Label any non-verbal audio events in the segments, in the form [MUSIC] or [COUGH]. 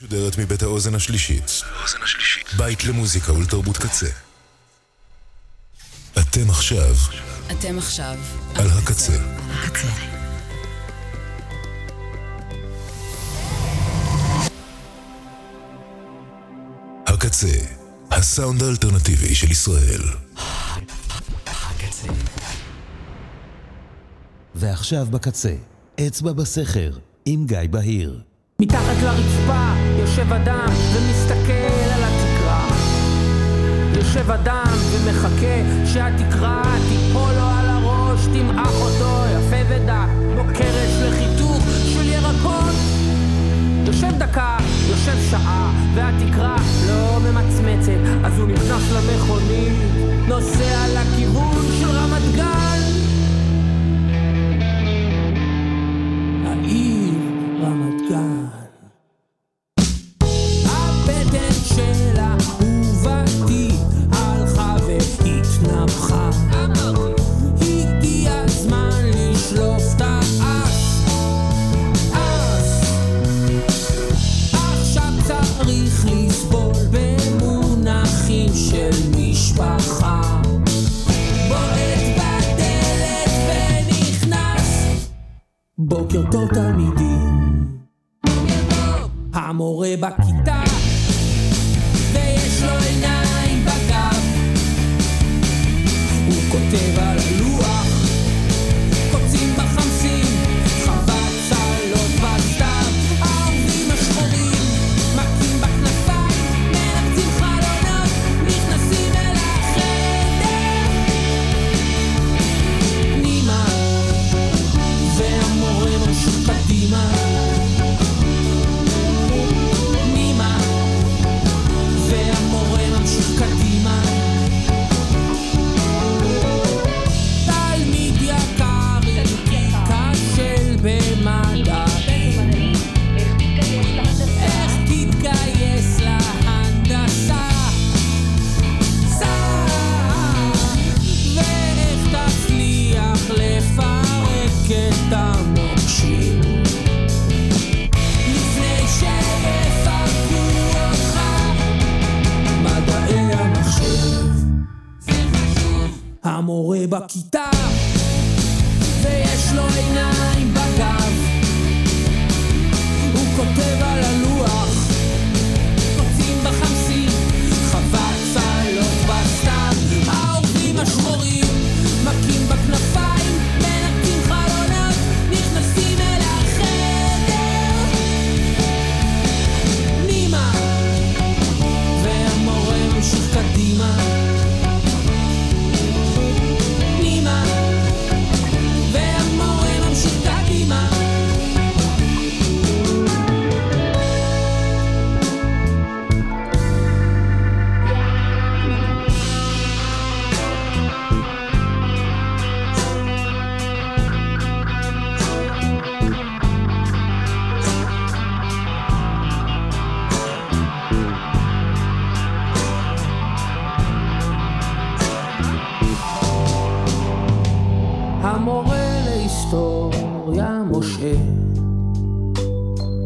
משודרת מבית האוזן השלישית. בית למוזיקה ולתרבות קצה. אתם עכשיו אתם עכשיו על הקצה. הקצה. הקצה, הסאונד האלטרנטיבי של ישראל. הקצה. ועכשיו בקצה, אצבע בסכר, עם גיא בהיר. מתחת לרצפה יושב אדם ומסתכל על התקרה. יושב אדם ומחכה שהתקרה תיפול לו על הראש, תמעך אותו יפה ודק, כמו קרש לחיתוך של ירקות. יושב דקה, יושב שעה, והתקרה לא ממצמצת, אז הוא נכנס למכונית, נוסע לכיוון של רמת גן. בוקר טוב תלמידים. המורה בכיתה, המורה בכיתה. ויש לו עיניים בגב. הוא כותב על הלוח להיסטוריה משה.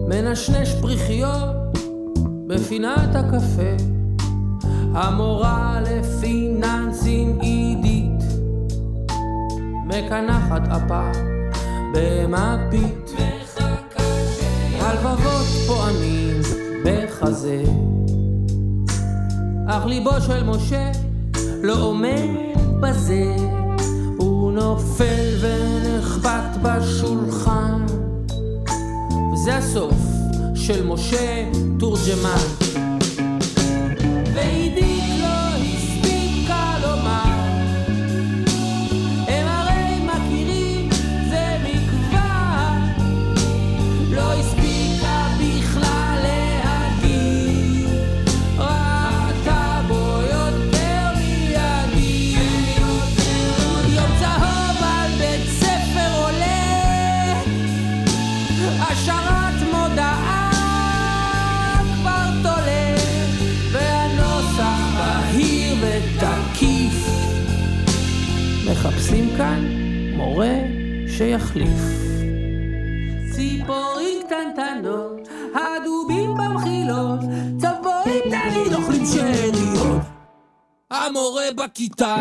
מנשנש פריחיות בפינת הקפה. המורה לפיננסים עידית. מקנחת אפה במפית הלבבות פועמים בחזה. אך ליבו של משה לא עומד בזה. הוא נופל ונחבט בשולחן. וזה הסוף של משה תורג'מן. ועידית שיחליף ציפורים קטנטנות הדובים במחילות, צבועים תמיד אוכלים שאריות. המורה בכיתה,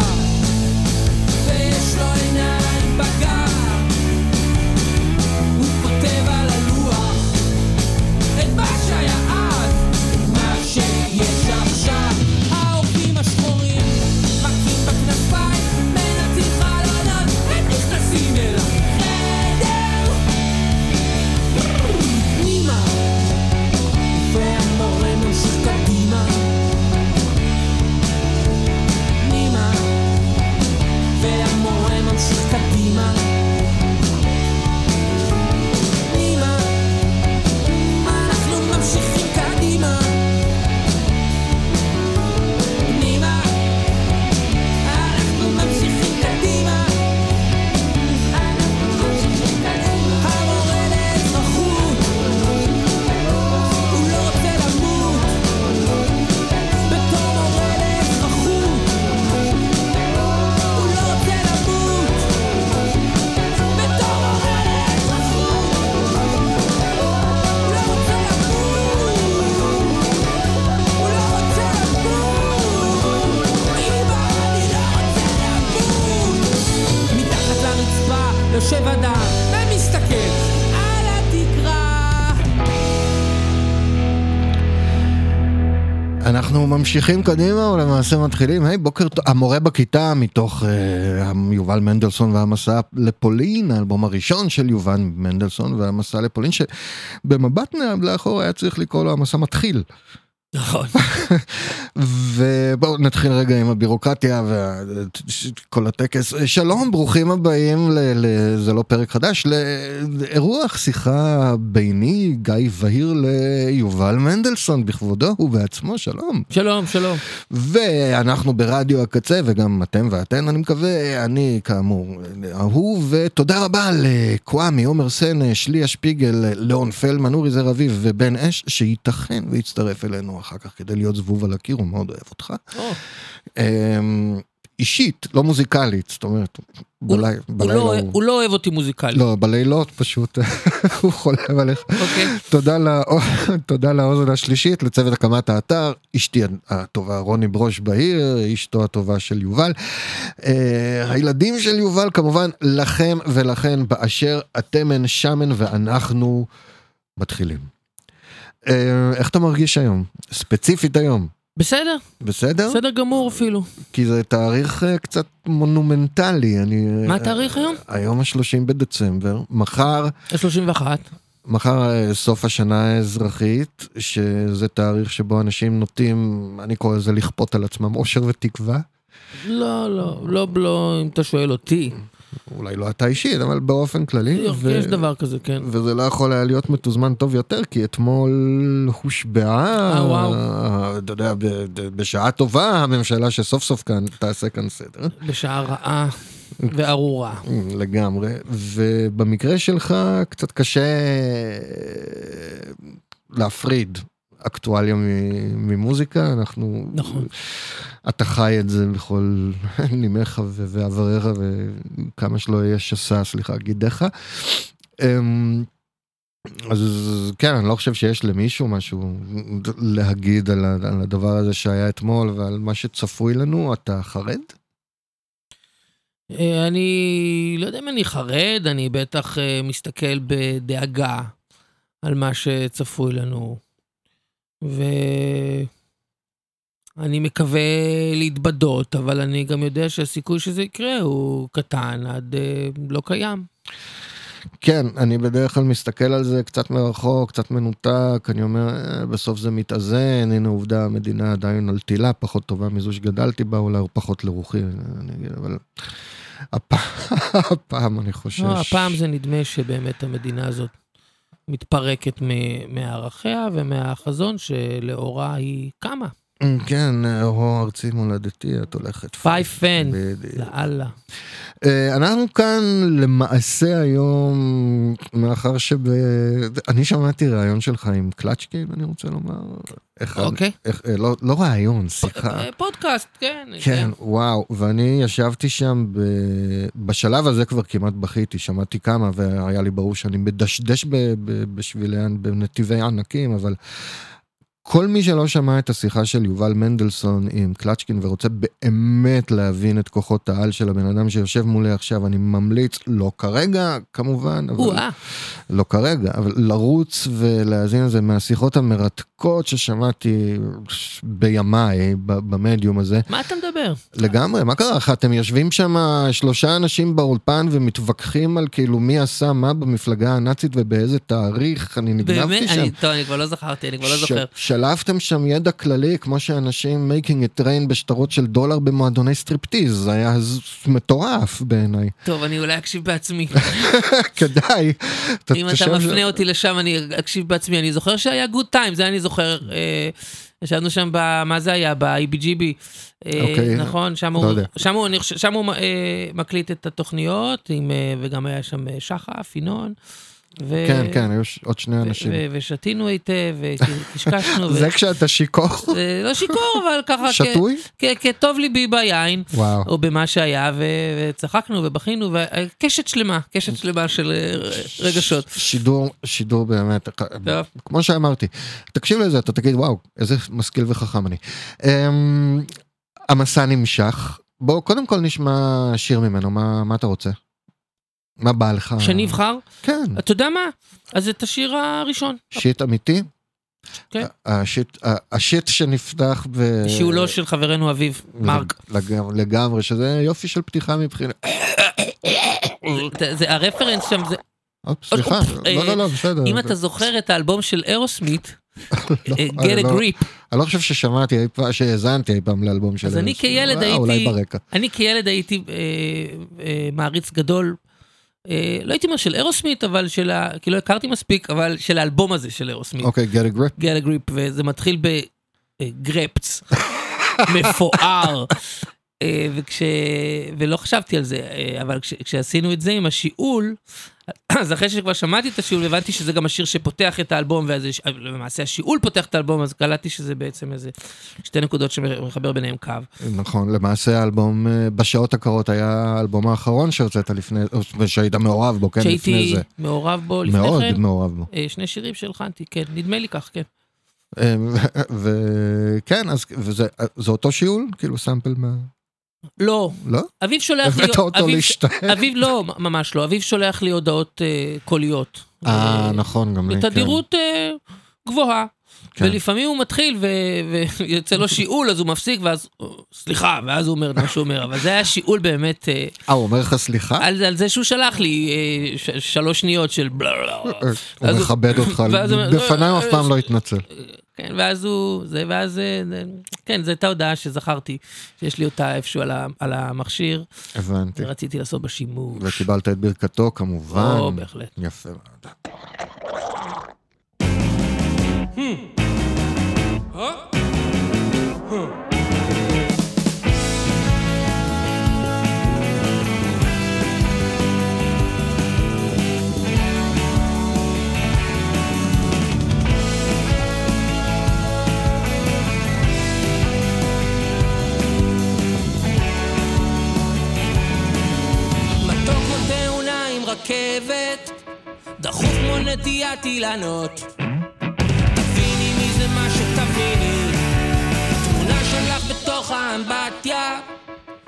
אנחנו ממשיכים קדימה, או למעשה מתחילים, היי, בוקר טוב, המורה בכיתה מתוך אה, יובל מנדלסון והמסע לפולין, האלבום הראשון של יובל מנדלסון והמסע לפולין, שבמבט לאחור היה צריך לקרוא לו המסע מתחיל. נכון. [LAUGHS] ובואו נתחיל רגע עם הבירוקרטיה וכל הטקס. שלום, ברוכים הבאים, ל, ל, זה לא פרק חדש, לאירוח שיחה ביני, גיא בהיר ליובל מנדלסון בכבודו ובעצמו, שלום. שלום, שלום. ואנחנו ברדיו הקצה, וגם אתם ואתן, אני מקווה, אני כאמור, אהוב, ותודה רבה לקוואמי, עומר סן, שלי השפיגל, ליאון פלמן, אורי זר אביב ובן אש, שייתכן ויצטרף אלינו אחר כך כדי להיות זבוב על הקיר, הוא מאוד אוהב אותך. או, אמ, אישית, לא מוזיקלית, זאת אומרת, הוא- בלי- הוא בלילה לא- הוא... הוא לא אוהב אותי מוזיקלית. לא, בלילות פשוט, [LAUGHS] הוא חולם עליך. אוקיי. תודה, לא, [LAUGHS] תודה לאוזן השלישית, לצוות הקמת האתר, אשתי הטובה רוני ברוש בהיר, אשתו הטובה של יובל. אה, הילדים של יובל כמובן לכם ולכן באשר אתם הן שמן ואנחנו מתחילים. אה, איך אתה מרגיש היום? ספציפית היום. בסדר, בסדר? בסדר גמור אפילו. כי זה תאריך אה, קצת מונומנטלי. אני, מה אה, התאריך היום? היום ה-30 בדצמבר. מחר ה-31. מחר אה, סוף השנה האזרחית, שזה תאריך שבו אנשים נוטים, אני קורא לזה לכפות על עצמם אושר ותקווה. לא, לא, לא, לא, אם אתה שואל אותי. אולי לא אתה אישית, אבל באופן כללי. ו- יש דבר כזה, כן. וזה לא יכול היה להיות מתוזמן טוב יותר, כי אתמול הושבעה, אה. אתה יודע, בשעה טובה הממשלה שסוף סוף כאן תעשה כאן סדר. בשעה רעה וארורה. לגמרי, ובמקרה שלך קצת קשה להפריד אקטואליה ממוזיקה, אנחנו... נכון. אתה חי את זה בכל נימיך ו- ועבריך וכמה שלא יהיה שסה, סליחה, גידיך. אמ, אז כן, אני לא חושב שיש למישהו משהו להגיד על הדבר הזה שהיה אתמול ועל מה שצפוי לנו, אתה חרד? אה, אני לא יודע אם אני חרד, אני בטח אה, מסתכל בדאגה על מה שצפוי לנו. ואני מקווה להתבדות, אבל אני גם יודע שהסיכוי שזה יקרה הוא קטן עד אה, לא קיים. כן, אני בדרך כלל מסתכל על זה קצת מרחוק, קצת מנותק, אני אומר, "אה, בסוף זה מתאזן, הנה עובדה, המדינה עדיין על תילה, פחות טובה מזו שגדלתי בה, אולי פחות לרוחי, אני אגיד, אבל הפעם, [LAUGHS] הפעם אני חושש. לא, הפעם זה נדמה שבאמת המדינה הזאת מתפרקת מערכיה ומהחזון שלאורה היא קמה. כן, הו ארצי מולדתי, את הולכת. פייפן. לאללה. אה, אנחנו כאן למעשה היום, מאחר שב... אני שמעתי ראיון שלך עם קלצ'קין, אני רוצה לומר. אוקיי. אה, לא- לא ראיון, שיחה. אה, פודקאסט, כן. כן, וואו, ואני ישבתי שם, ב... בשלב הזה כבר כמעט בכיתי, שמעתי כמה והיה לי ברור שאני מדשדש ב... ב... בשבילי, בנתיבי ענקים, אבל כל מי שלא שמע את השיחה של יובל מנדלסון עם קלצ'קין ורוצה באמת להבין את כוחות העל של הבן אדם שיושב מולי עכשיו, אני ממליץ, לא כרגע כמובן, אבל... לא כרגע, אבל לרוץ ולהאזין לזה מהשיחות המרתקות ששמעתי בימיי במדיום הזה. מה אתה מדבר? לגמרי, מה קרה לך? אתם יושבים שם שלושה אנשים באולפן ומתווכחים על כאילו מי עשה מה במפלגה הנאצית ובאיזה תאריך, אני נגנבתי באמת? שם. אני- טוב, אני כבר לא זכרתי, אני כבר לא זוכר. שלפתם שם ידע כללי כמו שאנשים making it rain בשטרות של דולר במועדוני סטריפטיז, זה היה מטורף בעיניי. טוב, אני אולי אקשיב בעצמי. [LAUGHS] כדאי. אם אתה מפנה אותי לשם, אני אקשיב בעצמי. אני זוכר שהיה גוד טיים, זה אני זוכר. אה, ישבנו שם, ב- מה זה היה? ב-IBGB. אה, אוקיי, נכון? שם לא הוא, יודע. שם הוא, שם אה, מקליט את התוכניות, עם, וגם היה שם שחף, ינון. ו- כן, כן, היו ש- עוד שני אנשים. ו- ושתינו היטב, וקשקשנו. [LAUGHS] ו- זה כשאתה שיכור? [LAUGHS] זה לא שיכור, אבל ככה, שתוי? כטוב ליבי ביין, וואו. או במה שהיה, ו- וצחקנו ובכינו, וקשת שלמה, קשת שלמה של אה, רגשות. שידור, שידור באמת, טוב. כמו שאמרתי, תקשיב לזה, אתה תגיד וואו, איזה משכיל וחכם אני. אמ, המסע נמשך, בוא קודם כל נשמע שיר ממנו, מה, מה אתה רוצה? מה בא לך? שאני אבחר? כן, אתה יודע מה? אז את השיר הראשון. שיט אמיתי? כן. השיט, שנפתח ב... שיעולו של חברנו אביב, מרק. לגמרי, לגמרי, שזה יופי של פתיחה מבחינת... זה- הרפרנס שם, זה... סליחה, לא, אה, לא, לא, בסדר. אם אתה זוכר את האלבום של [LAUGHS] אירוסמית, לא, אה, אני Get a לא- Grip, אני לא חושב ששמעתי אי פעם, שהאזנתי אי פעם לאלבום של... אז אני. כילד אה, אולי הייתי- ברקע. אני כילד הייתי אה, אה, מעריץ גדול, אה, לא הייתי אומר של אירוסמית, אבל של ה... כי לא הכרתי מספיק, אבל של האלבום הזה של אירוסמית. אוקיי, get a grip. גל גריפ, וזה מתחיל בגרפץ, [LAUGHS] מפואר. אה, וכש... ולא חשבתי על זה, אה, אבל כש... כשעשינו את זה עם השיעול, [CLEARS THROAT] אז אחרי שכבר שמעתי את השיעול, הבנתי שזה גם השיר שפותח את האלבום, ואז יש- למעשה השיעול פותח את האלבום, אז קלטתי שזה בעצם איזה שתי נקודות שמחבר ביניהם קו. נכון, למעשה האלבום אה, בשעות הקרות היה האלבום האחרון שהוצאת לפני, שהיית מעורב בו, כן, לפני שהייתי זה. מעורב בו לפני מאוד כן, מעורב בו. אה, שני שירים שהלחנתי, כן, נדמה לי כך, כן. אה, וכן, אז זה אותו שיעול? כאילו סאמפל מה... לא, לא? אביב שולח לי... הבאת אותו להשתעל? אביב לא, ממש לא, אביב שולח לי הודעות אה, קוליות. אה, נכון, גם לי, כן. בתדירות אה, גבוהה. כן. ולפעמים הוא מתחיל ו- ויוצא [LAUGHS] לו שיעול, אז הוא מפסיק, ואז, סליחה, ואז הוא אומר מה שהוא אומר, אבל זה היה שיעול באמת, אה, אה, הוא אומר לך סליחה? על, על זה שהוא שלח לי אה, ש- שלוש שניות של בלה בלה. אה, הוא מכבד אותך, [LAUGHS] בפניי הוא אף אה, פעם לא התנצל. כן, ואז הוא, זה, ואז, אה, זה- כן, זו הייתה הודעה שזכרתי, שיש לי אותה איפשהו על, ה, על המכשיר, הבנתי. ורציתי לעשות בה שימוש. וקיבלת את ברכתו כמובן. או, בהחלט. יפה מאוד. מתוק רכבת, דחוף כמו נטיית אילנות. תביני מי זה מה שתביני, תמונה שלך בתוך האמבטיה,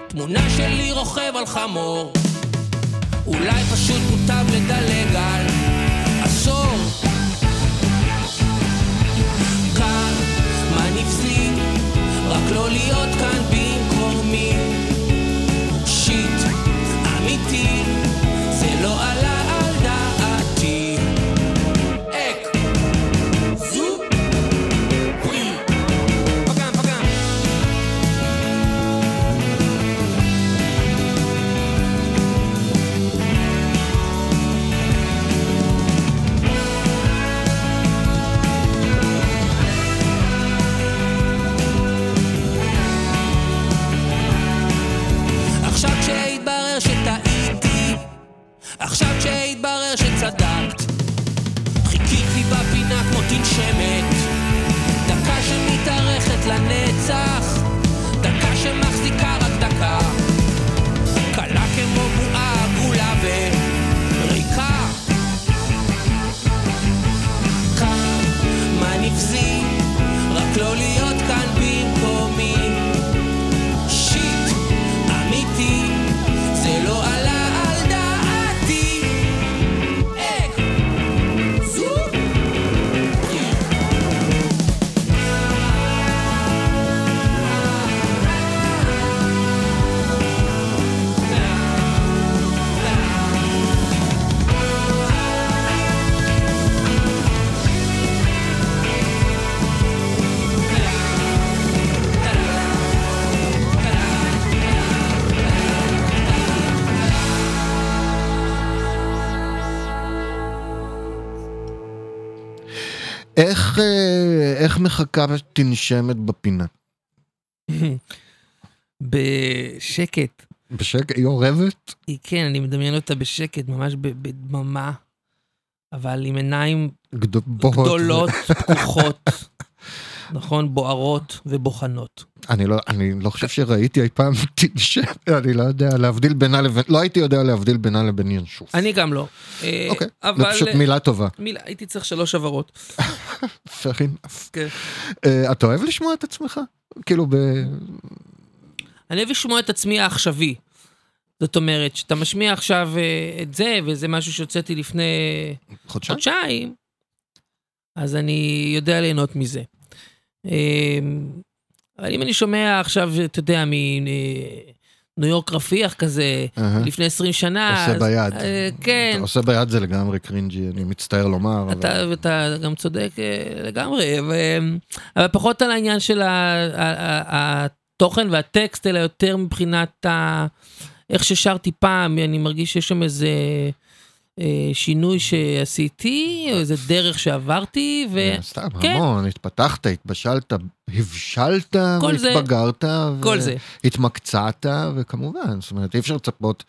תמונה שלי רוכב על חמור. אולי פשוט מוטב לדלג על עשור. כאן, מה נפסי? רק לא להיות כאן במקומי. תנשמת, דקה איך מחכה תנשמת בפינה? [LAUGHS] בשקט. בשקט, היא אורבת? היא כן, אני מדמיין אותה בשקט, ממש בדממה, אבל עם עיניים גד-. גדולות, פקוחות, [LAUGHS] נכון, בוערות ובוחנות. אני לא, אני לא חושב שראיתי אי פעם [LAUGHS] תנשמת, אני לא יודע להבדיל בינה לבין, לא הייתי יודע להבדיל בינה לבין ינשוף. אני גם לא. אה, אוקיי, אבל... פשוט מילה טובה. מילה, הייתי צריך שלוש הבהרות. fair enough. כן. אה, אתה אוהב לשמוע את עצמך? כאילו ב... אני אוהב לשמוע את עצמי העכשווי. זאת אומרת, שאתה משמיע עכשיו אה, את זה, וזה משהו שהוצאתי לפני? חודשיים, אז אני יודע ליהנות מזה. אה, אבל אם אני שומע עכשיו, אתה יודע, מניו יורק רפיח כזה. לפני 20 שנה, עושה ביד. אה, כן, עושה ביד זה לגמרי קרינג'י, אני מצטער לומר. אתה, גם צודק אה, לגמרי, ו... אבל פחות על העניין של. התוכן והטקסט, אלא יותר מבחינת ה... איך ששרתי פעם, אני מרגיש שיש שם איזה אה, שינוי שעשיתי, או איזה דרך שעברתי, ו... אה, סתם, כן. המון, התפתחת, התבשלת, הבשלת, כל זה. והתבגרת, כל זה. והתמקצעת, וכמובן, זאת אומרת, אי אפשר לצפות,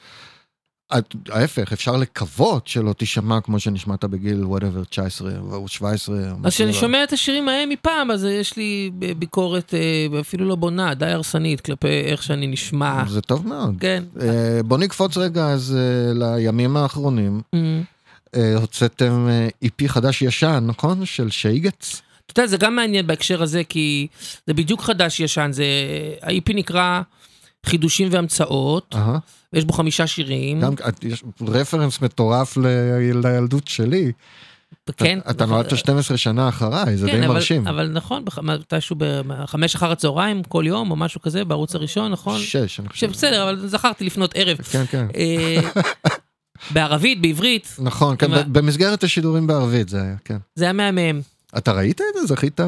ההפך, אפשר לקוות שלא תישמע כמו שנשמעת בגיל, whatever, 19 או 17. או אז כשאני לא- שומע את השירים ההם מפעם, אז יש לי ביקורת אה, אפילו לא בונה, די הרסנית כלפי איך שאני נשמע. זה טוב מאוד. כן. אה, בוא נקפוץ רגע אז אה, לימים האחרונים. Mm. אה, הוצאתם EP חדש ישן, נכון? של שייגץ? אתה יודע, זה גם מעניין בהקשר הזה, כי זה בדיוק חדש ישן, זה... ה-EP נקרא חידושים והמצאות, אהה. ויש בו חמישה שירים. גם יש רפרנס מטורף לילדות שלי. כן. אתה נולדת 12 שנה אחריי, זה כן, די אבל, מרשים. אבל נכון, מתישהו בחמש אחר הצהריים, כל יום, או משהו כזה, בערוץ הראשון, נכון? שש, אני חושב. בסדר, אבל זכרתי לפנות ערב. כן, כן. אה, בערבית, בעברית, נכון, כן, במסגרת השידורים בערבית זה היה, כן. זה היה מהמם. אתה ראית את זה? זכית?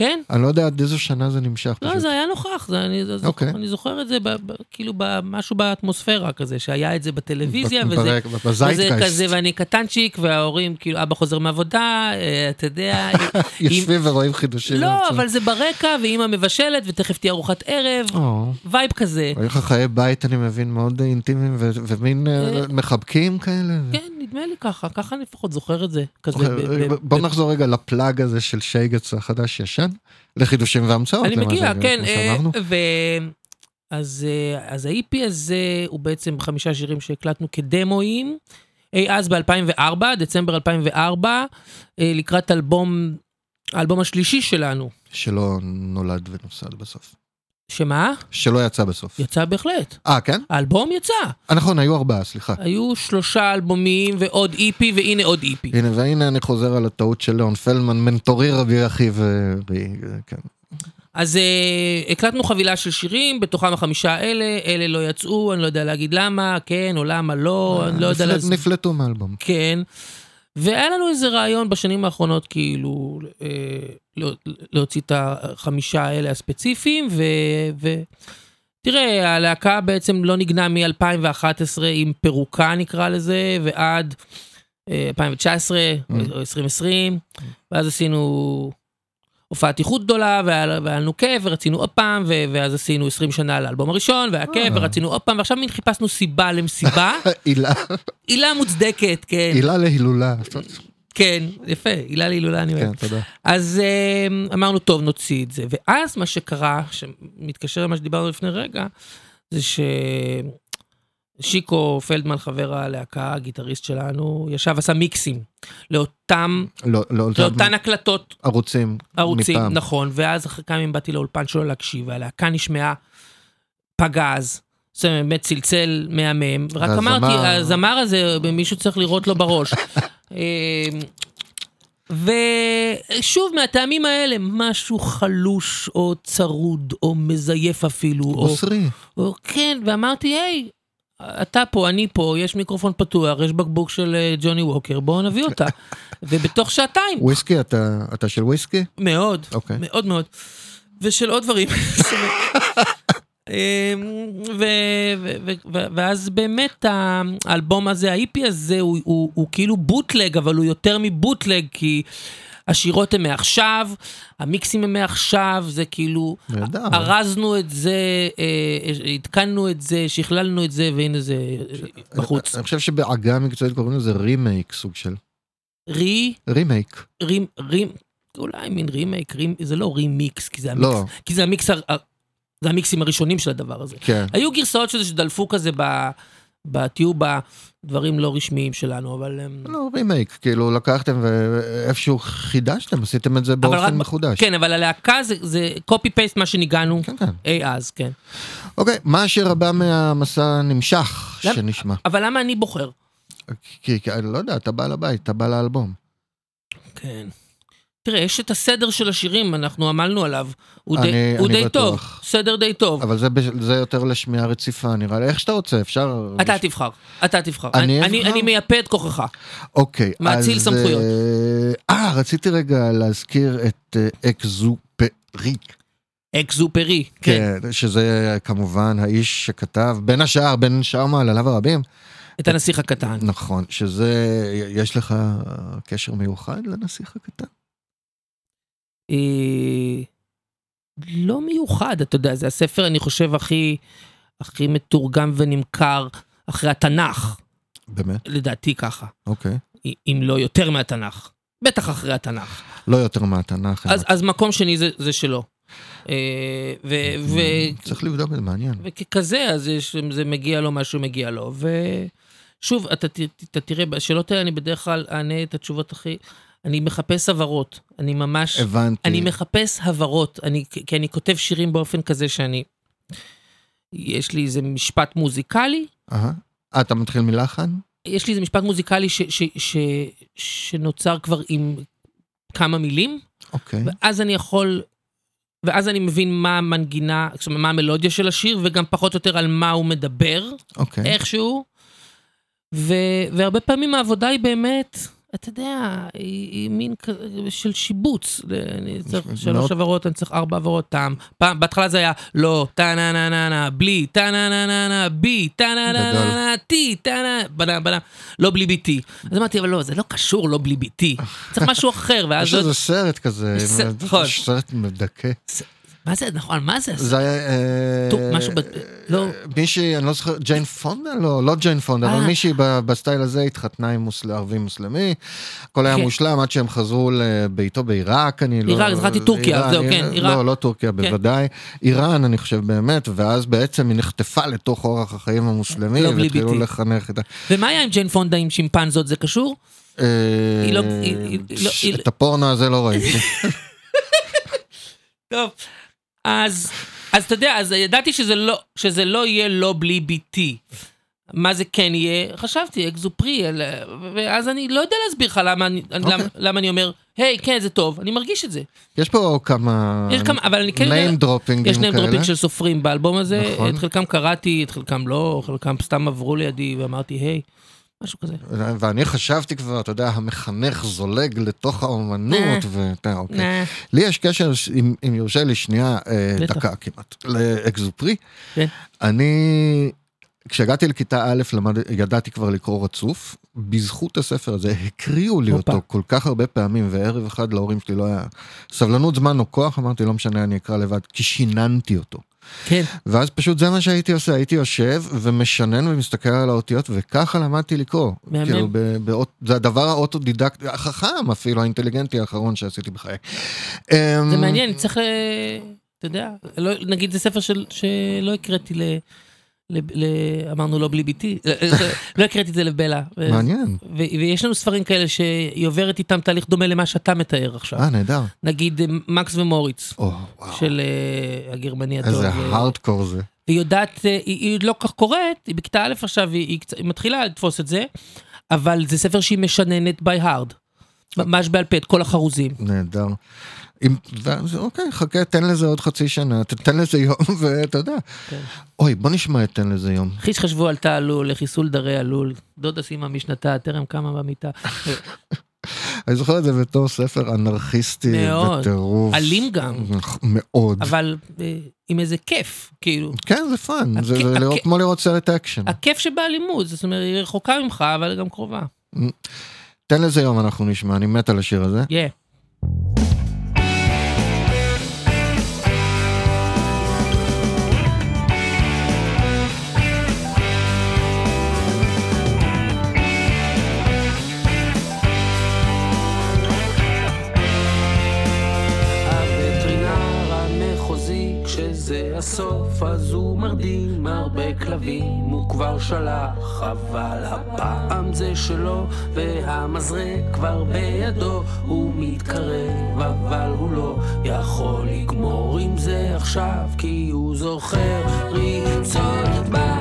כן? אני לא יודע עד איזו שנה זה נמשך. לא, פשוט. זה היה נוכח, זה, אני, זה, אוקיי. אני זוכר את זה ב, ב, כאילו במשהו באטמוספירה כזה, שהיה את זה בטלוויזיה, ב- וזה, ברק- וזה בזייטגייסט. כזה, ואני קטנצ'יק, וההורים, כאילו, אבא חוזר מעבודה, אה, אתה יודע, [LAUGHS] יושבים ורואים חידושים. לא. אבל זה ברקע, ואימא מבשלת, ותכף תהיה ארוחת ערב, או, vibe כזה. היו לך חיי בית, אני מבין, מאוד אינטימיים ומין אה, אה. מחבקים כאלה. כן, נדמה לי ככה, ככה אני לפחות זוכר את זה. אוקיי, ב- ב- בוא ב- נחזור רגע לפלאג הזה של שייגץ החדש ישן, לחידושים והמצאות. אני מגיע, כן, אה. ו... אז, אה, אז ה-EP הזה הוא בעצם חמישה שירים שהקלטנו כדמואים, אי אז ב-2004, דצמבר 2004, אה, לקראת אלבום, האלבום השלישי שלנו. שלא נולד ונוסד בסוף. שמה? שלא יצא בסוף. יצא בהחלט. אה, כן? האלבום יצא. אה, נכון, היו ארבעה, סליחה. היו שלושה אלבומים ועוד EP, והנה עוד E EP. הנה, והנה אני חוזר על הטעות של ליאון פלמן, מנטורי רבי אחי ו... ו- כן. אז uh, הקלטנו חבילה של שירים, בתוכם החמישה האלה, אלה לא יצאו, אני לא יודע להגיד למה, כן או למה לא, אני לא יודע. נפלטו מהאלבום. כן. והיה לנו איזה רעיון בשנים האחרונות, כאילו, אה, לא- להוציא את החמישה האלה הספציפיים, ו... ו... תראה, הלהקה בעצם לא נגנה מ-2011 עם פירוקה נקרא לזה, ועד אה, 2019 Mm. או 2020, ואז עשינו הופעת איחוד גדולה, והיה לנו כיף, ורצינו עוד פעם, ו- ואז עשינו 20 שנה לאלבום הראשון, והיה כיף, אה. ורצינו עוד פעם, ועכשיו מין חיפשנו סיבה למסיבה, [LAUGHS] עילה, עילה מוצדקת, כן. עילה להילולה. כן, יפה, הילה להילולה אני אוהב. כן, תודה. אז אה, אמרנו, טוב, נוציא את זה. ואז מה שקרה, שמתקשר למה שדיברנו לפני רגע, זה ששיקו פלדמן, חבר הלהקה, הגיטריסט שלנו, ישב, עשה מיקסים לאותם, לא, לא, לאותן הקלטות ערוצים. ערוצים, מפעם. נכון, ואז אחרי כמה ימים באתי לאולפן שלו להקשיב, והלהקה נשמעה פגז, זה באמת צלצל מהמם, והזמר- אמרתי, הזמר הזה, מישהו צריך לירות לו בראש. [LAUGHS] אמ, ושוב, מהטעמים האלה, משהו חלוש או צרוד או מזייף אפילו. או, בוסרי. או, כן, ואמרתי, היי, אתה פה, אני פה, יש מיקרופון פתוח, יש בקבוק של אה, ג'וני ווקר, בואו נביא אותה. [LAUGHS] ובתוך שעתיים, וויסקי, אתה אתה של וויסקי? מאוד, אוקיי. מאוד מאוד. ושל עוד דברים. [LAUGHS] אמ, ו- ו- ו- ואז באמת האלבום הזה, ה-EP הזה, הוא, הוא, הוא כאילו bootleg, אבל הוא יותר מבוטלג, כי השירות הן מעכשיו, המיקסים הם מעכשיו, זה כאילו, נהדר. ארזנו את זה, אה, עדכנו את זה, שכללנו את זה, והנה זה אה, בחוץ. אני חושב שבעגה המקצועית קוראים לזה רימייק סוג של. רי, רימייק. רים, רים, אולי מין רימייק, רים, זה לא רימיקס, כי זה המיקס, לא, כי זה המיקס, ה- ה- זה המיקסים הראשונים של הדבר הזה. כן. היו גרסאות של זה שדלפו כזה ב... בתיעוב בדברים לא רשמיים שלנו, אבל... לא, רימייק, כאילו לקחתם ואיפשהו חידשתם, עשיתם את זה רק באופן ב- מחודש. כן, אבל הלהקה זה- זה קופי פייסט מה שניגענו כן, כן. אי אז, כן. אוקיי, מה השיר הבא מהמסע נמשך למה- שנשמע? אבל למה אני בוחר? כי, כי לא יודע, אתה בא לבית, אתה בא לאלבום. כן. תראה, יש את הסדר של השירים, אנחנו עמלנו עליו. הוא אני- די, הוא אני די טוב. סדר די טוב. אבל זה, זה יותר לשמיעה רציפה, נראה לי. איך שאתה רוצה, אפשר... אתה תבחר, אתה תבחר. אני אני, אבחר? אני מייפה את כוחך. אוקיי. מאציל אז, סמכויות. אה, אה, רציתי רגע להזכיר את אה, אקזופרי. אקזופרי. כן. כן, שזה כמובן האיש שכתב, בין השאר, בין שאר מעלליו הרבים, את הנסיך הקטן. נכון, שזה, יש לך קשר מיוחד לנסיך הקטן? אה, לא מיוחד, אתה יודע, זה הספר, אני חושב, הכי, הכי מתורגם ונמכר אחרי התנ"ך, באמת? לדעתי ככה, אוקיי. אם לא יותר מהתנ"ך. בטח אחרי התנ"ך. לא יותר מהתנ"ך. אז, אז מקום שני זה, זה שלו. אה, ו, ו, צריך לבדוק את זה, מעניין. וככזה, אז יש, זה מגיע לו מה שמגיע לו. ושוב, אתה, אתה תראה, בשאלות האלה אני בדרך כלל אענה את התשובות הכי... אני מחפש הבהרות. אני ממש... הבנתי. אני מחפש הבהרות, אני, כי אני כותב שירים באופן כזה שאני... יש לי איזה משפט מוזיקלי, אהה. אה, אתה מתחיל מלחן? יש לי איזה משפט מוזיקלי ש, ש, ש, שנוצר כבר עם כמה מילים, אוקיי. ואז אני יכול... ואז אני מבין מה המנגינה, זאת אומרת, מה המלודיה של השיר, וגם פחות או יותר על מה הוא מדבר, אוקיי. איכשהו. ו, והרבה פעמים העבודה היא באמת, אתה יודע, היא, היא מין כזה של שיבוץ. אני צריך שלוש עברות, אני צריך ארבע עברות טעם. פעם, בהתחלה זה היה לא, טה נה נה נה נה, בלי, טה נה נה נה נה, בי, טה נה נה נה נה, טי, טה נה, בנה, בנה, לא בלי ביתי. אז אמרתי, אבל לא, זה לא קשור לא בלי ביתי. צריך משהו אחר, ואז... יש איזה סרט כזה, נכון. סרט מדכא. מה זה, נכון, מה זה? זה היה... אה, משהו ב- לא. מישהי, אני לא זוכר, ג'יין פונדה? לא, לא ג'יין פונדה, אבל אה. מישהי בסטייל הזה התחתנה עם ערבי מוסלמי. הכל היה כן. מושלם עד שהם חזרו לביתו בעיראק, אני לא... עיראק, זכרתי טורקיה, זהו, אה, כן, עיראק. לא, לא טורקיה בוודאי. איראן, אני חושב באמת, ואז בעצם היא נחטפה לתוך אורח החיים המוסלמי, לא והתחילו. לחנך את ה... ומה היה עם ג'יין פונדה עם שימפנזות, זה קשור? אה, לא- לא- את הפורנו הזה לא ראיתי. [LAUGHS] טוב, אז, אז אתה יודע, אז ידעתי שזה לא, שזה לא יהיה לא בלי ביתי. מה זה כן יהיה? חשבתי, אקזופרי, ואז אני לא יודע להסביר לך למה, אני- למה, למה אני אומר, היי, כן, זה טוב, אני מרגיש את זה. יש פה כמה... יש כמה, אבל אני כן יודע, name dropping יש name כאלה. dropping של סופרים באלבום הזה, נכון. את חלקם קראתי, את חלקם לא, חלקם סתם עברו לידי ואמרתי, היי, משהו כזה. ואני חשבתי כבר, אתה יודע, המחנך זולג לתוך אה. האומנות, ואתה, אוקיי. נה, לי יש קשר, אם, יורשה לי שנייה, אה. דקה כמעט, לאקזופרי. כן. אני, כשהגעתי לכיתה א', ידעתי כבר לקרוא רצוף. בזכות הספר הזה הקריאו לי. אותו כל כך הרבה פעמים, וערב אחד להורים שלי לא היה סבלנות, זמן או כוח, אמרתי, לא משנה, אני אקרא לבד, כי שיננתי אותו. כן. ואז פשוט זה מה שהייתי עושה, הייתי יושב ומשנן ומסתכל על האותיות, וככה למדתי לקרוא. מהמם. כאילו, ב- באות- זה הדבר האוטודידקטי, החכם אפילו, האינטליגנטי האחרון שעשיתי בחיי. אמ, זה מעניין, צריך ל... אתה יודע, לא, נגיד זה ספר של, שלא הקראתי ל... אמרנו לא בלי ביתי, [LAUGHS] לא הקראתי את זה לבלה. מעניין. ויש לנו ספרים כאלה שהיא עוברת איתם תהליך דומה למה שאתה מתאר עכשיו. אה, נהדר. נגיד אה, מקס ומוריץ. של אה, הגרמני הטוב. איזה אה, הארדקור זה. והיא יודעת, אה, היא, היא עוד לא כך קוראת, היא בכיתה א' עכשיו, היא, היא, היא מתחילה לתפוס את זה, אבל זה ספר שהיא משננת by hard. ממש בעל פה, את כל החרוזים. נהדר. אם, ואז, אוקיי, חכה, תן לזה עוד חצי שנה, תתן לזה יום, [LAUGHS] ואתה יודע. כן. אוי, בוא נשמע את תן לזה יום. חיש חשבו על תא הלול, לחיסול דרי הלול, דודה סימה משנתה, טרם קמה במיטה. [LAUGHS] אני זוכר את זה בתור ספר אנרכיסטי מאוד. בטירוף. אלים גם. מאוד. אבל אה, עם איזה כיף, כאילו. כן, זה fun, זה הכ- זה לראות- הכ- כמו לראות סרט אקשן. הכיף שבאלימות, זאת אומרת, היא רחוקה ממך, אבל גם קרובה. תן לזה יום אנחנו נשמע, אני מת על השיר הזה. יא. הסוף אז הוא מרדים הרבה כלבים, הוא כבר שלח, אבל הפעם זה שלו, והמזרק כבר בידו, הוא מתקרב, אבל הוא לא יכול לגמור עם זה עכשיו, כי הוא זוכר ריצות בדשא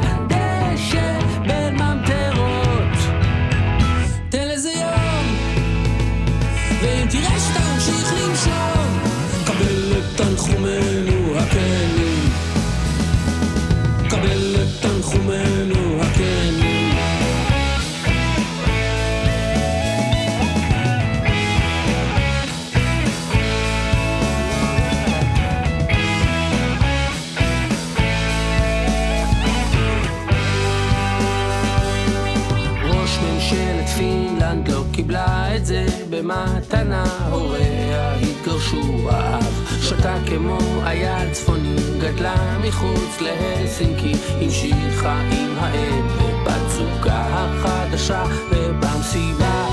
במתנה, הוריה התגרשו, האב שתה כמו אייל צפוני, גדלה מחוץ להלסינקי, המשיכה עם האם ובת זוגה החדשה, ובמסיבה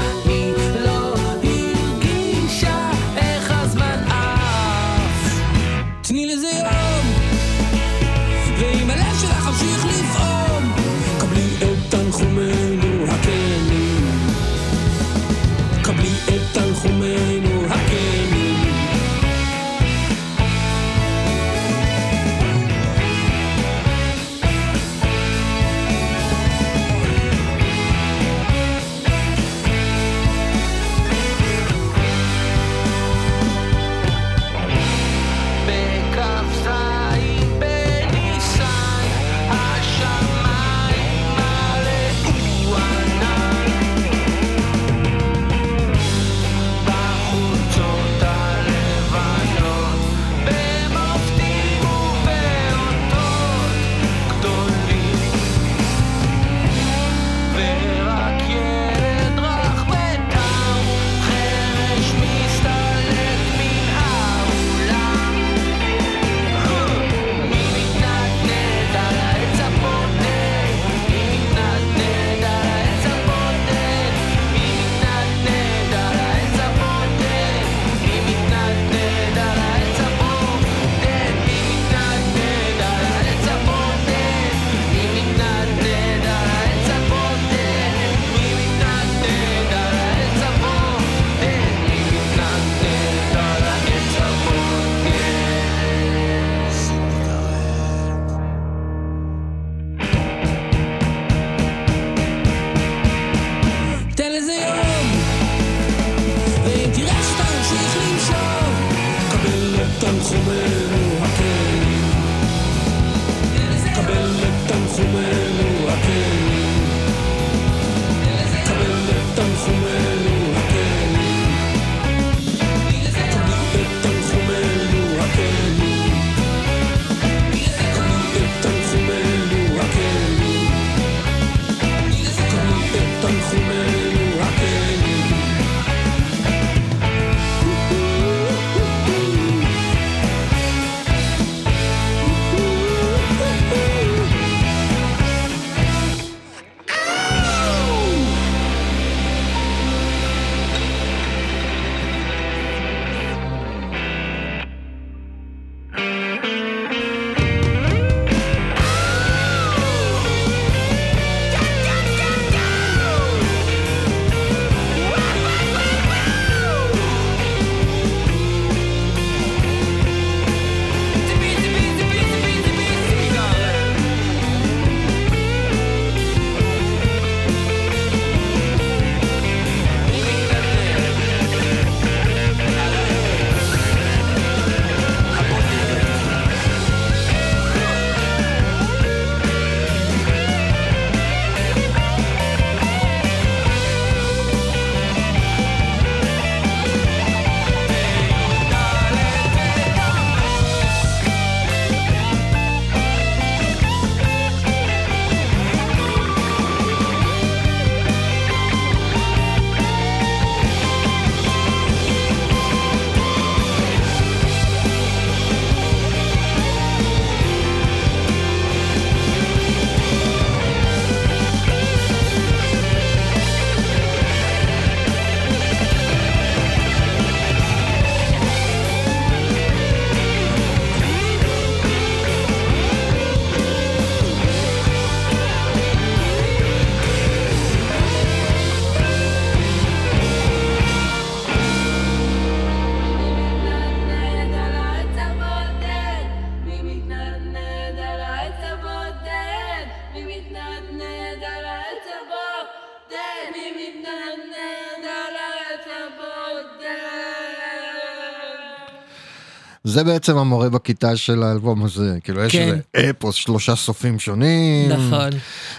זה בעצם המורה בכיתה של האלבום הזה, כאילו יש כן. איזה אפוס, שלושה סופים שונים. נכון,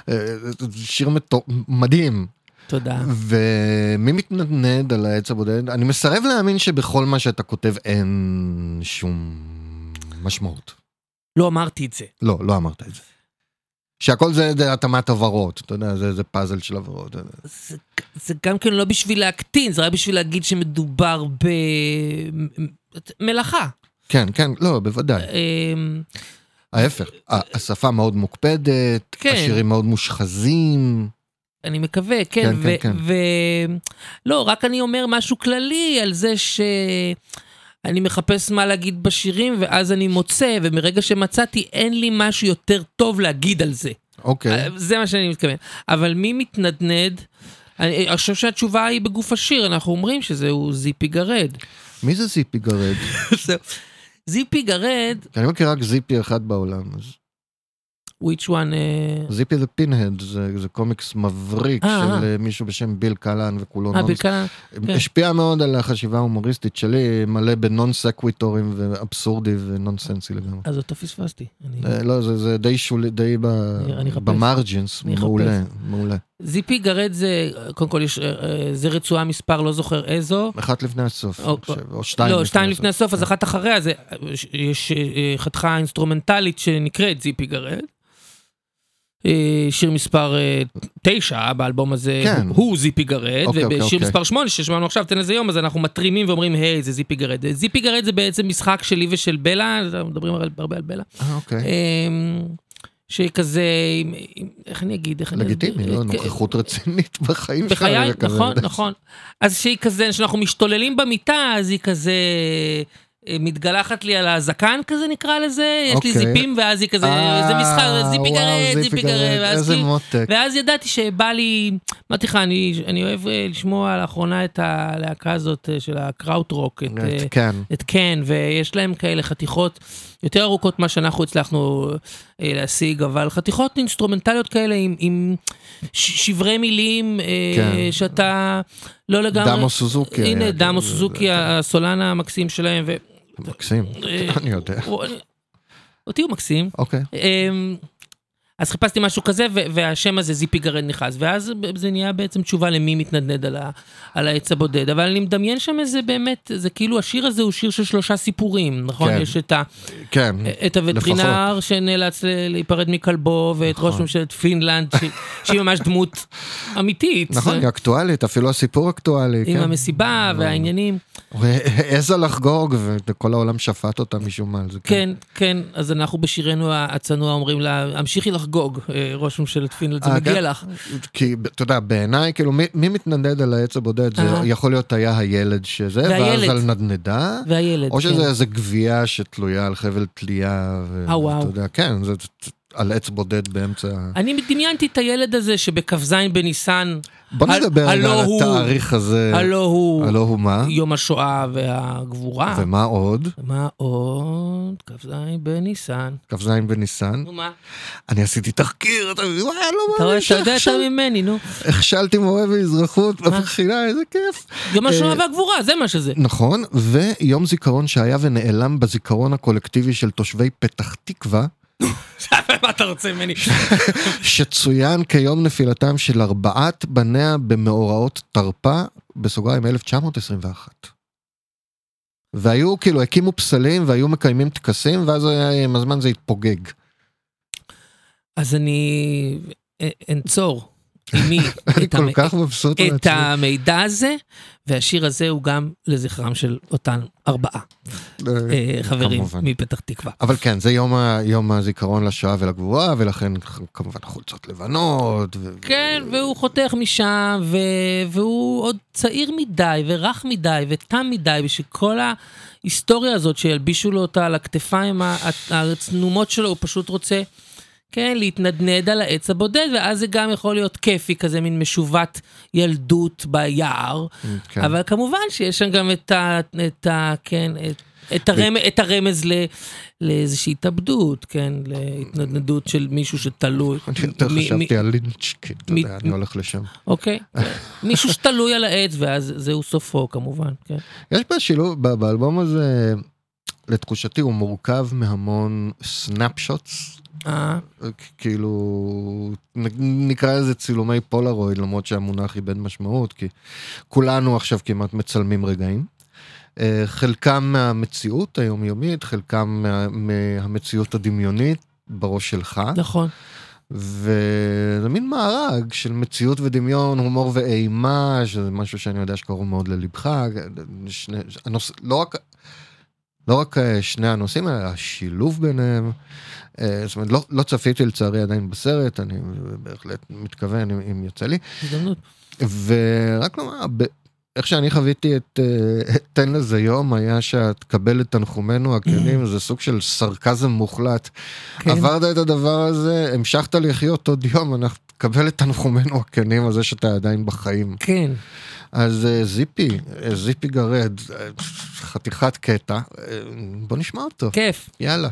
אה, שיר מדהים. תודה. ומי מתנדנד על העץ הבודד? אני מסרב להאמין שבכל מה שאתה כותב אין שום משמעות. לא אמרתי את זה. לא, לא אמרת את זה. שהכל זה, זה התאמת הברות, אתה יודע, זה, זה פאזל של הברות. זה, זה גם כן לא בשביל להקטין, זה רק בשביל להגיד שמדובר במלאכה. כן, כן, לא, בוודאי. אמ, ההפך, השפה מאוד מוקפדת, כן. השירים מאוד מושחזים. אני מקווה, כן, כן, ו... כן, כן. ו... לא, רק אני אומר משהו כללי על זה ש... אני מחפש מה להגיד בשירים, ואז אני מוצא, ומרגע שמצאתי, אין לי משהו יותר טוב להגיד על זה. אוקיי, זה מה שאני מתכוון. אבל מי מתנדנד? אני אני חושב שהתשובה היא בגוף השיר, אנחנו אומרים שזהו זיפי גרד. מי זה זיפי גרד? [LAUGHS] זיפי גרד, אני מכיר רק זיפי אחד בעולם. אז which one... Zippy the Pinhead, זה, קומיקס מבריק אה, של אה. אה, מישהו בשם ביל קלן וכולו אה, nonsense. בלקנה, כן. השפיע מאוד על החשיבה ההומוריסטית שלי, מלא ב non sequiturים ואבסורדי ונונסנסי לגמרי. אז אותו פספסתי. אני- לא, זה, זה די שולי, די ב-. ב margins. מעולה, מעולה. זיפי גרד זה, קודם כל יש, זה רצועה מספר, לא זוכר איזו. אחת לפני הסוף, או- חושב, או שתיים לא, שתיים לפני הסוף, אז. אחת אחריה, זה, יש חתיכה אינסטרומנטלית שנקראת זיפי גרד. אה, שיר מספר אה, תשע באלבום הזה כן. הוא זיפי גרד, אוקיי, ובשיר אוקיי. מספר שמונה ששמענו עכשיו תן לזה יום אז אנחנו מתרימים ואומרים היי זה זיפי גרד. זיפי גרד זה בעצם משחק שלי ושל בלה, מדברים הרבה על בלה. אה, אוקיי. אמ, שכזה, איך אני אגיד, איך אני לגיטימי, אסביר? לא, אה, נוכחות רצינית [LAUGHS] בחיים שלך. בחיי. נכון, נכון. אז שהיא כזה, כשאנחנו משתוללים במיטה, אז היא כזה אה, מתגלחת לי על הזקן כזה נקרא לזה, יש לי אוקיי. זיפים, ואז היא כזה, אה, זה משחק, זיפי גרד, זיפי גרד, איזה כאילו- מותק. ואז ידעתי שבא לי, אמרתי לך, אני, אני אוהב אה, לשמוע לאחרונה את הלהקה הזאת אה, של אה, כן. את קן, ויש להם כאלה חתיכות יותר ארוכות ממה שאנחנו הצלחנו להשיג, אבל חתיכות אינסטרומנטליות כאלה עם, עם שברי מילים, כן. שאתה לא לגמרי... דמו סוזוקי. הנה, דמו זה- סוזוקי, הסולן המקסים שלהם, ו... מקסים, אה, אני יודע. אותי הוא מקסים. אוקיי. אז חיפשתי משהו כזה, והשם הזה זיפי גרד נכנס, ואז זה נהיה בעצם תשובה למי מתנדנד על, ה- על העץ הבודד, אבל אני מדמיין שם איזה באמת, זה כאילו השיר הזה הוא שיר של שלושה סיפורים, נכון? כן. יש את, ה- כן. את הווטרינר שנאלץ ל- להיפרד מכלבו, ואת ראש נכון. ממשלת פינלנד, ש- [LAUGHS] שהיא ממש דמות אמיתית. נכון, היא אקטואלית, אפילו הסיפור אקטואלי. עם כן. המסיבה והעניינים. הוא [LAUGHS] העזה לחגוג וכל העולם שפט אותה משום מה. כן, כן, אז אנחנו בשירנו הצנוע אומרים לה, המשיכי לחגוג, אה, ראש ממשלת פינלנד, זה אה, מגיע כן? לך. כי אתה יודע, בעיניי, כאילו, מי, מתנדנד על העץ הבודד? זה אה. יכול להיות היה הילד שזה. ואז על נדנדה, והילד, או שזה כן. איזה גווייה שתלויה על חבל תלייה. ו- אה, וואו. אתה יודע, כן, זה- על עץ בודד באמצע... אני דמיינתי את הילד הזה שבכ"ז בניסן, בוא נדבר על התאריך הזה. הלא הוא הלא הוא מה? יום השואה והגבורה. ומה עוד? מה עוד? כ"ז בניסן. כ"ז בניסן. נו מה? אני עשיתי תחקיר, אתה לא רואה, מאמין אתה יודע יותר ממני, נו. הכשלתי מורה באזרחות בבחינה, איזה כיף. יום השואה אה, והגבורה, זה מה שזה. נכון, ויום זיכרון שהיה ונעלם בזיכרון הקולקטיבי של תושבי פתח תקווה, [LAUGHS] מה אתה רוצה ממני? שצוין כיום נפילתם של ארבעת בניה במאורעות תרפ"א, בסוגריים 1921. והיו, כאילו, הקימו פסלים והיו מקיימים טקסים, ואז היה- עם הזמן זה התפוגג. אז אני אה, אנצור [LAUGHS] אני את המ- את. המידע הזה, והשיר הזה הוא גם לזכרם של אותן ארבעה אה, חברים כמובן. מפתח תקווה. אבל כן, זה יום, ה, יום הזיכרון לשואה ולגבורה, ולכן כמובן חולצות לבנות. ו... כן, והוא חותך משם, ו... והוא עוד צעיר מדי, ורך מדי, ותם מדי, בשביל כל ההיסטוריה הזאת שילבישו לו אותה על הכתפיים הצנומות שלו, הוא פשוט רוצה, כן, להתנדנד על העץ הבודד, ואז זה גם יכול להיות כיפי, כזה מין משובת ילדות ביער. כן. אבל כמובן שיש שם גם את ה... את ה כן, את... את, הרמ, את הרמז ל, לאיזושהי התאבדות, כן, להתנדנדות של מישהו שתלוי. אני יותר מ- חשבתי על לינץ', כי אתה מ- יודע, אני הולך לשם. אוקיי, מישהו שתלוי על העץ, ואז זהו סופו כמובן, כן. יש בשילוב, ב- באלבום הזה, לתחושתי הוא מורכב מהמון סנאפשוטס, אה, כאילו נ- נקרא לזה צילומי פולרויד למרות שהמונח איבד משמעות כי כולנו עכשיו כמעט מצלמים רגעים. אה, חלקם מהמציאות היומיומית, חלקם מה, מהמציאות הדמיונית בראש שלך. נכון. וזה מין מארג של מציאות ודמיון, הומור ואימה, שזה משהו שאני יודע שקרוב מאוד ללבך. שני, הנוס, לא, רק, לא רק אה, שני הנושאים, אלא השילוב ביניהם. אה, זאת אומרת, לא, לא צפיתי לצערי עדיין בסרט, אני בהחלט מתכוון אם, אם יוצא לי. הזדמנות. ורק לומר, ב- איך שאני חוויתי את אה, תן לזה יום, היה שאת תקבל את תנחומינו הכנים, זה סוג של סרקזם מוחלט. כן. עברת את הדבר הזה, המשכת לחיות עוד יום, אנחנו תקבל את תנחומינו הכנים על זה שאתה עדיין בחיים. כן. אז אה, זיפי, אה, זיפי גרד, אה, חתיכת קטע, בוא נשמע אותו, כיף. יאללה.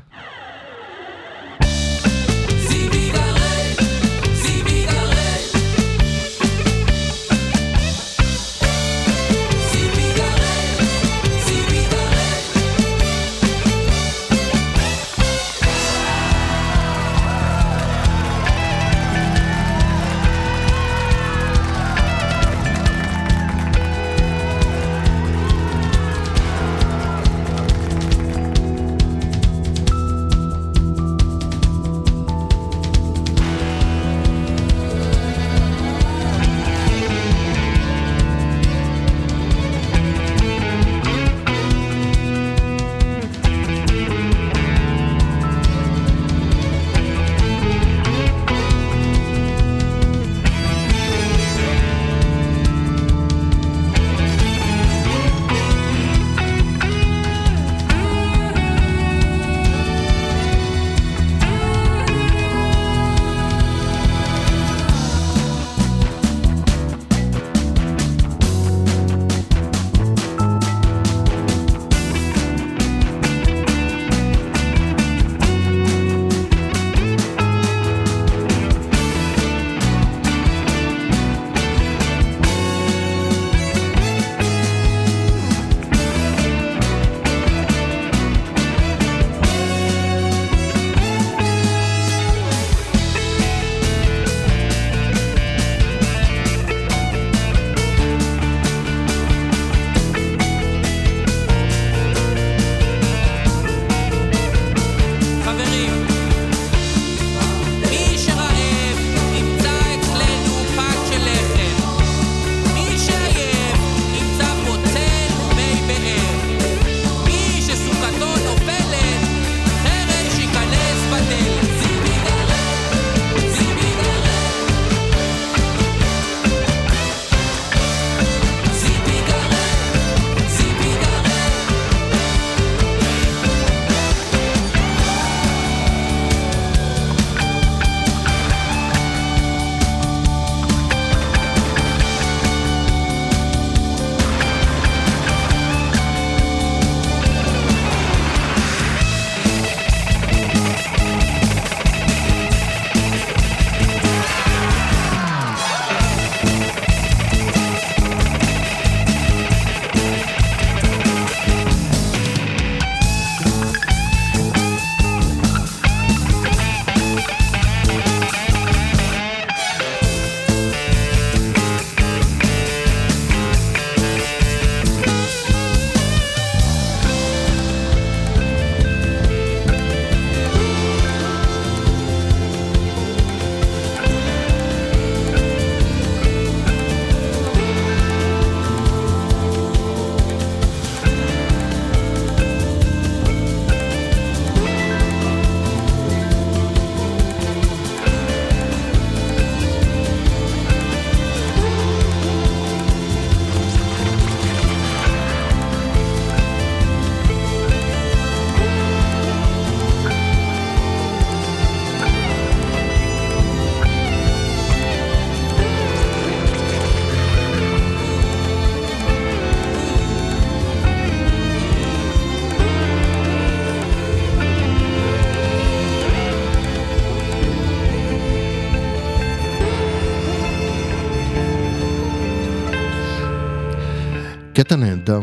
קטע נהדר.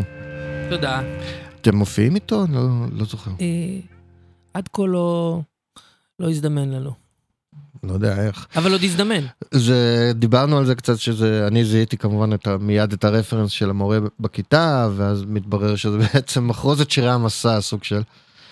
תודה. אתם מופיעים איתו? לא, לא זוכר. אה, עד כה לא, לא הזדמן לנו, לא יודע איך. אבל עוד הזדמן. זה, דיברנו על זה קצת שזה, אני זיהיתי כמובן את מיד את הרפרנס של המורה בכיתה, ואז מתברר שזה [LAUGHS] בעצם מחרוזת שירי המסע, סוג של.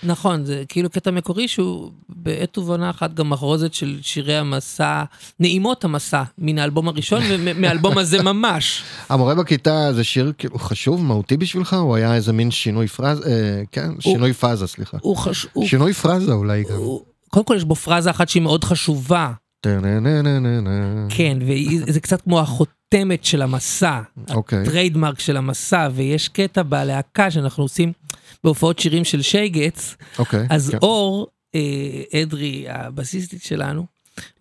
נכון, זה כאילו קטע מקורי שהוא בעת ובעונה אחת גם מחרוזת של שירי המסע, נעימות המסע, מן האלבום הראשון ומהאלבום הזה ממש. [LAUGHS] המורה בכיתה זה שיר כאילו חשוב, מהותי בשבילך? הוא היה איזה מין שינוי פרזה, אה, כן, שינוי פאזה, סליחה. הוא חשוב, שינוי פרזה אולי גם. קודם כל יש בו פרזה אחת שהיא מאוד חשובה. כן, וזה קצת כמו החותמת של המסע, אוקיי. הטריידמרק של המסע, ויש קטע בלהקה שאנחנו עושים בהופעות שירים של שייגץ, אוקיי. אז כן. אור, אה, אדרי, הבסיסטית שלנו,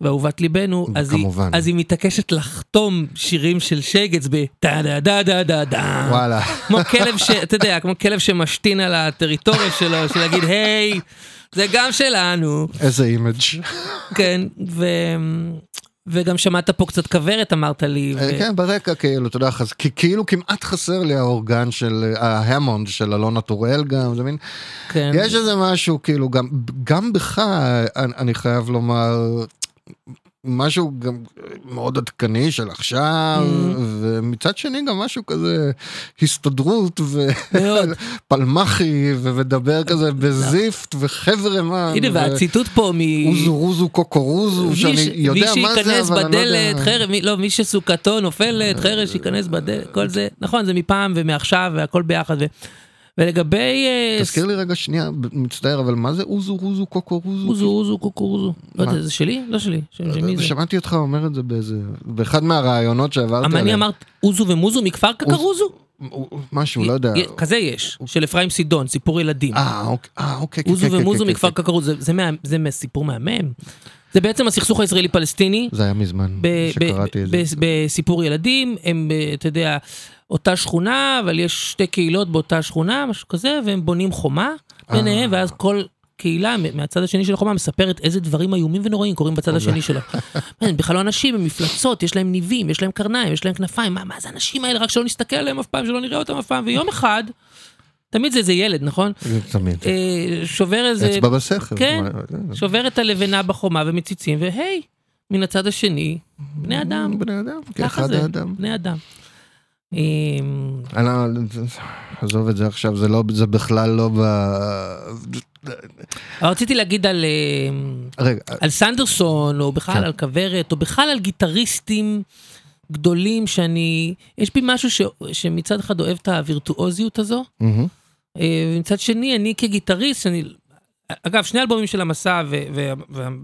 ואהובת ליבנו, אז היא. אז היא מתעקשת לחתום שירים של שייגץ בטה דה דה דה דה דה. וואלה. כמו כלב ש... אתה יודע, כמו כלב שמשתין על הטריטוריה שלו, של להגיד, היי, זה גם שלנו. איזה אימג'. כן, ו... וגם שמעת פה קצת כוורת, אמרת לי. ו... אה, כן, ברקע כאילו, אתה יודע, חס- כאילו כמעט חסר לי האורגן של, אה, ההמונד של אלונה טוראל גם, זה מין, כן. יש איזה משהו כאילו, גם, גם בך, אני, אני חייב לומר, משהו גם מאוד עדכני של עכשיו, Mm. ומצד שני גם משהו כזה הסתדרות. ופלמחי, [LAUGHS] ומדבר כזה [LAUGHS] בזיפט וחבר'ה מה. הנה, ו- והציטוט פה מ... אוזו רוזו קוקורוזו, מי שאני יודע מי מה זה, שייכנס אבל אני לא יודע. בדלת, חרב, מי- לא, מי שסוכתו נופלת, חרב שייכנס בדלת, כל זה, נכון, זה מפעם ומעכשיו והכל ביחד. ולגבי... אה, תזכיר לי רגע שנייה, מצטער, אבל מה זה אוזו רוזו קוקורוזו? אוזו אוזו קוקורוזו. לא יודע? זה שלי? לא שלי. זה? שמעתי אותך אומר את זה באיזה, באחד מהראיונות שעברתי אבל אני עליהם. אמרת אוזו ומוזו מכפר קקרוזו? משהו, לא יודע. כזה יש, של אפרים סידון, סיפור ילדים. אה, אוקיי, אה, אוקיי, כן, אוזו כן, כן, ומוזו מכפר כן. קקרוז, זה- סיפור מהמם. זה בעצם הסכסוך הישראלי-פלסטיני. זה היה מזמן שקראתי את זה. בסיפור ילדים, הם, אתה יודע, אותה שכונה, אבל יש שתי קהילות באותה שכונה, משהו כזה, והם בונים חומה ביניהם, ואז כל קהילה מהצד השני של החומה מספרת איזה דברים איומים ונוראים קורים בצד השני שלה. הם [LAUGHS] בכלל לא אנשים, הם מפלצות, יש להם ניבים, יש להם קרניים, יש להם כנפיים, מה, מה זה האנשים האלה, רק שלא נסתכל עליהם אף פעם, שלא נראה אותם אף פעם, ויום אחד, תמיד זה איזה ילד, נכון? תמיד. אה, שובר איזה... אצבע בסכר. כן, שובר את הלבנה בחומה ומציצים, והי, מן הצד השני, בני אדם. בני אדם, כאחד האדם. בני אדם. אני לא- עזוב את זה עכשיו, זה לא, זה בכלל לא ב... רציתי להגיד על, אמ, רגע, על סנדרסון, או בכלל כן. על כוורת, או בכלל על גיטריסטים גדולים שאני, יש בי משהו ש, שמצד אחד אוהב את הווירטואוזיות הזו. אה, ומצד שני, אני כגיטריסט, אני... אגב, שני אלבומים של המסע,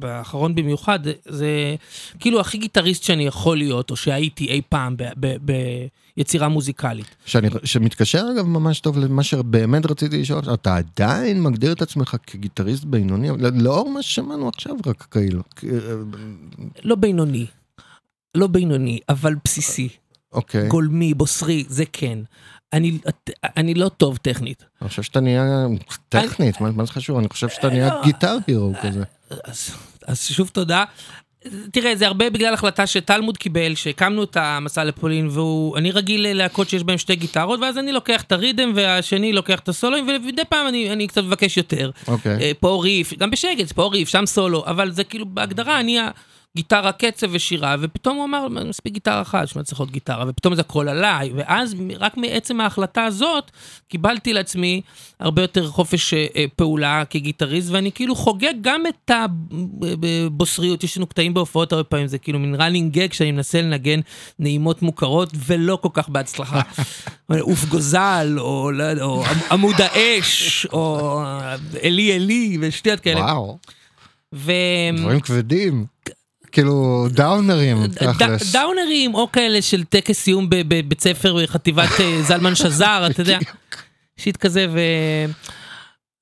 והאחרון במיוחד, זה- כאילו הכי גיטריסט שאני יכול להיות, או שהייתי אי פעם ב- ב- ביצירה מוזיקלית. שאני, שמתקשר אגב ממש טוב למה שבאמת רציתי לשאול, אתה עדיין מגדיר את עצמך כגיטריסט בינוני, לאור מה ששמענו עכשיו רק כאילו. לא בינוני, לא בינוני, אבל בסיסי, אוקיי, גולמי, בוסרי, זה כן. אני, אני לא טוב טכנית. אני חושב שאתה נהיה טכנית, מה מה זה חשוב? אני חושב שאתה נהיה לא. גיטר הירו כזה. אז, אז שוב תודה. תראה, זה הרבה בגלל החלטה שטלמוד קיבל, שהקמנו את המסע לפולין, ואני רגיל ללהקות שיש בהם שתי גיטרות, ואז אני לוקח את הריתם, והשני לוקח את הסולואים, ומדי פעם אני, אני קצת מבקש יותר. אוקיי. אה, פה ריף, גם בשקט, פה ריף, שם סולו, אבל זה כאילו בהגדרה אני הגיטרה, קצב ושירה, ופתאום הוא אמר, מספיק גיטרה אחת, שמע צריך עוד גיטרה, ופתאום זה הכל עליי, ואז רק מעצם ההחלטה הזאת, קיבלתי לעצמי הרבה יותר חופש אה, אה, פעולה כגיטריסט, ואני כאילו חוגג גם את הבוסריות, יש לנו קטעים בהופעות הרבה פעמים, זה כאילו מין running gag שאני מנסה לנגן נעימות מוכרות, ולא כל כך בהצלחה. [LAUGHS] עוף גוזל, או, לא או עמוד האש, או אלי אלי, ושטויות כאלה. וואו, ו... דברים כבדים. כאילו דאונרים, ד-. דאונרים או כאלה של טקס סיום בבית ספר בחטיבת אה, [LAUGHS] זלמן שזר, אתה יודע, shit כזה ו...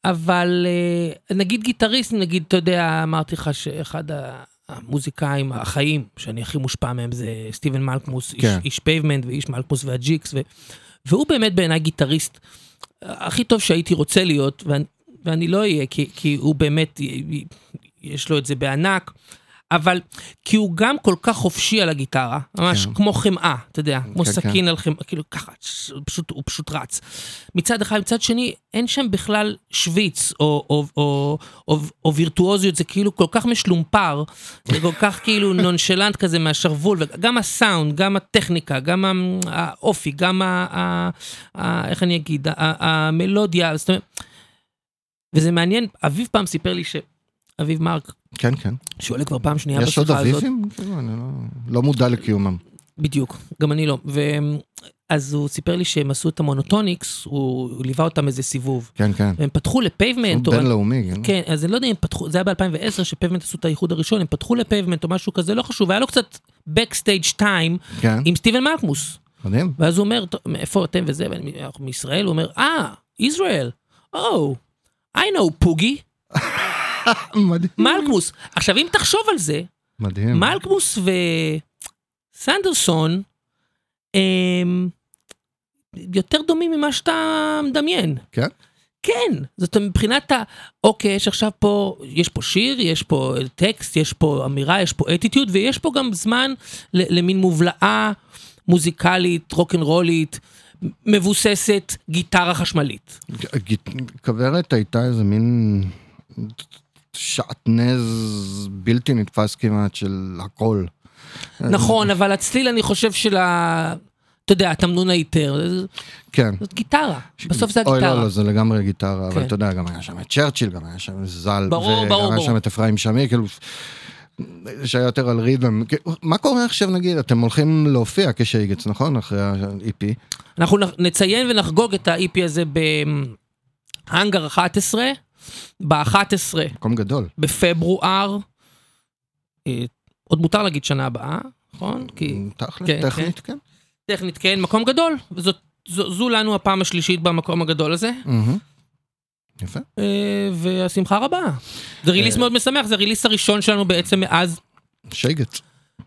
אבל אה, נגיד גיטריסט, נגיד, אתה יודע, אמרתי לך שאחד המוזיקאים החיים שאני הכי מושפע מהם זה סטיבן מלקמוס, איש, כן. איש Pavement ואיש מלקמוס וה Jicks, ו... והוא באמת בעיניי גיטריסט הכי טוב שהייתי רוצה להיות, ואני, ואני לא אהיה, כי, כי הוא באמת, יש לו את זה בענק. אבל כי הוא גם כל כך חופשי על הגיטרה, ממש כן. כמו חמאה, אתה יודע, כמו כן, סכין על חמאה, כאילו ככה, הוא פשוט, הוא פשוט רץ. מצד אחד, מצד שני, אין שם בכלל שוויץ או, או, או, או, או וירטואוזיות, זה כאילו כל כך משלומפר, זה כל כך כאילו נונשלנט כזה מהשרוול, וגם הסאונד, גם הטכניקה, גם האופי, גם ה... ה, ה איך אני אגיד, ה- ה- המלודיה, זאת אומרת, וזה מעניין, אביב פעם סיפר לי ש... אביב מרק, כן, כן. שעולה כבר פעם שנייה יש עוד בשיחה הזאת. אביבים? כאילו, אני לא- לא מודע לקיומם. בדיוק, גם אני לא. אז הוא סיפר לי שהם עשו את ה Monotonix, הוא ליווה אותם איזה סיבוב. כן, כן. והם פתחו ל Pavement, או... בינלאומי, כן. כן, אז אני לא יודע אם הם פתחו, זה היה ב-2010 ש Pavement עשו את האיחוד הראשון, הם פתחו ל Pavement או משהו כזה, לא חשוב, היה לו קצת backstage time כן, עם סטיבן מלכמוס. מדהים. ואז הוא אומר, "טוב, מאיפה אתם וזה, ואני- אנחנו מישראל, הוא אומר, אה, ישראל, או, I know פוגי, [LAUGHS] [LAUGHS] מדהים. מלכמוס. עכשיו אם תחשוב על זה, מדהים. מלכמוס וסנדרסון הם יותר דומים ממה שאתה מדמיין. כן? כן, זאת מבחינת ה... אוקיי, יש עכשיו פה, יש פה שיר, יש פה טקסט, יש פה אמירה, יש פה אטיטיוד, ויש פה גם זמן למין מובלעה מוזיקלית, רוקנרולית, מבוססת גיטרה חשמלית. כוורת הייתה איזה מין שעטנז בלתי נתפס כמעט של הכל. נכון, אבל הצליל, אני חושב, של ה... אתה יודע, התמנון היתר, כן. זאת גיטרה, בסוף זה אוי, הגיטרה. לא, לא, זה לגמרי גיטרה, אבל כן. אתה יודע, גם היה שם את צ'רצ'יל, גם היה שם ז"ל, ברור, ברור, ברור. שם את אפרים שמיר, כאילו, שהיה יותר על רית'ם. מה קורה עכשיו נגיד, אתם הולכים להופיע כשייגץ, נכון? אחרי ה-EP? אנחנו נציין ונחגוג את ה-EP הזה בהאנגר 11, ב-11 מקום גדול. בפברואר, אה, עוד מותר להגיד שנה הבאה, נכון? כי תכל'ס, כן, טכנית, כן. טכנית כן, מקום גדול, וזאת, זו, זו לנו הפעם השלישית במקום הגדול הזה. יפה. אה, והשמחה רבה. זה ריליס אה. מאוד משמח, זה הריליס הראשון שלנו בעצם מאז, שייגץ.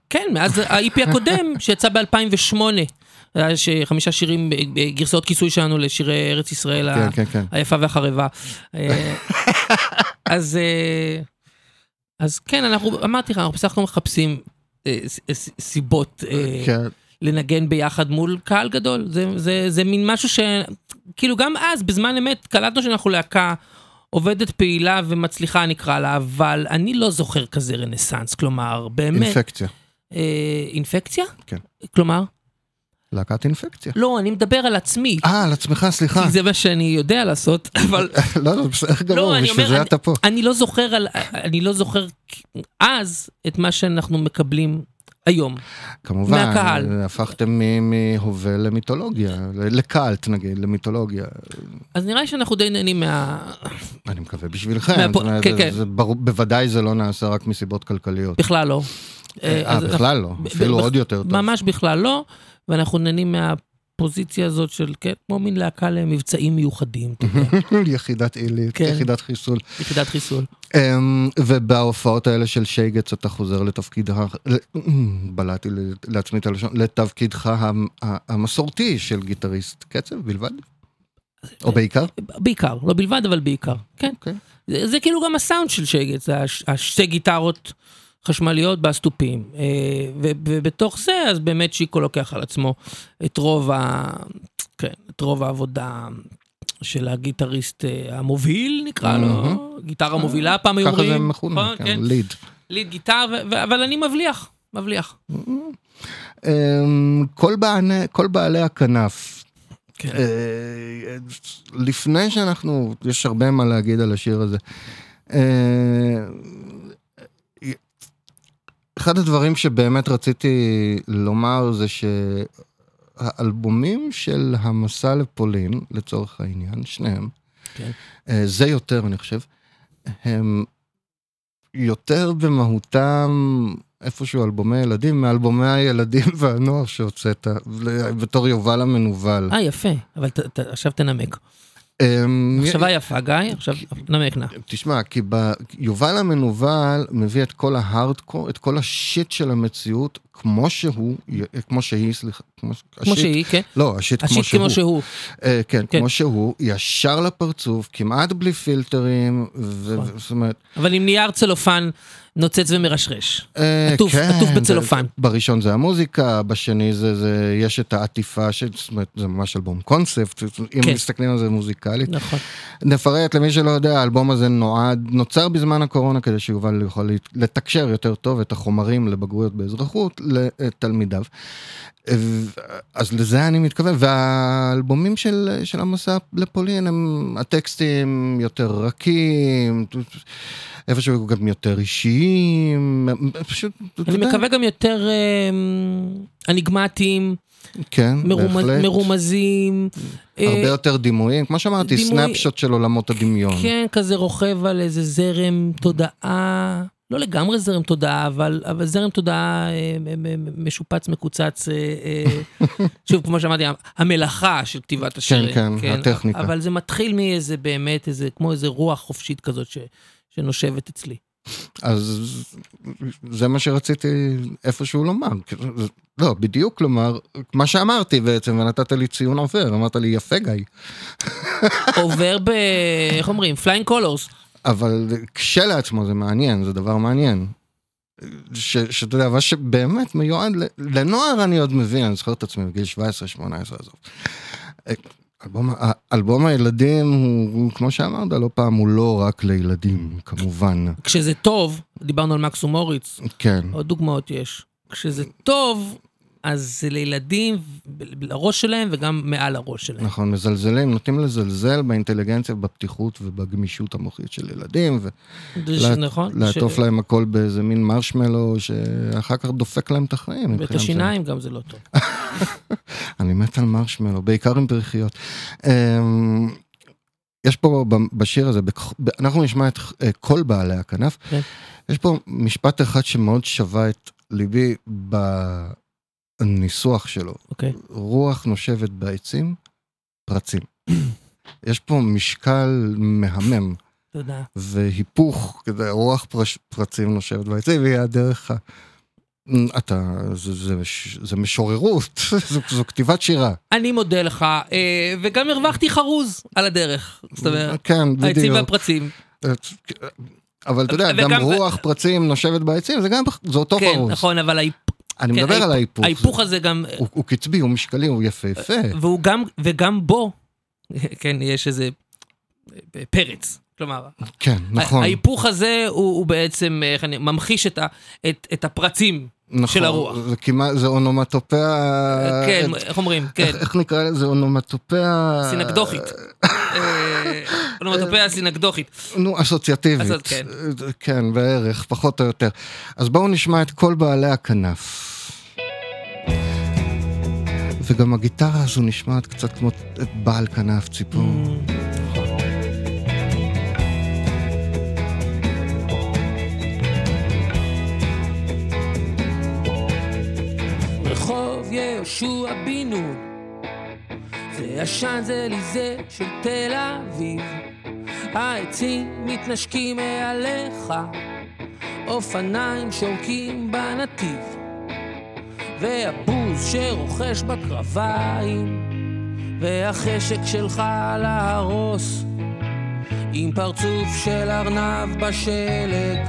כן, מאז ה-EP הקודם שיצא ב-2008. היה ש- חמישה שירים, גרסאות כיסוי שלנו לשירי ארץ ישראל ה- כן, כן, כן. היפה והחרבה. אה, [LAUGHS] אז אה, אז כן, אנחנו, אמרתי לך, אנחנו בסך הכל מחפשים אה, סיבות כן. לנגן ביחד מול קהל גדול. זה, זה, זה מין משהו ש... כאילו גם אז, בזמן אמת, קלטנו שאנחנו להקה עובדת פעילה ומצליחה נקרא לה, אבל אני לא זוכר כזה רנסאנס, כלומר, באמת... אינפקציה. אה, אינפקציה? כן. כלומר? להקת אינפקציה. לא, אני מדבר על עצמי. אה, על עצמך, סליחה. כי זה מה שאני יודע לעשות, [LAUGHS] אבל לא, לא, בסדר גמור, אני בשביל זה אתה פה. אני לא זוכר על, אני לא זוכר אז את מה שאנחנו מקבלים היום. כמובן, מהקהל. הפכתם מהווה למיתולוגיה, לקאלט נגיד, למיתולוגיה. אז נראה לי שאנחנו די נהנים מה... אני מקווה בשבילכם, כן, כן. בוודאי זה לא נעשה רק מסיבות כלכליות. בכלל לא. אה, אז- בכלל לא, אפילו עוד יותר טוב. ממש בכלל לא, ואנחנו נהנים מהפוזיציה הזאת של, כן, כמו מין להקה למבצעים מיוחדים, [LAUGHS] יחידת עילית, כן. יחידת חיסול. יחידת חיסול. אמ, ובהופעות האלה של שייגץ אתה חוזר לתפקידך, ל- [CLEARS THROAT] בלעתי לעצמי את הלשון, לתפקידך המסורתי של גיטריסט קצב בלבד? או בעיקר? בעיקר, לא בלבד, אבל בעיקר, כן. אוקיי. זה, זה כאילו גם הסאונד של הש, השתי גיטרות חשמליות באסטופים. אה, ובתוך זה, אז באמת שיקו לוקח על עצמו את רוב, ה, כן, את רוב העבודה של הגיטריסט אה, המוביל, נקרא לו, גיטרה מובילה פעם היו ככה זה אומרים. מכונה, כן, ליד. ליד גיטר, ו- אבל אני מבליח, מבליח. אמ, כל בעלי- כל בעלי הכנף. כן. אה, לפני שאנחנו, יש הרבה מה להגיד על השיר הזה. אחד הדברים שבאמת רציתי לומר זה שהאלבומים של המסע לפולין, לצורך העניין, שניהם, כן. אה, זה יותר אני חושב, הם יותר במהותם איפשהו אלבומי ילדים מאלבומי הילדים [LAUGHS] והנוער שהוצאת בתור יובל המנוול. אה, יפה, אבל ת, ת, עכשיו תנמק. אמ, מחשבה יפה, גיא, עכשיו נמק נא. תשמע, כי. יובל המנוול מביא את כל ההארדקור, את כל השיט של המציאות, כמו שהוא, כמו שהיא, סליחה, כמו, כמו השיט- שהיא, כן. לא, השיט כמו השיט שהוא. כמו שהוא. אה, כן, כן. כמו שהוא, ישר לפרצוף, כמעט בלי פילטרים, ו- נכון. זאת אומרת, אבל עם נייר צלופן נוצץ ומרשרש. אה, עטוף- כן, עטוף זה- בצלופן. בראשון זה המוזיקה, בשני זה, זה יש את העטיפה, של- זאת אומרת, זה ממש אלבום קונספט, אם כן. מסתכלים על זה מוזיקלית. נכון. נפרט למי שלא יודע, האלבום הזה נועד, נוצר בזמן הקורונה כדי שיובל יכול לתקשר יותר טוב את החומרים לבגרויות באזרחות לתלמידיו. אז לזה אני מתכוון, והאלבומים של, של המסע לפולין הם הטקסטים יותר רכים, איפשהו גם יותר אישיים, פשוט, אני יודע, מקווה גם יותר אה, אניגמטיים, כן, מרומז- בהחלט, מרומזים. אה, הרבה יותר דימויים, כמו שאמרתי, דימוי- סנאפשוט של עולמות הדמיון. כן, כזה רוכב על איזה זרם תודעה, לא לגמרי זרם תודעה, אבל, אבל זרם תודעה אה, מ- מ- משופץ, מקוצץ, אה, אה, שוב, כמו שאמרתי, המלאכה של כתיבת השירים. כן, הטכניקה. אבל זה מתחיל מאיזה באמת, איזה, כמו איזה רוח חופשית כזאת ש, שנושבת אצלי. אז זה מה שרציתי איפשהו לומר. לא, בדיוק לומר, מה שאמרתי בעצם, ונתת לי ציון עובר, אמרת לי יפה גיא. עובר ב... איך אומרים? flying colors. אבל כשלעצמו זה מעניין, זה דבר מעניין. שאתה יודע, מה שבאמת מיועד לנוער אני עוד מבין, אני זוכר את עצמי בגיל 17-18, עזוב. אלבום, אלבום הילדים הוא, הוא, כמו שאמרת, לא פעם, הוא לא רק לילדים, כמובן. כשזה טוב, דיברנו על מקס ומוריץ, כן. עוד דוגמאות יש. כשזה טוב, אז זה לילדים, ב- לראש שלהם וגם מעל הראש שלהם. נכון, מזלזלים, נוטים לזלזל באינטליגנציה, בפתיחות ובגמישות המוחית של ילדים, זה ש- נכון? ולעטוף ש- להם הכל באיזה מין מרשמלו, שאחר כך דופק להם את החיים. ואת. השיניים גם זה לא טוב. [LAUGHS] אני מת על מרשמלו, בעיקר עם פרחיות. אמ, יש פה ב- בשיר הזה, ב- אנחנו נשמע את אה, כל בעלי הכנף, כן. יש פה משפט אחד שמאוד שווה את ליבי בניסוח שלו. אוקיי. רוח נושבת בעצים, פרצים. [CLEARS THROAT] יש פה משקל מהמם תודה. והיפוך, כזה, רוח פרש, פרצים נושבת בעצים, והיא הדרך ה... [CLEARS THROAT] אתה, זה, זה, זה משוררות, [LAUGHS] זו, זו כתיבת שירה. אני מודה לך, אה, וגם הרווחתי חרוז על הדרך. זאת אומרת, [CLEARS THROAT] כן, העצים בדיוק. והפרצים. אבל אתה יודע, גם רוח פרצים נושבת בעצים, זה גם, זה אותו כן, פרוס. נכון, אבל אני כן, מדבר ההיפ- על ההיפוך. ההיפוך הזה גם, הוא, הוא קצבי, הוא משקלי, הוא יפהפה. והוא גם, וגם בו, [LAUGHS] כן, יש איזה אה, פרץ. כלומר, כן, נכון. ההיפוך הזה הוא, הוא בעצם, איך אני, ממחיש את, ה, את, את הפרצים נכון, של הרוח. זה כמעט, זה אונומטופיה... כן, איך אומרים? כן, איך, איך נקרא לזה? אונומטופיה... סינקדוחית. אונומטופיה סינקדוחית. נו, אסוציאטיבית. כן. כן, בערך, פחות או יותר. אז בואו נשמע את כל בעלי הכנף. וגם הגיטרה הזו נשמעת קצת כמו את בעל כנף ציפור. רחוב יהושע בינו, זה השאנזליזה של תל אביב. העצים מתנשקים מעליך, אופניים שורקים בנתיב, והבוז שרוכש בקרביים, והחשק שלך להרוס, עם פרצוף של ארנב בשלג,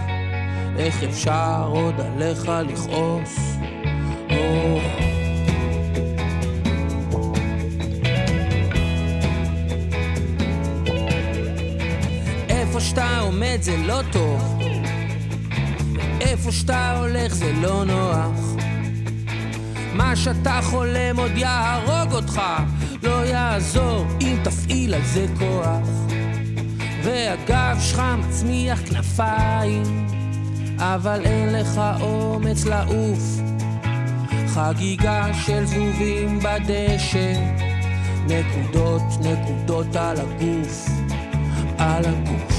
איך אפשר עוד עליך לכעוס? או... איפה שאתה עומד זה לא טוב, איפה שאתה הולך זה לא נוח. מה שאתה חולם עוד יהרוג אותך, לא יעזור אם תפעיל על זה כוח. והגב שלך מצמיח כנפיים, אבל אין לך אומץ לעוף. חגיגה של זבובים בדשא, נקודות נקודות על הגוף, על הגוף.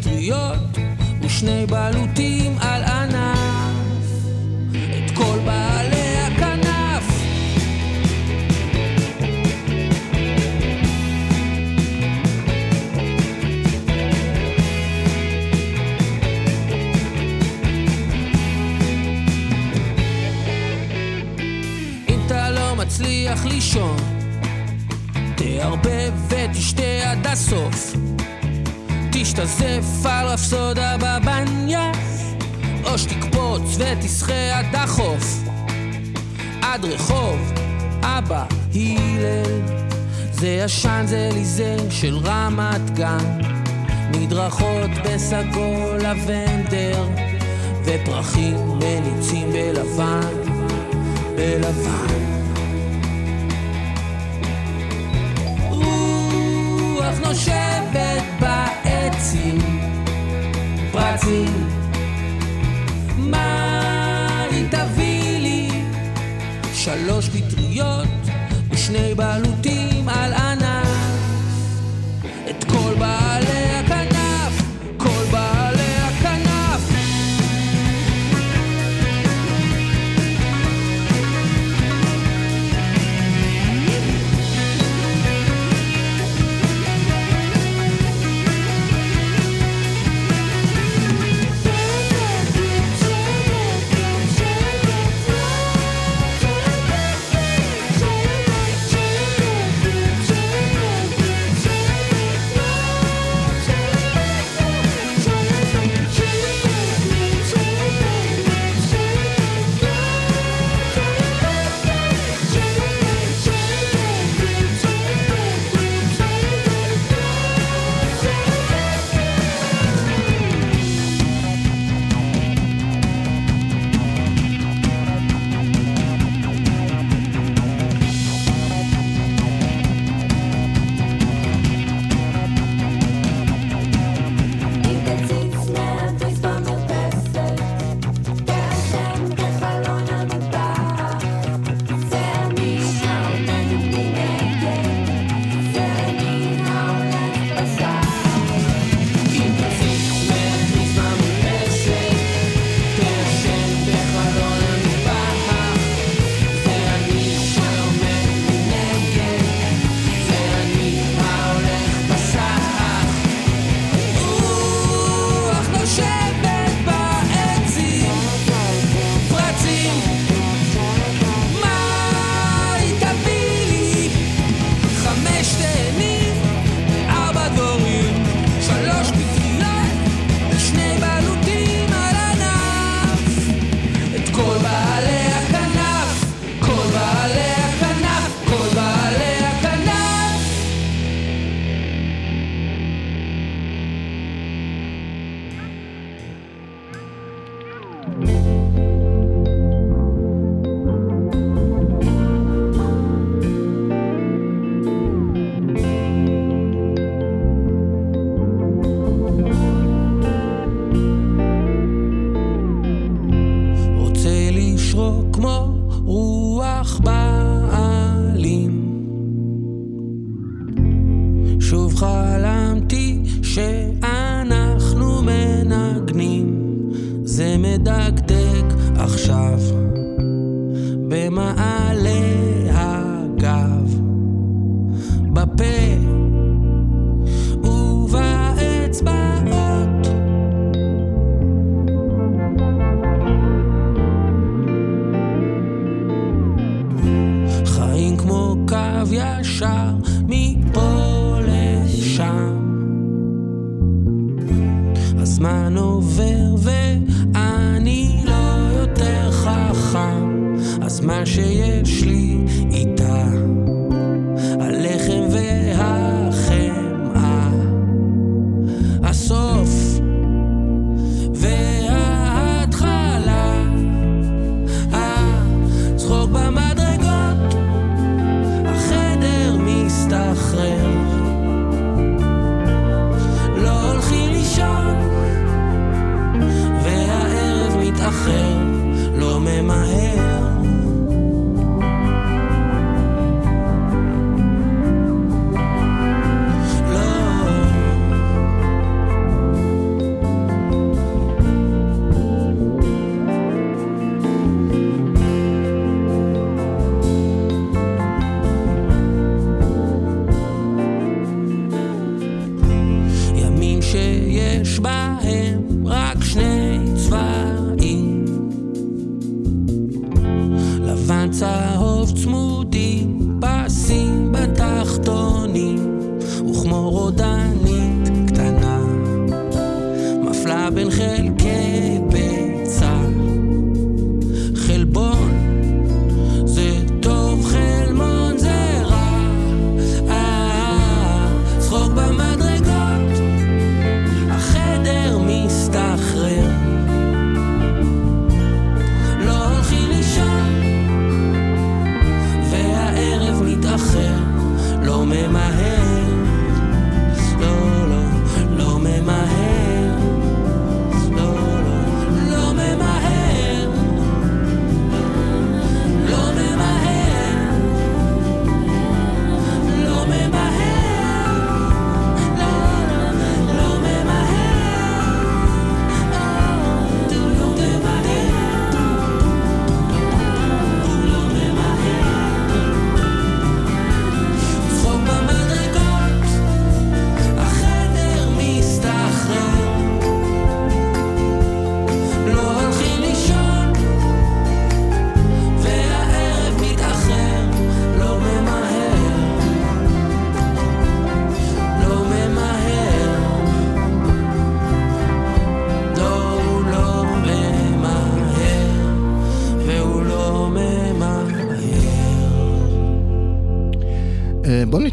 פטריות ושני בלוטים על ענף. את כל בעלי הכנף. אם אתה לא מצליח לישון תערבב ותשתה עד הסוף. תשתזף על לא רפסודה בבניה או שתקפוץ ותשחה עד החוף, עד רחוב אבא הלל. זה ישן זה ליזה של רמת גן, מדרכות בסגול לבנדר, ופרחים מניצים בלבן, בלבן. רוח נושב פרצים, פרצים. מה לי תביא לי? שלוש פטריות ושני בלוטים על...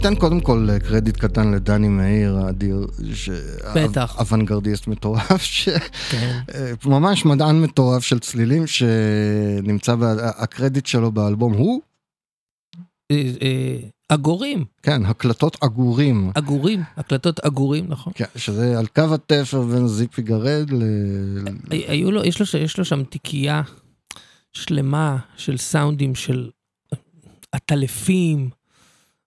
ניתן קודם כל אה, קרדיט קטן לדני מאיר האדיר, ש- בטח. אוונגרדיסט מטורף, ש- כן. אה, ממש מדען מטורף של צלילים, שנמצא, בה- הקרדיט שלו באלבום הוא, אה, עגורים, כן, הקלטות עגורים, עגורים, הקלטות עגורים, נכון. כן, שזה על קו התפר בין זיפי גרד ל... היו לו, יש לו, יש לו שם תיקייה שלמה של סאונדים של עטלפים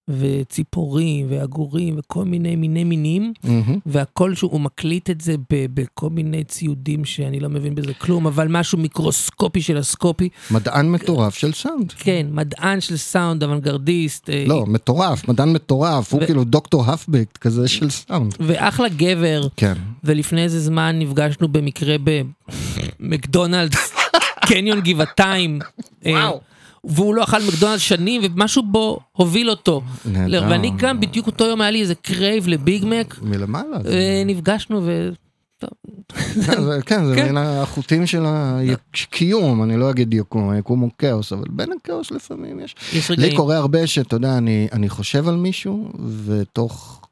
וציפורים ועגורים וכל מיני מיני מינים, מהמם. והכל שהוא מקליט את זה ב- בכל מיני ציודים שאני לא מבין בזה כלום, אבל משהו מיקרוסקופי של הסקופי. מדען מטורף של סאונד. כן, מדען של סאונד, אוונגרדיסט. אה, לא, מטורף, מדען מטורף, הוא ו- כאילו דוקטור האפבקט כזה של סאונד. ואחלה גבר, כן. ולפני איזה זמן נפגשנו במקרה במקדונלדס, [LAUGHS] קניון גבעתיים. וואו. והוא לא אכל מקדונלדס שנים, ומשהו בו הוביל אותו. נהדר. ואני גם, בדיוק אותו יום היה לי איזה crave ל Big Mac, מלמעלה. ונפגשנו ו... [LAUGHS] כן, זה- זה כן. מן החוטים של הקיום, אני לא אגיד יקום, היקום הוא כאוס, אבל בין הכאוס לפעמים יש. לי. קורה הרבה שאתה יודע, אני חושב על מישהו, ותוך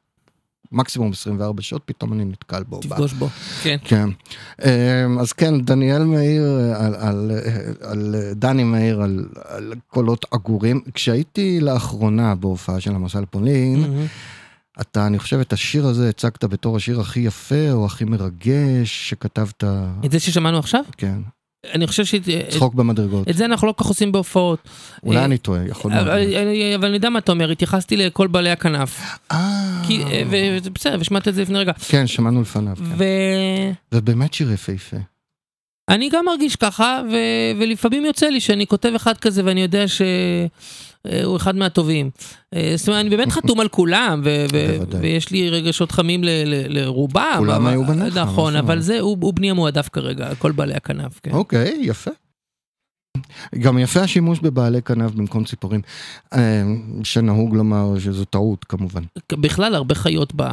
מקסימום 24 שעות פתאום אני נתקל בו. תפגוש בו. כן. כן. אמ, אז כן, דניאל מאיר, על, על, על דני מאיר, על, על קולות עגורים. כשהייתי לאחרונה בהופעה של המסע לפולין. אתה, אני חושב, את השיר הזה הצגת בתור השיר הכי יפה או הכי מרגש שכתבת, את זה ששמענו עכשיו? כן, אני חושב שאת צחוק במדרגות. את זה אנחנו לא כל כך עושים בהופעות. אולי אה, אני טועה, יכול אבל להיות. אני- אבל אני יודע מה אתה אומר, התייחסתי לכל בעלי הכנף. אה, אה, בסדר, ושמעת את זה לפני רגע. כן, שמענו לפניו, כן. ובאמת שיר יפהפה. ואני גם מרגיש ככה, ו- ולפעמים יוצא לי שאני כותב אחד כזה ואני יודע שהוא אחד מהטובים. אה, זאת אומרת, אני באמת [LAUGHS] חתום על כולם, ו- ו-. ויש לי רגשות חמים ל- ל- לרובם. כולם אבל- היו בנחל, נכון, אבל זה, הוא הוא בני המועדף כרגע, כל בעלי הכנף. כן. אוקיי, יפה. גם יפה השימוש בבעלי כנף במקום ציפורים, אה, שנהוג לומר שזו טעות כמובן. בכלל, הרבה חיות ב...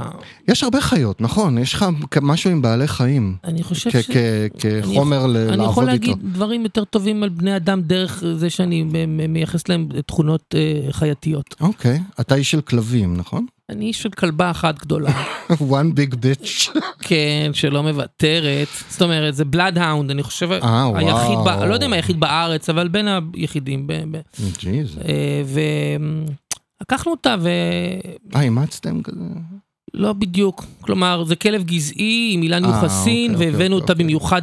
יש הרבה חיות, נכון, יש לך משהו עם בעלי חיים, אני חושב ש... כחומר ל- אני יכול לעבוד איתו. להגיד דברים יותר טובים על בני אדם דרך זה שאני מייחס להם תכונות אה, חייתיות. אוקיי, אתה איש של כלבים, נכון? אני איש של כלבה אחת גדולה, [LAUGHS] one big bitch. כן, שלא מוותרת. זאת אומרת, זה בלאדהאונד, אני חושב, אה, היחיד. ב... לא יודע אם היחיד בארץ, אבל בין היחידים. ב... ב... אה, ולקחנו אותה אה, אימצתם כזה? ולא בדיוק. כלומר, זה כלב גזעי עם אילן אה, יוחסין, אוקיי, והבאנו אוקיי, אותה אוקיי. במיוחד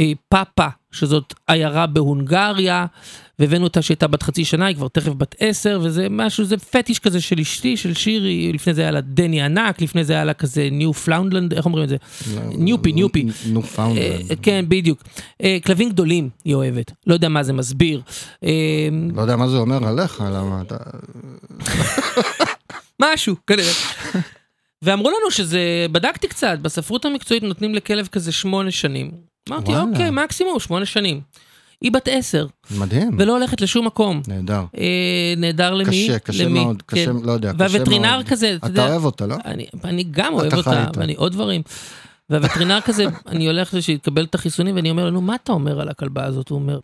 מפאפה, שזאת עיירה בהונגריה, והבאנו אותה שהייתה בת חצי שנה, היא כבר תכף בת עשר, וזה משהו, זה פטיש כזה של אשתי, של שירי, לפני זה היה לה דני ענק, לפני זה היה לה כזה Newfoundland, איך אומרים את זה? Newfie, Newfie. Newfound. אה, כן, בדיוק. אה, כלבים גדולים היא אוהבת, לא יודע מה זה מסביר. אה, לא יודע מה זה אומר עליך, למה אתה... משהו, כנראה. ואמרו לנו שזה, בדקתי קצת, בספרות המקצועית נותנים לכלב כזה שמונה שנים. אמרתי, וואלה. אוקיי, מקסימום, שמונה שנים. היא בת עשר, מדהים. ולא הולכת לשום מקום. נהדר. אה, נהדר למי? קשה, קשה למי? מאוד, קשה, כן. לא יודע, קשה מאוד. והווטרינר כזה, אתה אתה יודע, אוהב אותה, לא? אני, אני גם אוהב אתה אותה, איתה. ואני עוד דברים. והווטרינר כזה, [LAUGHS] אני הולך שיקבל את החיסונים, ואני אומר לו, נו, מה אתה אומר על הכלבה הזאת? הוא אומר,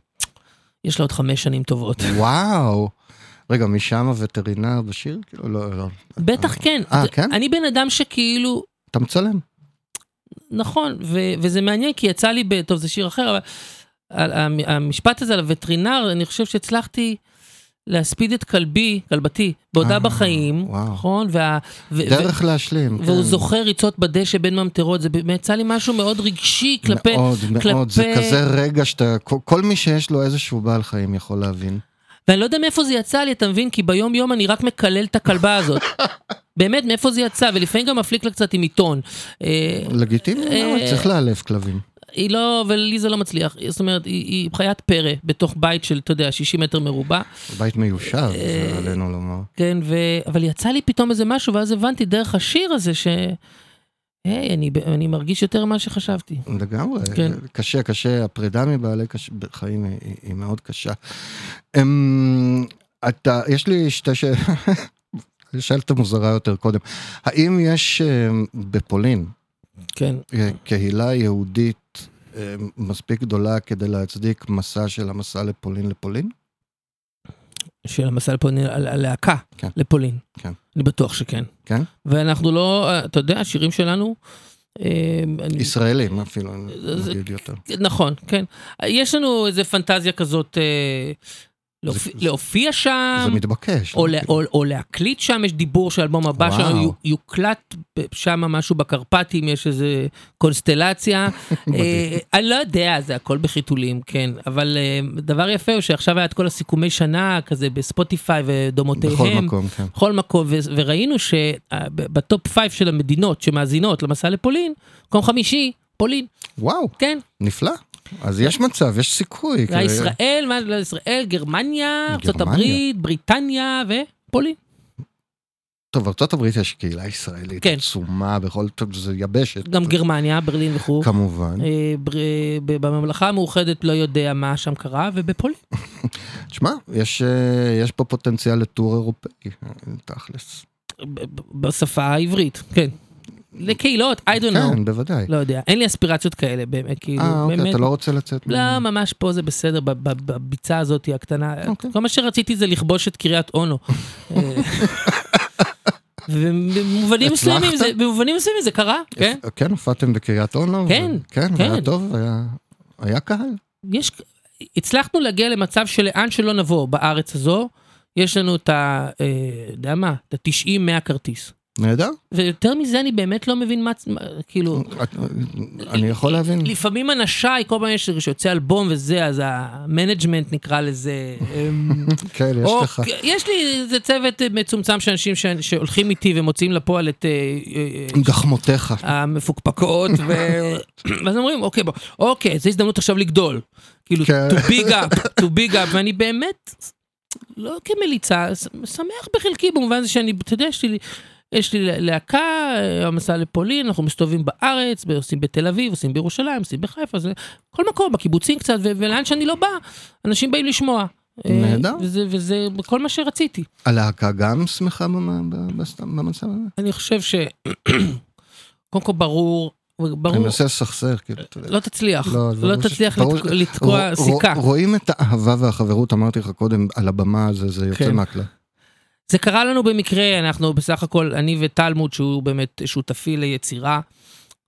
יש לה עוד חמש שנים טובות. [LAUGHS] וואו. רגע, משם הווטרינר בשיר? כאילו, לא, לא. בטח כן. אה, כן? אני בן אדם שכאילו, אתה מצלם. נכון, ו- וזה מעניין, כי יצא לי, ב- טוב, זה שיר אחר, אבל המשפט הזה על הווטרינר, אני חושב שהצלחתי להספיד את כלבי, כלבתי, בעודה אה, בחיים, וואו. נכון? וה- ו- דרך להשלים. והוא כן. זוכר ריצות בדשא בין ממטרות, זה באמת יצא לי משהו מאוד רגשי כלפי... מאוד, מאוד. זה כזה רגע שאתה, כל- כל מי שיש לו איזשהו בעל חיים יכול להבין. ואני לא יודע מאיפה זה יצא לי, אתה מבין? כי ביום יום אני רק מקלל את הכלבה הזאת. [LAUGHS] באמת, מאיפה זה יצא? ולפעמים גם מפליק לה קצת עם עיתון. אה, לגיטימי, אה? צריך לאלף כלבים. היא לא, ולי זה לא מצליח. זאת אומרת, היא, היא חיית פרא בתוך בית של, אתה יודע, 60 מטר מרובע. בית מיושב, אה, זה עלינו לומר. כן, ו... אבל יצא לי פתאום איזה משהו, ואז הבנתי דרך השיר הזה ש... היי, אני, אני מרגיש יותר ממה שחשבתי. לגמרי, כן. קשה, קשה, הפרידה מבעלי קש... חיים היא- היא מאוד קשה. אמ, אתה, יש לי שתי שאלות, [LAUGHS] שאלת מוזרה יותר קודם. האם יש אמ, בפולין כן. קהילה יהודית אה, מספיק גדולה כדי להצדיק מסע של המסע לפולין לפולין? של המסע לפולין, הלהקה כן. לפולין. כן. אני בטוח שכן. כן? ואנחנו לא, אה, אתה יודע, השירים שלנו, אה, אני- ישראלים אפילו, זה- אגיד יותר. נכון, כן. יש לנו איזה פנטזיה כזאת אה, להופיע- שם. זה מתבקש. או, לא? או, או להקליט שם, יש דיבור שהאלבום הבא וואו. שלנו יו- יוקלט שם משהו בקרפטים, יש איזה קונסטלציה. [LAUGHS] אה, אני לא יודע, זה הכל בחיתולים, כן. אבל אה, דבר יפה הוא שעכשיו היה את כל הסיכומי שנה, כזה בספוטיפיי ודומותיהם. בכל מקום, כן. בכל מקום, ו- וראינו שב top five של המדינות שמאזינות למסע לפולין, מקום חמישי, פולין, וואו, כן. נפלא. אז יש מצב, יש סיכוי. זה ישראל, מה, לא, ישראל, גרמניה. הברית, בריטניה ופולין. טוב, ארה"ב יש קהילה ישראלית כן. עצומה בכל, טוב, זה יבשת. גם גרמניה, ברלין וכו'. כמובן. אה, בר- ב- בממלכה המאוחדת לא יודע מה שם קרה, ובפולין. [LAUGHS] תשמע, יש, אה, יש פה פוטנציאל לטור אירופאי, אה, תכלס. בשפה העברית, כן. לקהילות, I don't know. כן, בוודאי. לא יודע, אין לי אספירציות כאלה באמת, כאילו, אה, אוקיי, באמת. אתה לא רוצה לצאת? לא, ממש פה זה בסדר, בביצה הזאת הקטנה. אוקיי. כל מה שרציתי זה לכבוש את קריית אונו. [LAUGHS] אה, ובמובנים מסוימים? זה- במובנים מסוימים זה קרה, כן? כן, הופעתם בקריית אונו? כן, כן, כן. היה טוב, היה- היה קהל. יש, הצלחנו להגיע למצב שלאן שלא נבוא בארץ הזו, יש לנו את ה... אה, יודע מה? את ה-90 מהכרטיס. נהדר. ויותר מזה אני באמת לא מבין מה, כאילו, אני יכול להבין. לפעמים אנשיי, כל פעם יש- שיוצא אלבום וזה, אז ה management נקרא לזה. [LAUGHS] כן, יש לך. יש לי איזה צוות מצומצם של אנשים שהולכים איתי ומוציאים לפועל את... אה, אה, אה, גחמותיך. המפוקפקות. [COUGHS] ואז אומרים, אוקיי, בוא, אוקיי, זו הזדמנות עכשיו לגדול. כאילו, כן. to big up, to big up, ואני באמת, לא כמליצה, שמח בחלקי במובן הזה שאני, אתה יודע, יש לי, יש לי להקה, אה, המסע לפולין, אנחנו מסתובבים בארץ, עושים בתל אביב, עושים בירושלים, עושים בחיפה, זה כל מקום, בקיבוצים קצת, ולאן שאני לא בא, אנשים באים לשמוע. אה, נהדר. וזה, וזה כל מה שרציתי. הלהקה גם שמחה במצב הזה? אני חושב ש... [CLEARS THROAT] קודם כל ברור, אני ברור, מנסה לסכסך, כאילו, אתה יודע. לא תצליח, לא, לא ש- תצליח ברור לתקוע סיכה. רוא- רואים את האהבה והחברות, אמרתי לך קודם, על הבמה, זה זה יוצא כן. מהכלל. זה קרה לנו במקרה, אנחנו בסך הכל, אני וטלמוד, שהוא באמת שותפי ליצירה,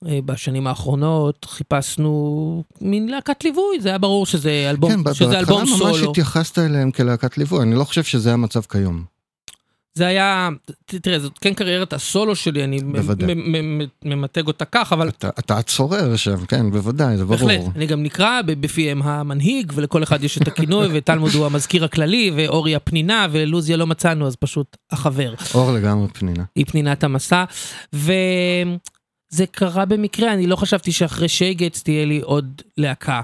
אה, בשנים האחרונות, חיפשנו מין להקת ליווי, זה היה ברור שזה אלבום, כן, שזה בהתחלה אלבום ממש סולו. התייחסת אליהם כלהקת ליווי, אני לא חושב שזה המצב כיום. זה היה, תראה, זאת כן קריירת הסולו שלי, אני ממתג אותה כך, אבל אתה- אתה הצורר שם, כן, בוודאי, זה בהחלט, ברור. אני גם נקרא בפיהם המנהיג, ולכל אחד יש את הכינוי, וטלמוד הוא המזכיר הכללי, ואורי הפנינה, ולוזיה לא מצאנו, אז פשוט החבר. אור לגמרי פנינה. היא פנינת המסע, וזה קרה במקרה, אני לא חשבתי שאחרי שייגץ תהיה לי עוד להקה.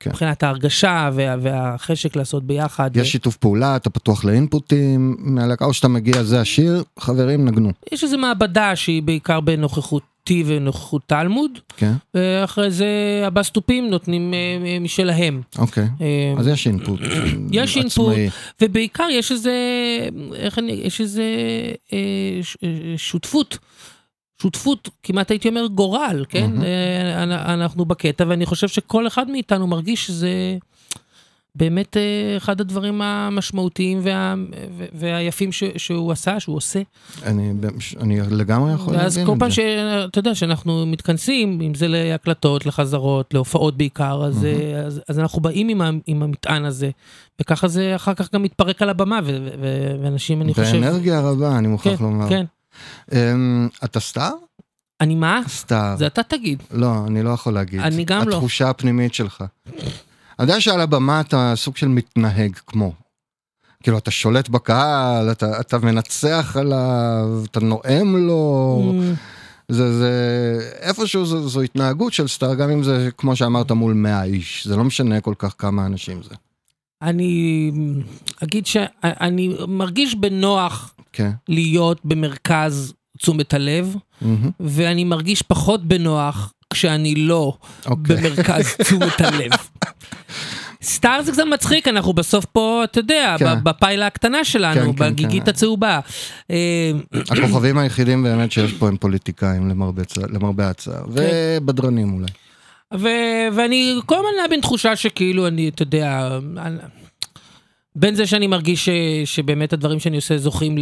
כן. מבחינת ההרגשה וה, והחשק לעשות ביחד. יש שיתוף פעולה, אתה פתוח לאינפוטים מהלהקה, או שאתה מגיע, זה השיר, חברים, נגנו. יש איזו מעבדה שהיא בעיקר בנוכחותי ונוכחות תלמוד, כן, ואחרי זה הבסטופים נותנים אה, אה, משלהם. אוקיי. אה, אז יש אינפוט. יש אינפוט. עצמאי. ובעיקר יש איזה, איך אני, יש איזה אה, ש, אה, שותפות. שותפות, כמעט הייתי אומר גורל, כן? אנ- אנחנו בקטע, ואני חושב שכל אחד מאיתנו מרגיש שזה באמת אה, אחד הדברים המשמעותיים וה, והיפים ש, שהוא עשה, שהוא עושה. אני אני לגמרי יכול ואז להבין כל את פעם זה. שאתה יודע שאנחנו מתכנסים, אם זה להקלטות, לחזרות, להופעות בעיקר, אז, אה, אז, אז אנחנו באים עם, ה- עם המטען הזה, וככה זה אחר כך גם מתפרק על הבמה, ו- ו- ואנשים, אני חושב... באנרגיה רבה, אני מוכרח כן, לומר. כן. אמ, אתה סטאר? אני מה? סטאר. זה אתה תגיד. לא, אני לא יכול להגיד. אני גם לא. התחושה הפנימית שלך. אני יודע שעל הבמה אתה סוג של מתנהג כמו. כאילו, אתה שולט בקהל, אתה, אתה מנצח עליו, אתה נואם לו. Mm, זה, זה, איפשהו זו, זו התנהגות של סטאר, גם אם זה, כמו שאמרת, מול 100 איש. זה לא משנה כל כך כמה אנשים זה. אני אגיד שאני מרגיש בנוח כן. להיות במרכז תשומת הלב, מהמם. ואני מרגיש פחות בנוח כשאני לא אוקיי. במרכז [LAUGHS] תשומת הלב. סטאר זה קצת מצחיק, אנחנו בסוף פה, אתה יודע, כן. בפיילה הקטנה שלנו, כן, כן, בגיגית כן. הצהובה. אה, הכוכבים היחידים באמת שיש פה הם פוליטיקאים, למרבה, הצער. ובדרנים אולי. ו- ואני כל הזמן נע בין תחושה שכאילו אני, אתה יודע, אני- בין זה שאני מרגיש ש, שבאמת הדברים שאני עושה זוכים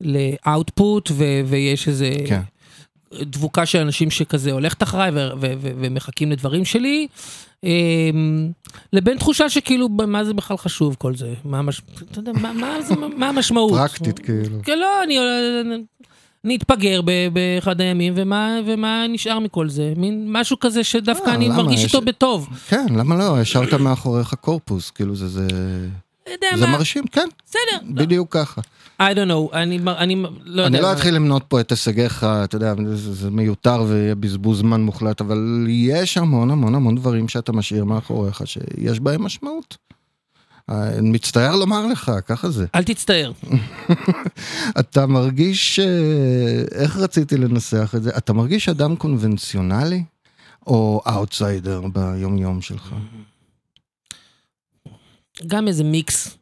לאוטפוט ו- ויש איזה כן. דבוקה של אנשים שכזה הולכת אחריי ו- ו- ו- ומחכים לדברים שלי, אמ, לבין תחושה שכאילו מה זה בכלל חשוב כל זה, מה, המש... מה, מה, זה, מה המשמעות? פרקטית כאילו. כן, לא, אני, ב- באחד הימים, ומה, ומה נשאר מכל זה? מין משהו כזה שדווקא אה, אני? מרגיש יש- אותו בטוב. כן, למה לא? השארת מאחוריך קורפוס, כאילו זה, זה, זה מה, מרשים, כן, בסדר, בדיוק ככה. I don't know, אני, אני לא יודע. אני לא אתחיל למנות פה את הישגיך, אתה יודע, זה, זה מיותר ויהיה בזבוז זמן מוחלט, אבל יש המון המון המון דברים שאתה משאיר מאחוריך, שיש בהם משמעות. אה, מצטער לומר לך, ככה זה. אל תצטער. [LAUGHS] אתה מרגיש, אה, איך רציתי לנסח את זה? אתה מרגיש אדם קונבנציונלי או אאוטסיידר ביום יום שלך? גם איזה מיקס,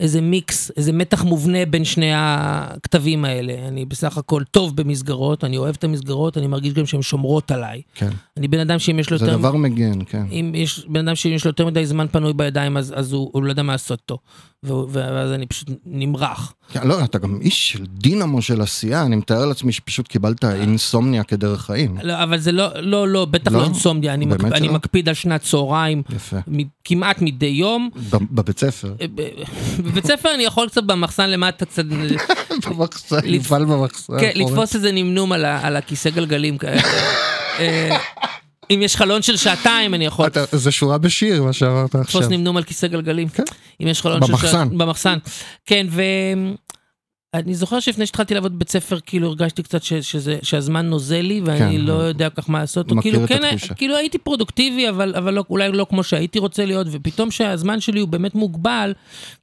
איזה מיקס, איזה מתח מובנה בין שני הכתבים האלה. אני בסך הכל טוב במסגרות, אני אוהב את המסגרות, אני מרגיש גם שהן שומרות עליי. כן. אני בן אדם שאם יש לו זה יותר... דבר מגן, כן. אם יש בן אדם שאם יש לו יותר מדי זמן פנוי בידיים, אז, אז הוא, הוא לא יודע מה לעשות. והוא- ואז אני פשוט נמרח. כן, לא, אתה גם איש של דינמו של עשייה, אני מתאר לעצמי שפשוט קיבלת אינסומניה כדרך חיים. לא, אבל זה לא, לא, לא, בטח לא? לא אינסומניה, אני, מקפ... אני? מקפיד על שנת צהריים, יפה. כמעט מדי יום. בבית ספר. אה, בבית ספר אני יכול קצת במחסן למטה קצת, [LAUGHS] במחסן, לפ- נפעל במחסן. כן. לתפוס איזה נמנום על, הכיסא גלגלים כאלה. [LAUGHS] אה, אם יש חלון של שעתיים אני יכול אתה- זה שורה בשיר, מה שאמרת עכשיו. לתפוס נמנום על כיסא גלגלים. כן. אם יש חלון של במחסן. שעתיים. במחסן. כן, ואני זוכר שלפני שהתחלתי לעבוד בבית ספר, כאילו הרגשתי קצת ש- שזה- שהזמן נוזל לי, ואני כן. לא יודע כל כך מה לעשות. מכיר כאילו, את כן, התחושה. כאילו הייתי פרודוקטיבי, אבל אבל לא- אולי לא כמו שהייתי רוצה להיות, ופתאום שהזמן שלי הוא באמת מוגבל,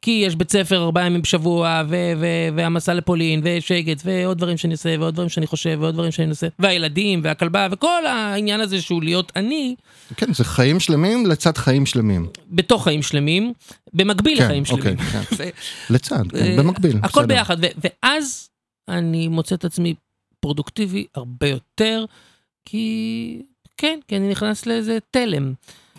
כי יש בית ספר ארבעה ימים בשבוע, ו- ו- והמסע לפולין, ושגת, ועוד דברים שאני עושה, ועוד דברים שאני חושב, ועוד דברים שאני עושה, והילדים, והכלבה, וכל העניין הזה שהוא להיות אני, כן, זה חיים שלמים לצד חיים שלמים. בתוך חיים שלמים, במקביל כן, לחיים אוקיי, שלמים. כן. [LAUGHS] לצד, כן, אה, במקביל. הכל בסדר. ביחד, ואז אני מוצא את עצמי פרודוקטיבי הרבה יותר, כי כן, כי אני נכנס לאיזה תלם.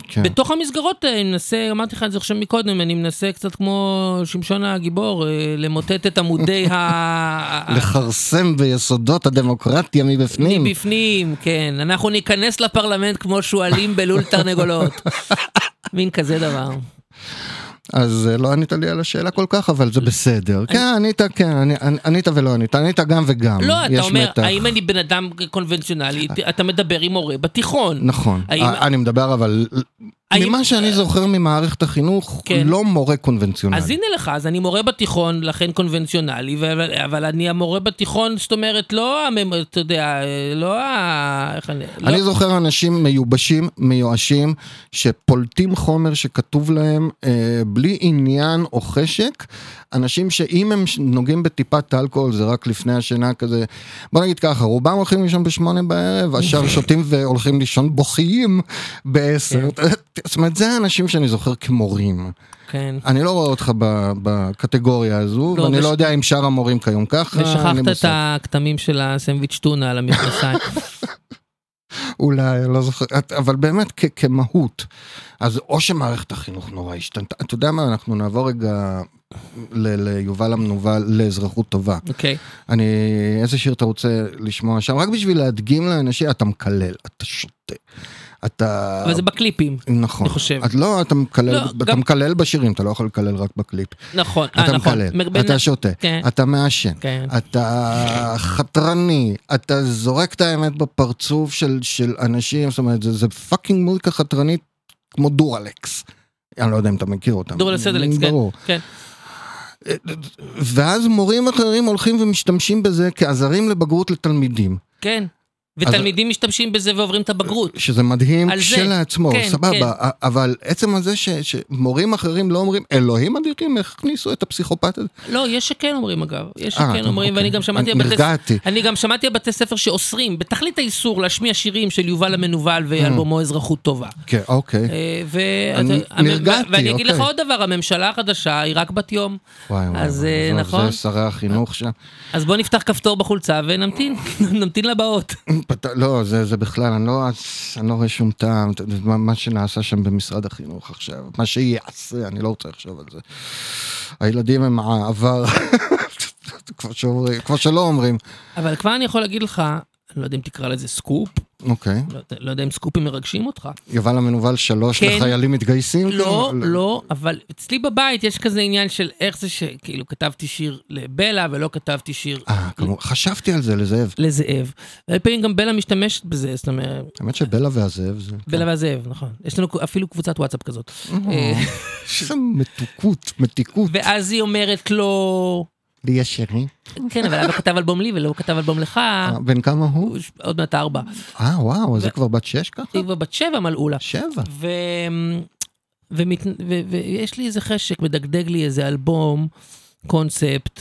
כן. בתוך המסגרות האלה, אני מנסה, אמרתי לך את זה עכשיו מקודם, אני מנסה קצת כמו שמשון הגיבור, אה, למוטט את עמודי [LAUGHS] ה... לכרסם ביסודות הדמוקרטיה מבפנים. מבפנים, כן. אנחנו ניכנס לפרלמנט כמו שועלים בלול תרנגולות. [LAUGHS] מין כזה דבר. אז אה, לא ענית לי על השאלה כל כך, אבל זה בסדר. כן, ענית, כן, אני- ענית ולא ענית, ענית גם וגם. לא, אתה אומר, מתח. האם אני בן אדם קונבנציונלי, אתה מדבר עם מורה בתיכון. נכון, האם- אה, אני מדבר אבל, ממה שאני זוכר ממערכת החינוך, כן. לא מורה קונבנציונלי. אז הנה לך, אז אני מורה בתיכון, לכן קונבנציונלי, אבל, אבל אני המורה בתיכון, זאת אומרת, לא, אתה יודע, לא ה... איך אני... אני לא, זוכר אנשים מיובשים, מיואשים, שפולטים חומר שכתוב להם אה, בלי עניין או חשק, אנשים שאם הם נוגעים בטיפת אלכוהול זה רק לפני השינה כזה, בוא נגיד ככה, רובם הולכים לישון בשמונה בערב, השאר שותים והולכים לישון בוכיים בעשר, זאת אומרת זה האנשים שאני זוכר כמורים. כן. אני לא רואה אותך ב- בקטגוריה הזו, לא, ואני וש- לא יודע אם שאר המורים כיום ככה, ושכחת את. הכתמים של הסנדוויץ' טונה על המכנסיים. [LAUGHS] אולי, לא זוכר, אבל באמת כ- כמהות. אז או שמערכת החינוך נורא השתנתה, אתה יודע מה, אנחנו נעבור רגע ל- ליובל המנוול לאזרחות טובה. אוקיי. אני, איזה שיר אתה רוצה לשמוע שם? רק בשביל להדגים לאנשים, אתה מקלל, אתה שותה. אתה... אבל זה בקליפים. נכון. אני חושב. את לא, אתה מקלל, לא, אתה גם- מקלל בשירים, אתה לא יכול לקלל רק בקליפ. נכון. אה, אתה נכון. מקלל, בין- אתה שותה, כן. אתה מעשן, כן. אתה חתרני, אתה זורק את האמת בפרצוף של, של אנשים, זאת אומרת, זה, זה fucking מוזיקה חתרנית כמו דורלקס. אני לא יודע אם אתה מכיר אותם. דורלקס כן. ברור. כן. ואז מורים אחרים הולכים ומשתמשים בזה כעזרים לבגרות לתלמידים. כן. ותלמידים משתמשים בזה ועוברים את הבגרות. שזה מדהים. כשלעצמו, כן, סבבה, כן. אבל עצם הזה ש, שמורים אחרים לא אומרים, אלוהים אדירים, איך הכניסו את הפסיכופת הזה? לא, יש שכן אומרים אגב. יש אה, שכן אומרים, אוקיי. ואני גם שמעתי... אני- נרגעתי. אני גם שמעתי בתי ספר שאוסרים, בתכלית האיסור, להשמיע שירים של יובל המנוול ואלבומו אזרחות טובה. כן, אוקיי. אה, ו- אני- נרגעתי, ואני אגיד לך אוקיי. עוד דבר, הממשלה החדשה היא רק בת יום. וואי וואי, אז, וואי, אה, נכון. זה שרי החינוך שם. אז בוא נפתח כפתור בחולצה ונמתין, [LAUGHS] נמתין לבאות. [LAUGHS] פת... לא, זה, זה בכלל, אני לא, אני לא רואה שום טעם, מה, מה שנעשה שם במשרד החינוך עכשיו, מה שיעשה, אני לא רוצה לחשוב על זה. הילדים הם העבר, [LAUGHS] כמו, שאומרים, כמו שלא אומרים. אבל כבר אני יכול להגיד לך, אני לא יודע אם תקרא לזה סקופ, אוקיי, לא, יודע- לא יודע אם סקופים מרגשים אותך. יובל המנוול שלוש כן. לחיילים מתגייסים? לא, כאילו? לא, אבל אצלי בבית יש כזה עניין של איך זה שכאילו כתבתי שיר לבלה ולא כתבתי שיר אה, כמו, חשבתי על זה לזאב. לזאב. הרבה פעמים גם בלה משתמשת בזה, זאת אומרת, האמת שבלה והזאב זה... בלה והזאב, נכון. יש לנו אפילו קבוצת וואטסאפ כזאת. אה, איזה מתוקות, מתיקות. ואז היא אומרת לו, לי יש שירים. כן, אבל אבא כתב אלבום לי ולא כתב אלבום לך, אה, בן כמה הוא? עוד מעט ארבע. אה, וואו, אז זה כבר בת שש ככה? היא כבר בת שבע מלאו לה. שבע. ויש לי איזה חשק, מדגדג לי איזה אלבום, קונספט.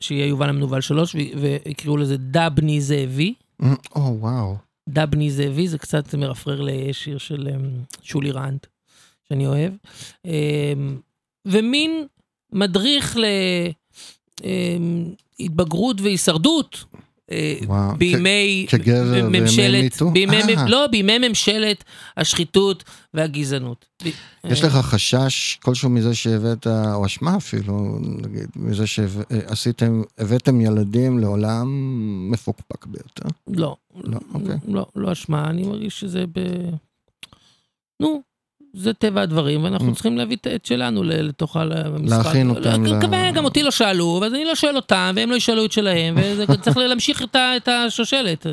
שיהיה יובל המנוול שלוש. ויקראו לזה דבני זאבי. אה, או, וואו. דבני זאבי, זה קצת מרפרר לשיר של אמ, שולי רנד, שאני אוהב. אמ, ומין מדריך להתבגרות והישרדות. אה, וואו. בימי בימי ממשלת, MeToo? בימי, אה. לא, בימי ממשלת השחיתות והגזענות. יש אה, לך חשש כלשהו מזה שהבאת, או אשמה אפילו, נגיד, מזה שעשיתם, הבאתם ילדים לעולם מפוקפק ביותר? לא, לא, אוקיי. לא, לא אשמה, אני מרגיש שזה ב... נו, זה טבע הדברים, ואנחנו Mm. צריכים להביא את שלנו לתוך המשחק. להכין אותם לא, גם אותי לא שאלו, ואז אני לא שואל אותם, והם לא ישאלו את שלהם, וצריך להמשיך את השושלת, אה,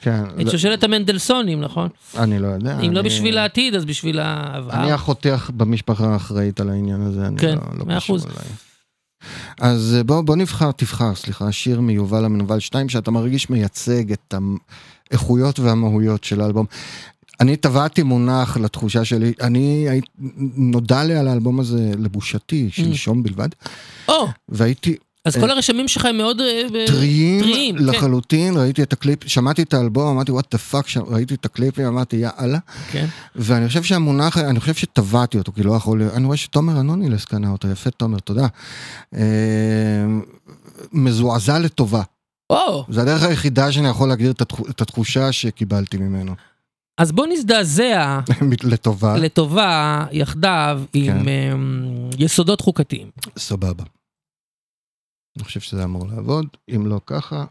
כן, את זה- שושלת המנדלסונים, נכון? אני לא יודע. אם לא בשביל העתיד, אז בשביל העבר. אני החותך במשפחה האחראית על העניין הזה, אני כן, לא, לא קשור. אליי. אז אה, בוא, בוא נבחר, תבחר, סליחה, שיר מיובל המנוול 2, שאתה מרגיש מייצג את האיכויות והמהויות של האלבום. אני טבעתי מונח לתחושה שלי, אני, הי- נודע לי על האלבום הזה לבושתי, שלשום בלבד, או, והייתי אז כל הרשמים שלך הם מאוד... אה, טריים כן. לחלוטין, ראיתי את הקליפ, שמעתי את האלבום, אמרתי what the fuck, ראיתי את הקליפים, אמרתי יאללה, כן. ואני חושב שהמונח, אני חושב שטבעתי אותו, כי לא יכול להיות, אני רואה שתומר אנונילס קנה אותו, יפה תומר, תודה. אה, מזועזע לטובה, או, זה הדרך היחידה שאני יכול להגדיר את התחושה שקיבלתי ממנו, אז בוא נזדעזע [LAUGHS] לטובה, לטובה יחדיו עם כן. אמ, יסודות חוקתיים. סבבה. אני חושב שזה אמור לעבוד, אם לא ככה,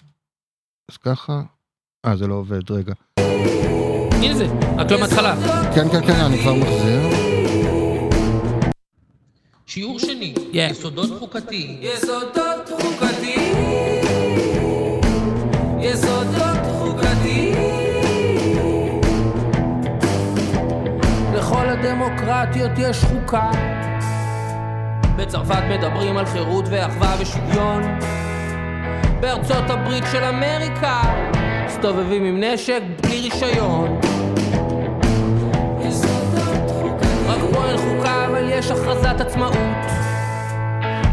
אז ככה, אה זה לא עובד, רגע. הנה זה, רק לא מההתחלה. כן, כן, כן, אני כבר מחזיר. שיעור שני, יסודות חוקתיים. יסודות חוקתיים. יסודות חוקתיים. לכל הדמוקרטיות יש חוקה. בצרפת מדברים על חירות ואחווה ושוויון. בארצות הברית של אמריקה מסתובבים עם נשק בלי רישיון. רק פה אין חוקה, אבל יש הכרזת עצמאות.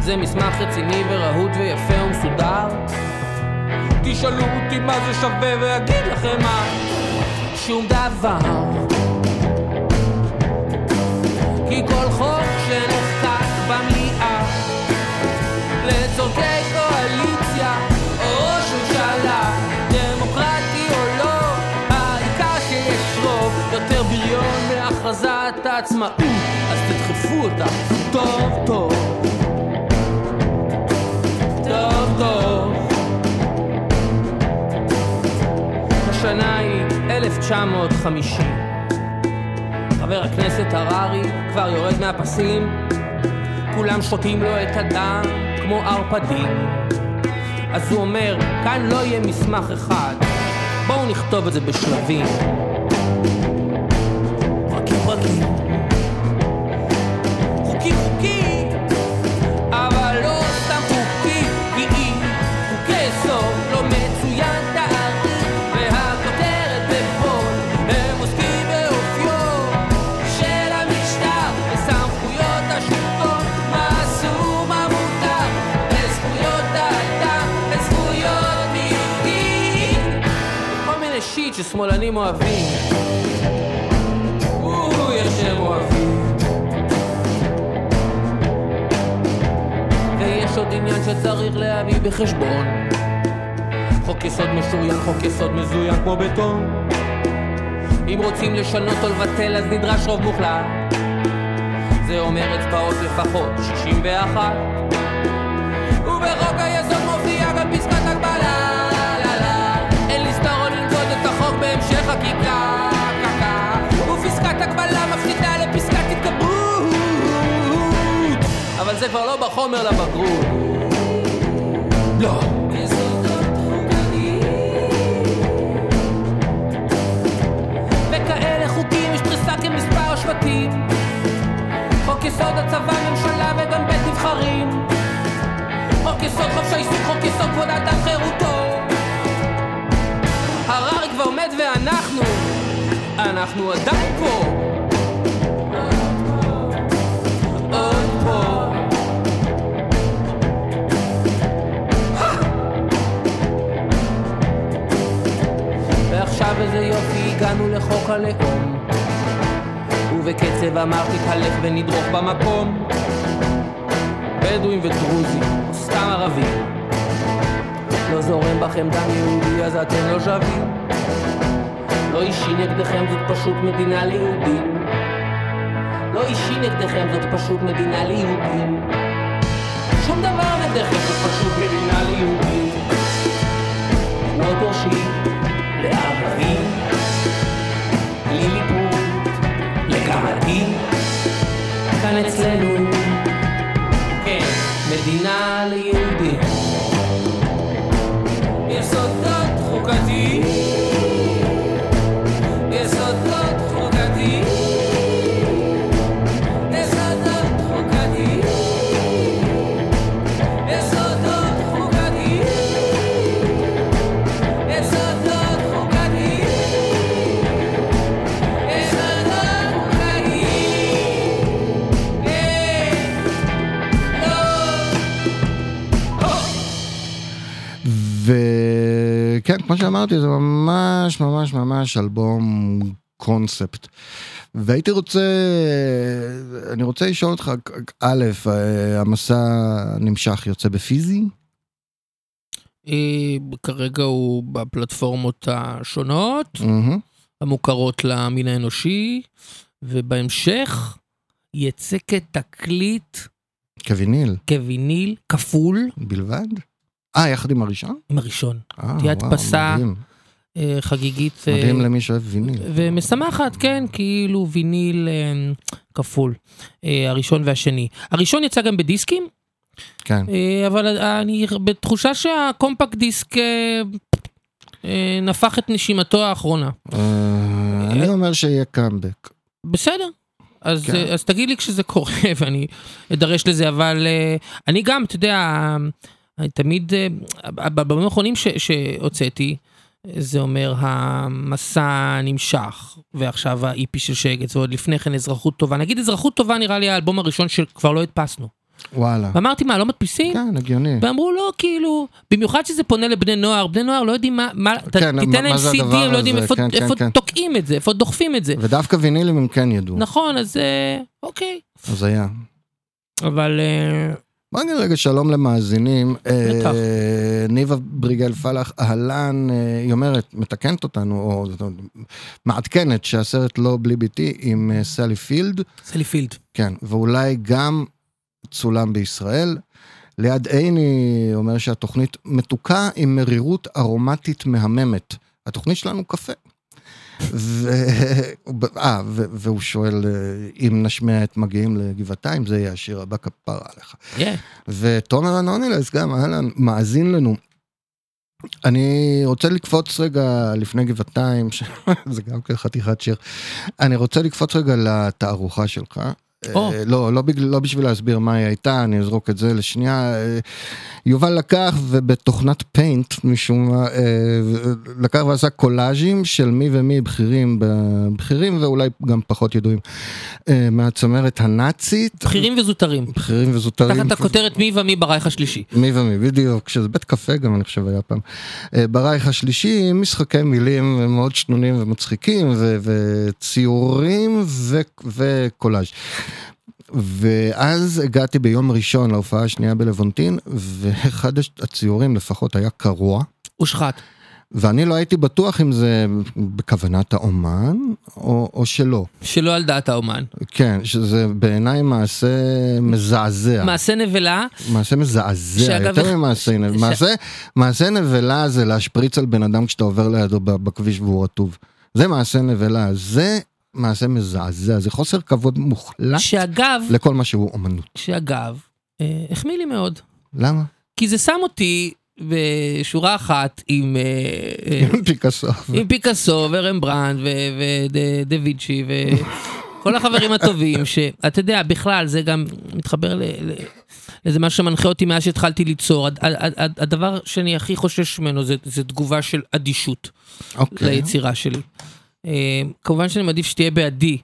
זה מסמך רציני ורהוט ויפה ומסודר. תשאלו אותי מה זה שווה ואגיד לכם מה. שום דבר. כי כל חוק שנחקק במליאה לצורכי קואליציה או ראש דמוקרטי או לא העיקר שיש רוב יותר בריון מהכרזת העצמאות. אז תדחפו אותה טוב טוב. טוב טוב. השנה היא 1950 חבר הכנסת הררי כבר יורד מהפסים. כולם שותים לו את הדם כמו ערפדים. אז הוא אומר, כאן לא יהיה מסמך אחד. בואו נכתוב את זה בשלבים שיט ששמאלנים אוהבים אוי, איך שהם אוהבים ויש עוד עניין שצריך להביא בחשבון חוק יסוד משוריין, חוק יסוד מזוין כמו בטון. אם רוצים לשנות או לבטל אז נדרש רוב מוחלט. זה אומר אצבעות לפחות 61. חקיקה. ופסקת הגבלה מפחיתה לפסקת התגברות. אבל זה כבר לא בחומר לבגרות. לא. וכאלה חוקים יש פריסה כמספר שבטים. חוק יסוד הצבא, ממשלה וגם בית נבחרים. חוק יסוד חופש העיסוק, חוק יסוד כבוד האדם חירותו. ואנחנו, אנחנו עדיין פה. עוד איזה יופי הגענו לחוק הלאום. ובקצב אמרתי תהלך ונדרוך במקום. בדואים ודרוזים, או סתם ערבים. לא זורם בכם דם יהודי אז אתם לא שווים לא אישי נגדכם זאת פשוט מדינה ליהודים. לא אישי נגדכם זאת פשוט מדינה ליהודים. שום דבר נגדכם זאת פשוט מדינה ליהודים. לא דורשים לערבים, לליכוד, לגמדים, כאן אצלנו, כן, מדינה ליהודים. יסודות חוקתיים, כמו שאמרתי, זה ממש ממש ממש אלבום קונספט. והייתי רוצה, אני רוצה לשאול אותך, א', המסע נמשך, יוצא בפיזי? אה, כרגע הוא בפלטפורמות השונות. המוכרות למין האנושי, ובהמשך יצא כתקליט, כוויניל כוויניל, כפול, בלבד? אה, יחד עם הראשון? עם הראשון. אה, תהיה הדפסה. אה, חגיגית. אה, מדהים למי שאוהב ויניל. ומשמחת, כן, כאילו ויניל כפול, הראשון והשני. הראשון יצא גם בדיסקים, כן. אבל אני בתחושה שהקומפקט דיסק נפח את נשימתו האחרונה. אני אומר שיהיה קאמבק. בסדר. אז, כן. אז תגיד לי כשזה קורה [LAUGHS] ואני אדרש לזה, אבל אני גם, אתה יודע, תמיד, אה, בבמים האחרונים שהוצאתי, זה אומר המסע נמשך, ועכשיו ה-EP של שגץ, ועוד לפני כן אזרחות טובה. נגיד אזרחות טובה נראה לי האלבום הראשון שכבר לא הדפסנו. וואלה. ואמרתי מה, לא מדפיסים? כן, הגיוני. ואמרו לא, כאילו, במיוחד שזה פונה לבני נוער, בני נוער לא יודעים מה, מה כן, מה- תיתן להם מה זה CD, הם לא יודעים איפה, כן, כן, איפה כן. תוקעים את זה, איפה דוחפים את זה. ודווקא וינילים הם כן ידעו. נכון, אז אה, אוקיי. אז היה. אבל אה, בוא נגיד רגע שלום למאזינים. בטח. אה, ניבה בריגל פלח, אהלן, אה, היא אומרת, מתקנת אותנו, או מעדכנת שהסרט לא בלי ביתי עם אה, סלי פילד, סלי פילד. כן, ואולי גם צולם בישראל. ליד עיני אומר שהתוכנית מתוקה עם מרירות ארומטית מהממת. התוכנית שלנו קפה. ו... אה, ו... והוא שואל אה, אם נשמיע את מגיעים לגבעתיים, זה יהיה השיר הבא כפרה עליך. Yeah. ותומר אנונילס גם, אהלן, מאזין לנו. אני רוצה לקפוץ רגע לפני גבעתיים, [LAUGHS] זה גם כן חתיכת שיר. אני רוצה לקפוץ רגע לתערוכה שלך. אה, לא, לא, בגלל, לא בשביל להסביר מה היא הייתה, אני אזרוק את זה לשנייה. אה, יובל לקח ובתוכנת פיינט משום מה, אה, לקח ועשה קולאז'ים של מי ומי בכירים, בכירים ואולי גם פחות ידועים, מהצמרת הנאצית. בכירים וזוטרים. בכירים וזוטרים. תחת הכותרת מי ומי ברייך השלישי. מי ומי, בדיוק, שזה בית קפה גם אני חושב היה פעם. ברייך השלישי, משחקי מילים מאוד שנונים ומצחיקים, וציורים ו- וקולאז'. ואז הגעתי ביום ראשון להופעה השנייה בלוונטין, ואחד הציורים לפחות היה קרוע. הושחת. ואני לא הייתי בטוח אם זה בכוונת האומן או, או שלא. שלא על דעת האומן. כן, שזה בעיניי מעשה מזעזע. מעשה נבלה, מעשה מזעזע, שאגב, יותר ממעשה נבלה. ש- מעשה, מעשה נבלה זה להשפריץ על בן אדם כשאתה עובר לידו בכביש והוא רטוב. זה מעשה נבלה, זה מעשה מזעזע, זה חוסר כבוד מוחלט שאגב, לכל מה שהוא אומנות. שאגב, אה, החמיא לי מאוד. למה? כי זה שם אותי בשורה אחת עם, אה, אה, פיקאסו. עם פיקאסו ורמברנד ודה וינצ'י וכל החברים הטובים, שאתה יודע, בכלל זה גם מתחבר ל... ל- לזה מה שמנחה אותי מאז שהתחלתי ליצור. הד- הד- הד- הדבר שאני הכי חושש ממנו זה, זה תגובה של אדישות אוקיי. ליצירה שלי. אה, כמובן שאני מעדיף שתהיה בעדי.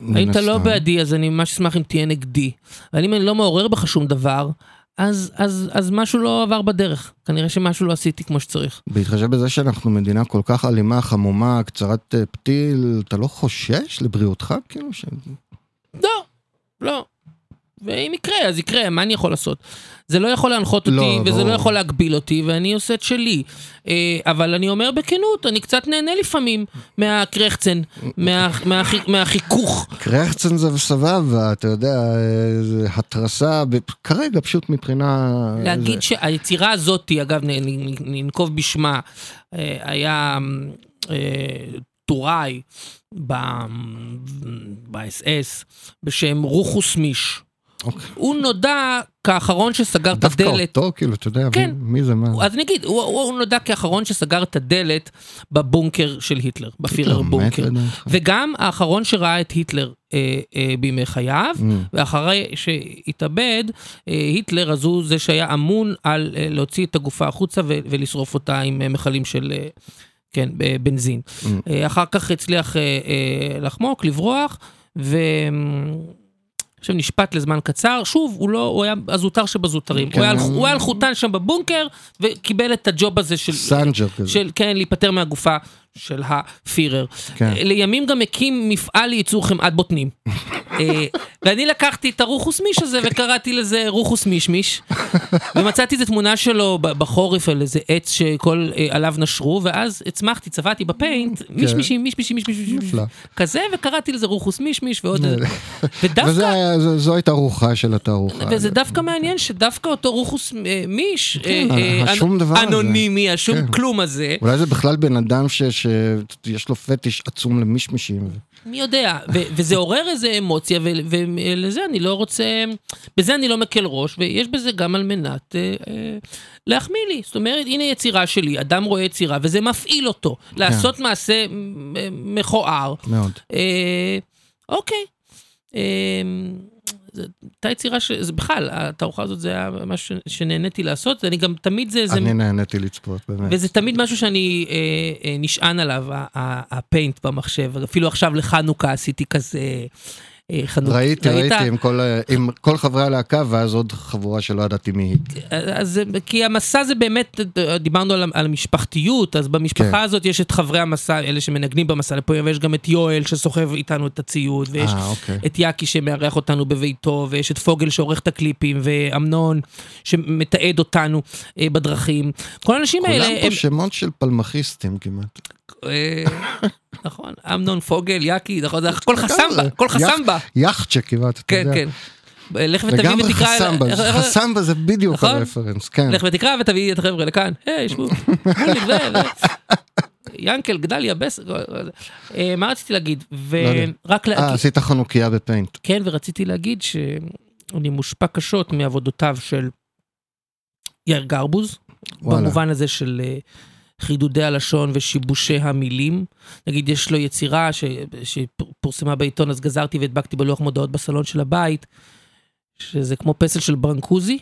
אם אתה לא. בעדי, אז אני ממש אשמח אם תהיה נגדי. אבל אם אני לא מעורר בך שום דבר, אז, אז, אז משהו לא עבר בדרך. כנראה שמשהו לא עשיתי כמו שצריך. בהתחשב בזה שאנחנו מדינה כל כך אלימה, חמומה, קצרת אה, פתיל, אתה לא חושש לבריאותך? כאילו ש... לא, לא. ואם יקרה, אז יקרה, מה אני יכול לעשות? זה לא יכול להנחות אותי, לא, וזה ברור. לא יכול להגביל אותי, ואני עושה את שלי. אה, אבל אני אומר בכנות, אני קצת נהנה לפעמים מהקרחצן, מה, מהחי, מהחיכוך. קרחצן זה סבבה, אתה יודע, אה, זה התרסה, כרגע פשוט מבחינה... להגיד זה- שהיצירה הזאת, אגב, ננקוב בשמה, אה, היה אה, טוראי באס-אס בשם רוחוס מיש. אוקיי. הוא נודע כאחרון שסגר את דווקא הדלת. אותו, כאילו, אתה יודע, כן. מי, זה מה? אז אני אגיד, הוא, הוא, הוא נודע כאחרון שסגר את הדלת בבונקר של היטלר, בפירר בונקר. וגם האחרון שראה את היטלר אה, אה, בימי חייו, Mm. ואחרי שהתאבד, אה, היטלר אז הוא זה שהיה אמון על אה, להוציא את הגופה החוצה ו- ולשרוף אותה עם אה, מכלים של, אה, כן, בנזין. Mm. אה, אחר כך הצליח אה, אה, לחמוק, לברוח, ו... עכשיו נשפט לזמן קצר, שוב, הוא לא, הוא היה הזוטר שבזוטרים. כן. הוא, היה, הוא היה על חוטן שם בבונקר, וקיבל את הג'וב הזה של... סנג'ר כזה. של, כן, להיפטר מהגופה של הפירר. כן. אה, לימים גם הקים מפעל לייצור חמאת בוטנים. [LAUGHS] אה, ואני לקחתי את הרוחוס מיש הזה וקראתי לזה רוחוס מישמיש. ומצאתי איזה תמונה שלו בחורף על איזה עץ שכל אה, עליו נשרו, ואז הצמחתי, צבעתי בפיינט, מישמישים, מישמישים, מישמישים, נפלא. כזה, וקראתי לזה רוחוס מישמיש ועוד איזה... [LAUGHS] וזה ודווקא... היה, זו, זו הייתה רוחה של התערוכה. וזה דווקא מעניין שדווקא אותו רוחוס מיש, כן. אנונימי, השום כן. כלום הזה, אולי זה בכלל בן אדם ש- שיש לו פטיש עצום למישמישים. מי יודע, וזה עורר איזה אמוציה, ולזה אני לא רוצה, בזה אני לא מקל ראש, ויש בזה גם על מנת אה, אה, להחמיא לי. זאת אומרת, הנה יצירה שלי, אדם רואה יצירה, וזה מפעיל אותו, לעשות מעשה מ- מכוער. מאוד. אה, אוקיי. אה, הייתה יצירה ש... זה בכלל, התערוכה הזאת זה היה משהו שנהניתי לעשות, אני גם תמיד זה... זה אני נהניתי לצפות, באמת. וזה תמיד משהו שאני אה, אה, נשען עליו, הפיינט במחשב. אפילו עכשיו לחנוכה עשיתי כזה חנות. ראיתי, ראית? ראיתי עם כל, עם כל חברי הלהקה, ואז עוד חבורה שלא ידעתי מי היא. אז כי המסע זה באמת, דיברנו על, על המשפחתיות, אז במשפחה כן. הזאת יש את חברי המסע, אלה שמנגנים במסע לפה, ויש גם את יואל שסוחב איתנו את הציוד, ויש אה, אוקיי. את יאקי שמארח אותנו בביתו, ויש את פוגל שעורך את הקליפים, ואמנון שמתעד אותנו אה, בדרכים. כל האנשים האלה, כולם פה שמות של פלמחיסטים כמעט. אה, נכון, אמנון פוגל, יאקי, נכון, זה הכל חסמבה, הכל חסמבה. יאכצ'ה כמעט, אתה כן, יודע. כן. לך ותביא לגמרי ותקרא, חסמבה, איך- איך- חסמבה זה בדיוק נכון? הרפרנס, כן. לך ותקרא ותביא את החבר'ה לכאן, היי, שבו. [LAUGHS] ינקל, גדליה, בס... אה, מה רציתי להגיד? לא. ורק אה, להגיד, עשית חנוכיה בפיינט. כן, ורציתי להגיד שאני מושפע קשות מעבודותיו של יאיר גרבוז. במובן הזה של אה, חידודי הלשון ושיבושי המילים. נגיד, יש לו יצירה ש... שפורסמה בעיתון, אז גזרתי והדבקתי בלוח מודעות בסלון של הבית, שזה כמו פסל של ברנקוזי.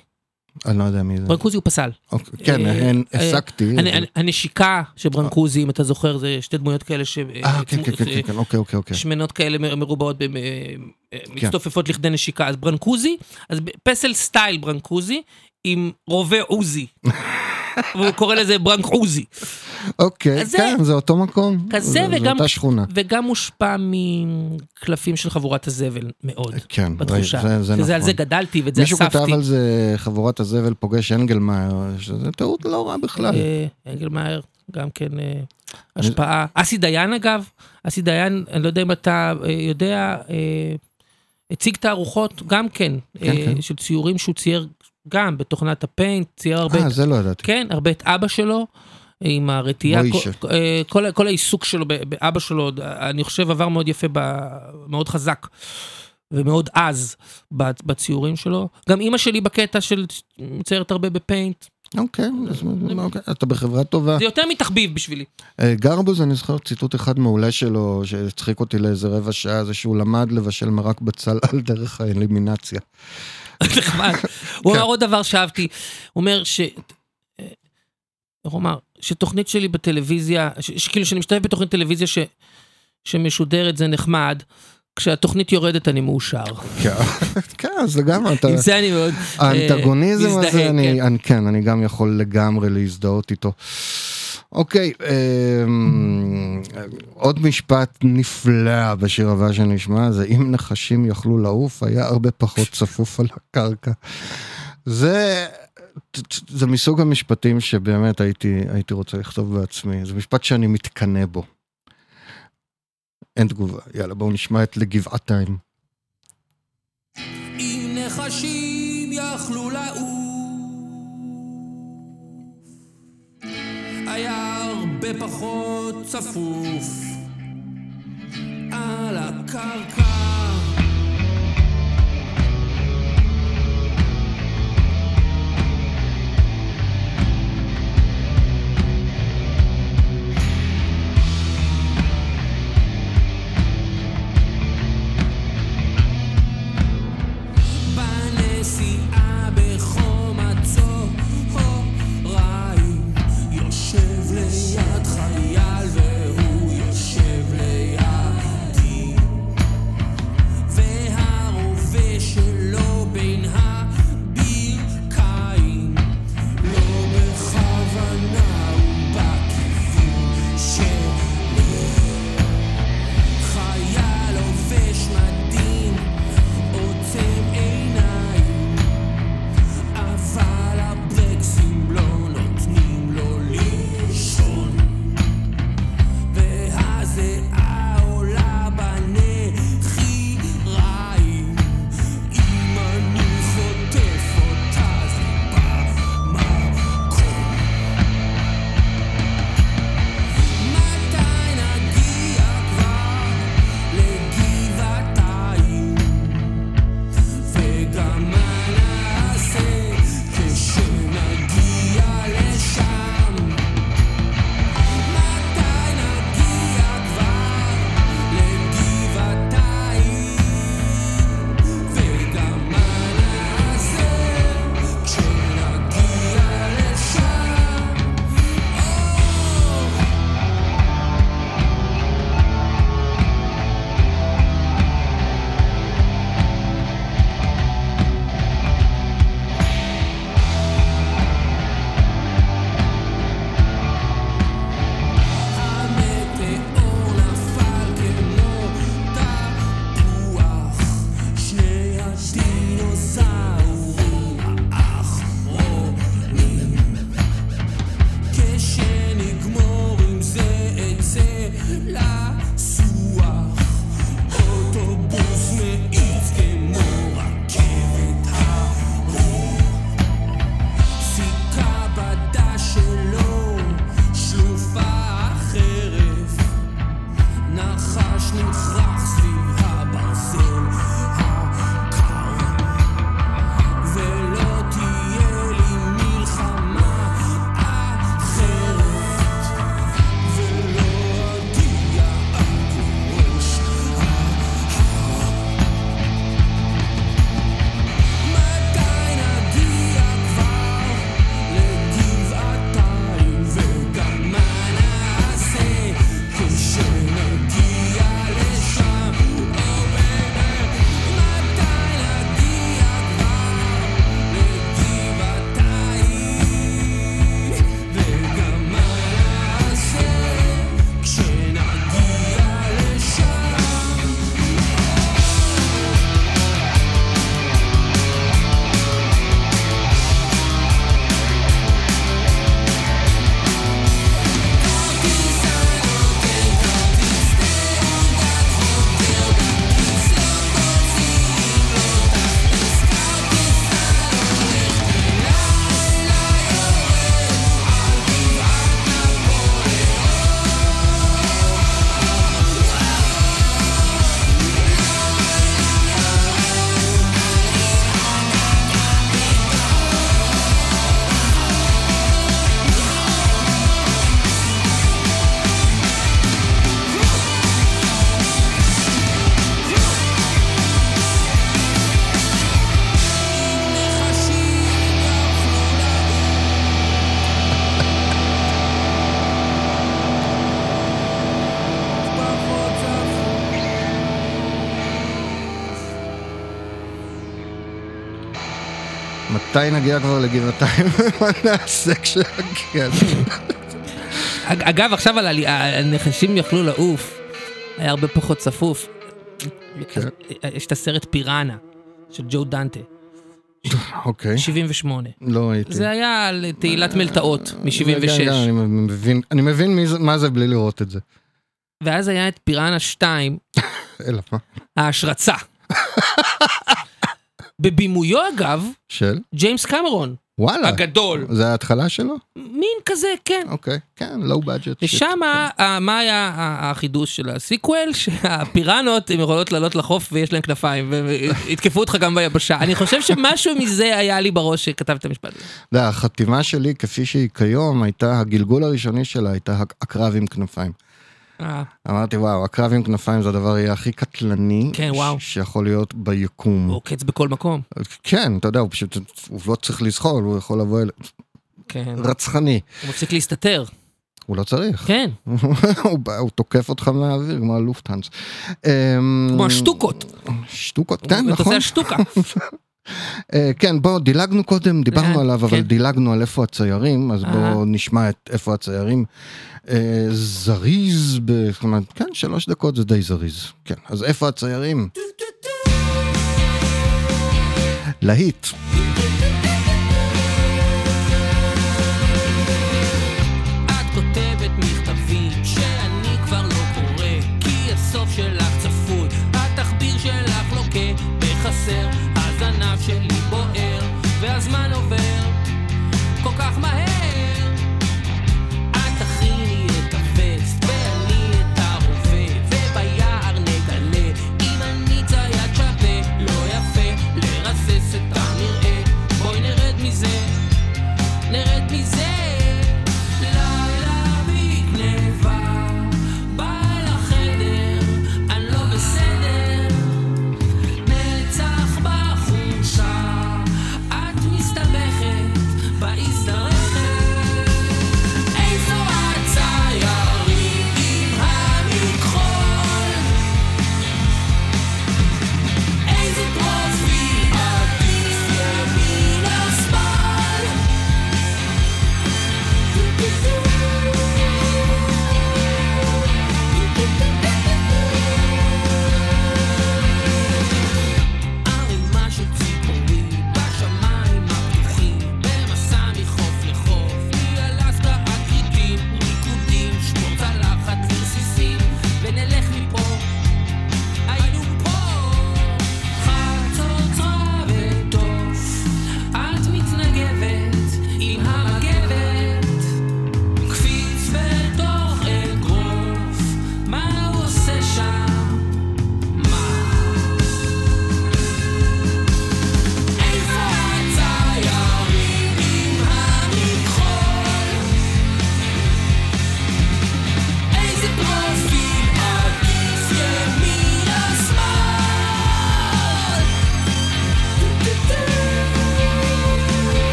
אני לא יודע מי זה. ברנקוזי הוא פסל. אוקיי, כן, אה, אה, הסקתי. הנשיקה של ברנקוזי, אם אתה זוכר, זה שתי דמויות כאלה ש... אה, כן, כן, כן, כן, כן, אוקיי, אוקיי, אוקיי. שמנות כאלה מרובעות, במ- אה, מצטופפות לכדי נשיקה. אז ברנקוזי, אז פסל סטייל ברנקוזי, עם רובה עוזי. [LAUGHS] והוא קורא לזה ברנק עוזי. אוקיי, כן, זה אותו מקום. כזה זה- זה וגם, אותה שכונה. וגם מושפע מקלפים של חבורת הזבל מאוד, כן, בתחושה. זה- זה שזה על נכון. זה גדלתי ואת זה מישהו אספתי. כתב על זה חבורת הזבל פוגש אנגלמאייר, שזה טעות לא רעה בכלל. אה, אנגלמאייר, גם כן אה, השפעה. אסי דיין אגב, אסי דיין, אני לא יודע אם אתה אה, יודע, אה, הציג תערוכות גם כן, כן, אה, כן. של ציורים שהוא צייר גם בתוכנת הפיינט, צייר הרבה, אה, זה לא ידעתי. כן, הרבה את אבא שלו. עם הרתיעה, מוישה. כל, אה, כל, כל העיסוק שלו באבא שלו, אני חושב עבר מאוד יפה, ב, מאוד חזק ומאוד עז בציורים שלו. גם אימא שלי בקטע של מציירת הרבה בפיינט, אוקיי, אז- אוקיי, אתה בחברה טובה. זה יותר מתחביב בשבילי. אה, גרבוז, אני זוכר ציטוט אחד מעולה שלו, שהצחיק אותי לאיזה רבע שעה, זה שהוא למד לבשל מרק בצל על דרך האלימינציה. נחמד. הוא אמר עוד דבר שאהבתי, הוא אומר ש... איך הוא אמר? שתוכנית שלי בטלוויזיה, שכאילו שאני משתתף בתוכנית טלוויזיה ש... שמשודרת זה נחמד, כשהתוכנית יורדת אני מאושר. כן, [LAUGHS] כן, אז לגמרי, אתה... עם זה אני מאוד אה, האנטגוניזם הזה, כן. אני, כן, אני גם יכול לגמרי להזדהות איתו. אוקיי, אמ, עוד משפט נפלא בשיר הבא שנשמע, זה אם נחשים יכלו לעוף, היה הרבה פחות צפוף על הקרקע. זה, זה מסוג המשפטים שבאמת הייתי, הייתי רוצה לכתוב בעצמי, זה משפט שאני מתקנא בו. אין תגובה, יאללה בואו נשמע את לגבעתיים. אם נחשים יכלו לעוף, היה הרבה פחות צפוף על הקרקע. מתי נגיע כבר לגבעתיים? [LAUGHS] מה נעשה כשנגיע? אג- אגב, עכשיו על הנחשים יכלו לעוף, היה הרבה פחות צפוף. כן. יש את הסרט פיראנה של ג'ו דנטה, אוקיי, 78. לא הייתי. זה היה על תהילת מלטעות רגע, רגע, מ-76. אני מבין- אני מבין מה זה בלי לראות את זה. ואז היה את פיראנה 2, [LAUGHS] אלא מה? ההשרצה. בבימויו אגב, של? ג'יימס קמרון, וואלה. הגדול. זה ההתחלה שלו? מין כזה, כן. אוקיי, כן, low budget. ושם, מה היה החידוש של ה sequel? [LAUGHS] שהפיראנות הן יכולות לעלות לחוף ויש להן כנפיים, ויתקפו אותך גם ביבשה. אני חושב שמשהו [LAUGHS] מזה היה לי בראש שכתב את המשפט הזה. החתימה שלי כפי שהיא כיום הייתה, הגלגול הראשוני שלה הייתה עק- עקרב עם כנפיים. אה, אמרתי וואו, הקרב עם כנפיים זה הדבר יהיה הכי קטלני כן, וואו. שיכול להיות ביקום. הוא עוקץ בכל מקום. כן, אתה יודע, הוא פשוט, הוא לא צריך לזחול, הוא יכול לבוא אל... כן. רצחני. הוא מפסיק להסתתר. הוא לא צריך. כן, [LAUGHS] הוא בא- הוא תוקף אותך מהאוויר, כמו הלופטהנס. אמ, כמו השטוקות. שטוקות, כן, נכון. השטוקה. [LAUGHS] אה, כן, בוא, דילגנו קודם, דיברנו לאן? עליו, אבל כן. דילגנו על איפה הציירים, אז. בואו נשמע את איפה הציירים. אה, זריז, ב- זאת אומרת, כן, שלוש דקות זה די זריז. כן, אז איפה הציירים? להיט.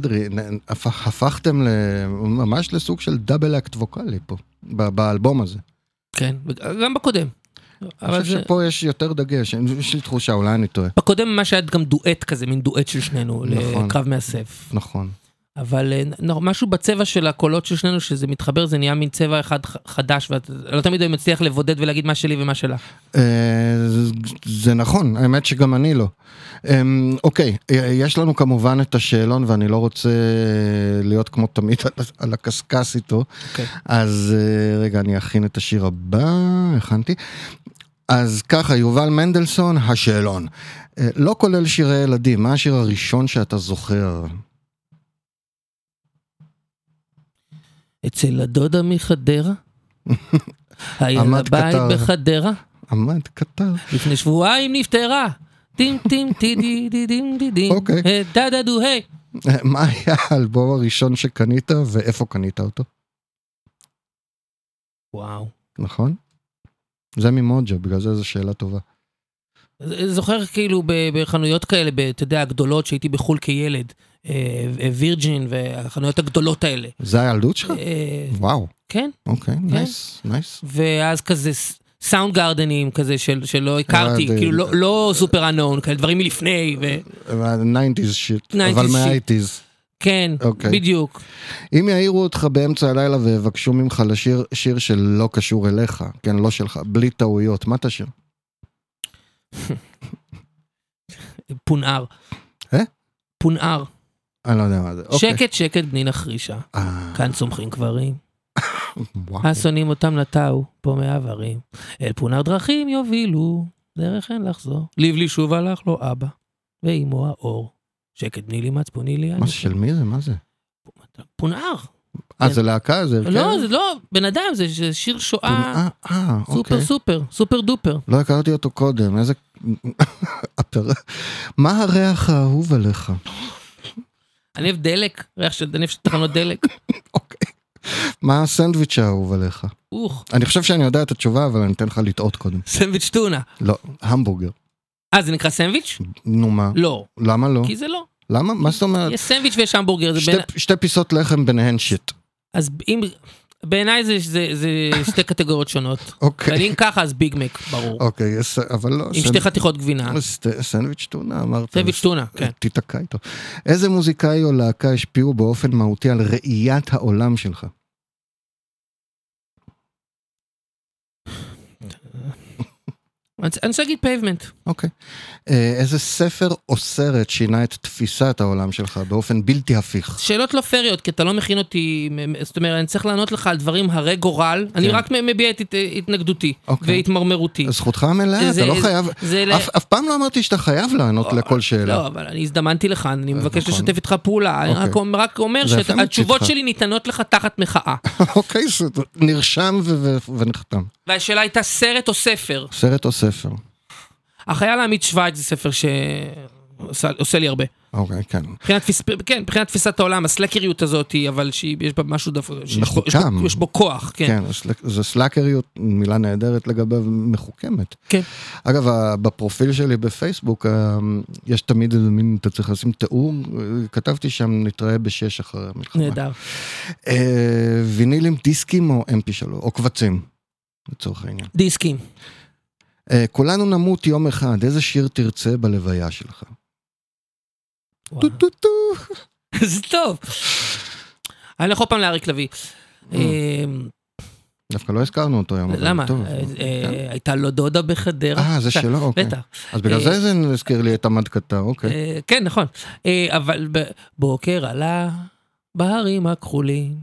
אדרי, הפך- הפכתם ממש לסוג של דאבל אקט ווקאלי פה, ב- באלבום הזה. כן, גם בקודם. אני חושב זה... שפה יש יותר דגש, יש לי תחושה, אולי אני טועה. בקודם ממש היה גם דואט כזה, מין דואט של שנינו, נכון. לקרב מאסף. נכון. אבל אה, משהו בצבע של הקולות של שנינו, שזה מתחבר, זה נהיה מין צבע אחד חדש, ואתה לא תמיד אני מצליח לבודד ולהגיד מה שלי ומה שלה. אה, זה נכון, האמת שגם אני לא. אמ, אוקיי, יש לנו כמובן את השאלון ואני לא רוצה להיות כמו תמיד על- הקשקש איתו. אוקיי. אז אה, רגע, אני אכין את השיר הבא, הכנתי. אז ככה, יובל מנדלסון, השאלון. לא כולל שירי ילדים, מה השיר הראשון שאתה זוכר? אצל הדודה מחדרה? [LAUGHS] היה בית. בחדרה? עמד קטר. לפני שבועיים נפטרה. טים טים טי די די דים די דים. אוקיי. אה, דה דה דו היי. [LAUGHS] מה היה האלבום הראשון שקנית ואיפה קנית אותו? וואו. נכון? זה ממוג'ה, בגלל זה זו שאלה טובה. זוכר כאילו בחנויות כאלה, אתה יודע, הגדולות, שהייתי בחו"ל כילד, אה, וירג'ין והחנויות הגדולות האלה. זה הילדות שלך? אה, וואו, כן, אוקיי, nice, nice. ואז כזה סאונדגארדנים כזה של, שלא הכרתי, אה, כאילו ד- לא, לא Superunknown, כאלה דברים מלפני, ה-90's shit, 90s אבל shit. מה-80's. וכן, אוקיי. בדיוק. אם יעירו אותך באמצע הלילה ויבקשו ממך לשיר שיר שלא קשור אליך, כן, לא שלך, בלי טעויות, מה תשיר? [LAUGHS] פונער. אה? פונער. אני לא יודע מה זה. אוקיי. שקט שקט בני נחרישה, אה, כאן צומחים קברים. [LAUGHS] השונאים אותם נטעו, פה מעברים. אל פונר דרכים יובילו, דרך אין לחזור. לבלי שוב הלך לו אבא, ואימו האור. שקט בני לי מצפוני לי מה של מי זה? מה זה? פונער. אה, זה להקה? זה הרכב? לא, זה לא, בן אדם, זה שיר שואה אה, אה, סופר אוקיי. סופר, סופר דופר. לא הכרתי אותו קודם, איזה... מה הריח האהוב עליך? אני אוהב דלק, ריח של, תחנות דלק. [LAUGHS] אוקיי. מה הסנדוויץ' האהוב עליך? אוח, אני חושב שאני יודע את התשובה, אבל אני אתן לך לטעות קודם. סנדוויץ' טונה. לא, המבורגר. אה, זה נקרא סנדוויץ'? נו מה? לא, למה לא? כי זה לא. למה? מה זאת אומרת? יש סנדוויץ' ויש המבורגר, שתי- בין... שתי פיסות לחם ביניהן shit. אז אם... בעיניי זה, זה, זה שתי קטגוריות שונות. אוקיי. ואני אם ככה, אז ביג מק, ברור. אוקיי, יש- אבל לא. עם סנד- שתי חתיכות גבינה. סט- סנדוויץ' טונה אמרת. סנדוויץ' טונה, כן. תיתקע איתו. איזה מוזיקאי או להקה השפיעו באופן מהותי על ראיית העולם שלך? אני רוצה להגיד פייבמנט. אוקיי. אה, איזה ספר או סרט שינה את תפיסת העולם שלך באופן בלתי הפיך? שאלות לא פייריות, כי אתה לא מכין אותי, זאת אומרת, אני צריך לענות לך על דברים הרי גורל, אני רק מ- מביע את הת- התנגדותי אוקיי. והתמרמרותי. זכותך המלאה, אתה לא חייב... אף- פעם לא אמרתי שאתה חייב לענות לכל שאלה. לא, אבל אני הזדמנתי לכאן, אני מבקש נכון. לשתף איתך פעולה, אני רק אוקיי. אומר- רק שהתשובות. שלי ניתנות לך תחת מחאה. [LAUGHS] אוקיי, נרשם ונחתם. והשאלה הייתה סרט או ספר. סרט או ספר? החייל העמית שווייץ זה ספר שעושה לי הרבה. אוקיי, כן. מבחינת תפיס- כן, מבחינת תפיסת העולם, הסלקריות הזאת, אבל שיש בה משהו דווקא, בו- יש יש בו כוח, כן. כן, זה סלאקריות, מילה נהדרת לגביו, מחוכמת. כן. אגב, בפרופיל שלי בפייסבוק, ה- יש תמיד איזה מין, אתה צריך לשים תיאור, אה, כתבתי שם, נתראה בשש אחרי המלחמה. נהדר. אה, וינילים דיסקים או mp3, או קבצים, לצורך העניין. דיסקים. אה, כולנו נמות יום אחד, איזה שיר תרצה בלוויה שלך? טו טו טו. זה טוב. אני הולך עוד פעם לאריק לביא. Mm. אה, דווקא לא הזכרנו אותו היום. למה? אה, אה, הייתה לו דודה בחדרה. אה, זה שלו? אוקיי. בטח. אז בגלל אה, זה זה הזכיר לי את עמד קטר, אוקיי. אה, כן, נכון. אה, אבל בבוקר עלה בהרים הכחולים,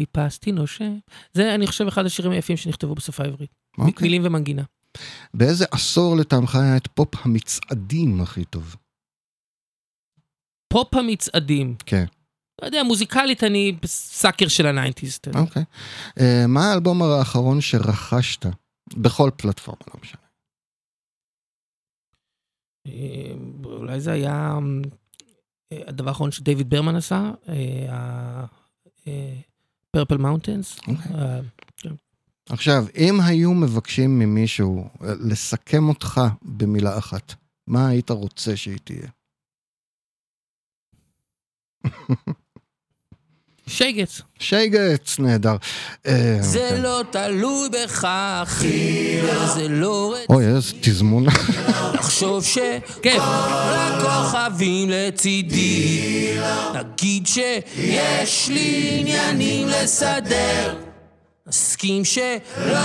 או, טיפסתי נושם. זה, אני חושב, אחד השירים היפים שנכתבו בשפה העברית. אוקיי. מילים ומנגינה. באיזה עשור לטעמך היה את פופ המצעדים הכי טוב? פופ המצעדים. כן. לא יודע, מוזיקלית אני sucker של ה nineties. אוקיי. אה, מה האלבום האחרון שרכשת? בכל פלטפורמה, לא משנה. אה, אולי זה היה אה, הדבר האחרון שדייוויד ברמן עשה, Purple Mountains. אוקיי. עכשיו, אם היו מבקשים ממישהו אה, לסכם אותך במילה אחת, מה היית רוצה שהיא תהיה? [LAUGHS] שייגץ. שייגץ, נהדר. אה, זה אוקיי. לא תלוי בך, אחי, זה לא אוי, איזה תזמון. לחשוב שכיף הכוכבים לצידי נגיד שיש לי עניינים לסדר נסכים שלא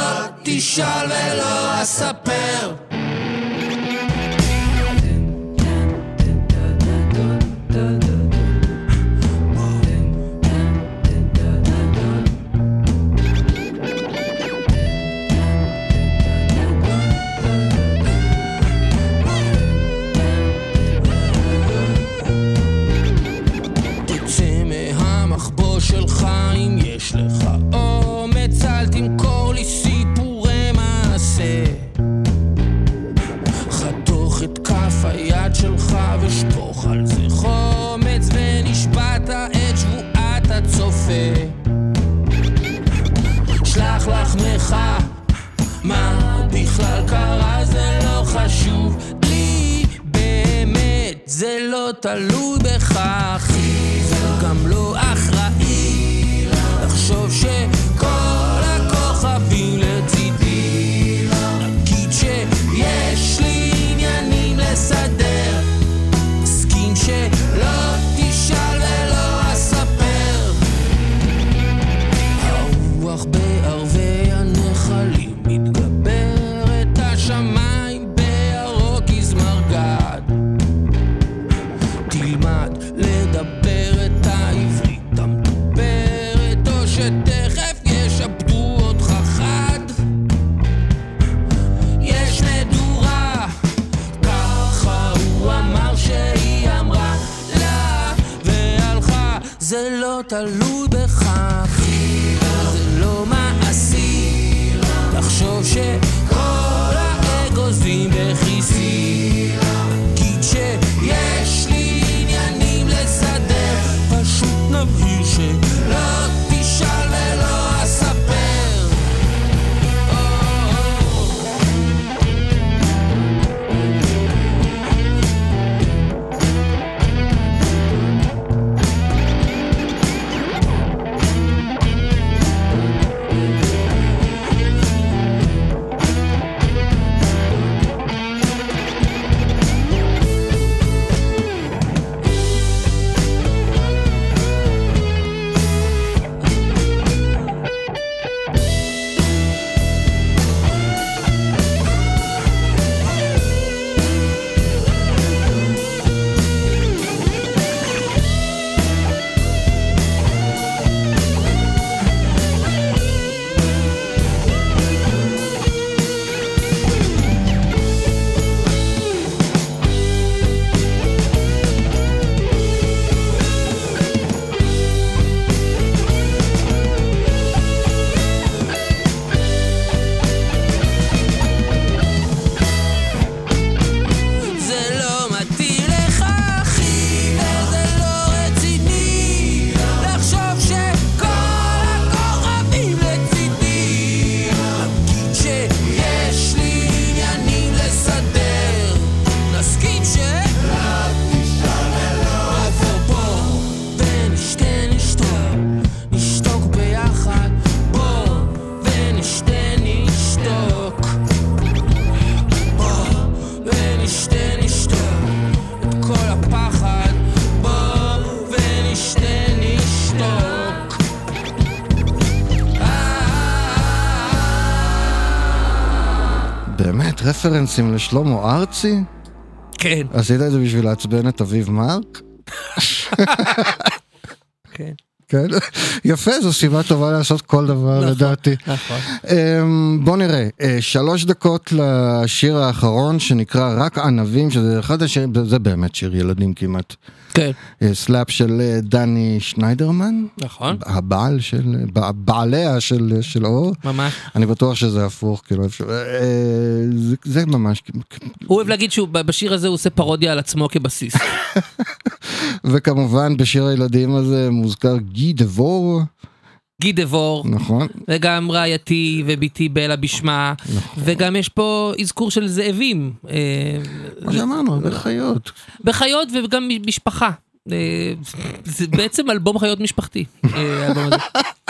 תשאל ולא אספר רפרנסים לשלמה ארצי? כן, עשית את זה בשביל לעצבן את אביב מרק? כן. כן, יפה, זו סיבה טובה לעשות כל דבר נכון, לדעתי. נכון. אמ, בוא נראה, אה, שלוש דקות לשיר האחרון שנקרא רק ענבים, שזה אחד השירים, זה באמת שיר ילדים כמעט. כן, אה, slap של אה, דני שניידרמן, נכון, הבעל של, בע- בעליה של, של אור. ממש. אני בטוח שזה הפוך, כאילו, אפשר, אה, זה, זה ממש, הוא אוהב להגיד שהוא בשיר הזה הוא עושה פרודיה על עצמו כבסיס. [LAUGHS] וכמובן בשיר הילדים הזה מוזכר גי דבור, גי דבור, נכון? וגם רעייתי ובתי בלה בשמה, וגם יש פה אזכור של זאבים. אה, מה שאמרנו, הרבה חיות. בחיות וגם משפחה. אה, זה בעצם אלבום חיות משפחתי. אה, האלבום הזה. [LAUGHS]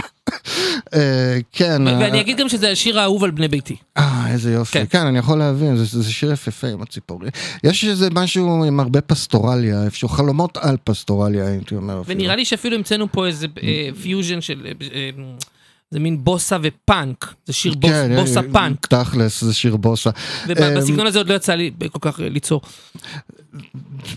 אה, כן. אה, ואני אגיד גם שזה השיר האהוב על בני ביתי. אה, איזה יופי. כן. כן, אני יכול להבין, זה, שיר יפהפה עם הציפורים. יש איזה משהו עם הרבה פסטורליה, איפשהו חלומות על פסטורליה, הייתי אומר. ונראה לי שאפילו המצאנו פה איזה פיוז'ן של... אה, אה, זה מין בוסה ופאנק, זה שיר בוס- כן, בוסה אה, פאנק, תכלס, זה שיר בוסה. ובסגנון הזה עוד לא יצא לי כל כך ליצור.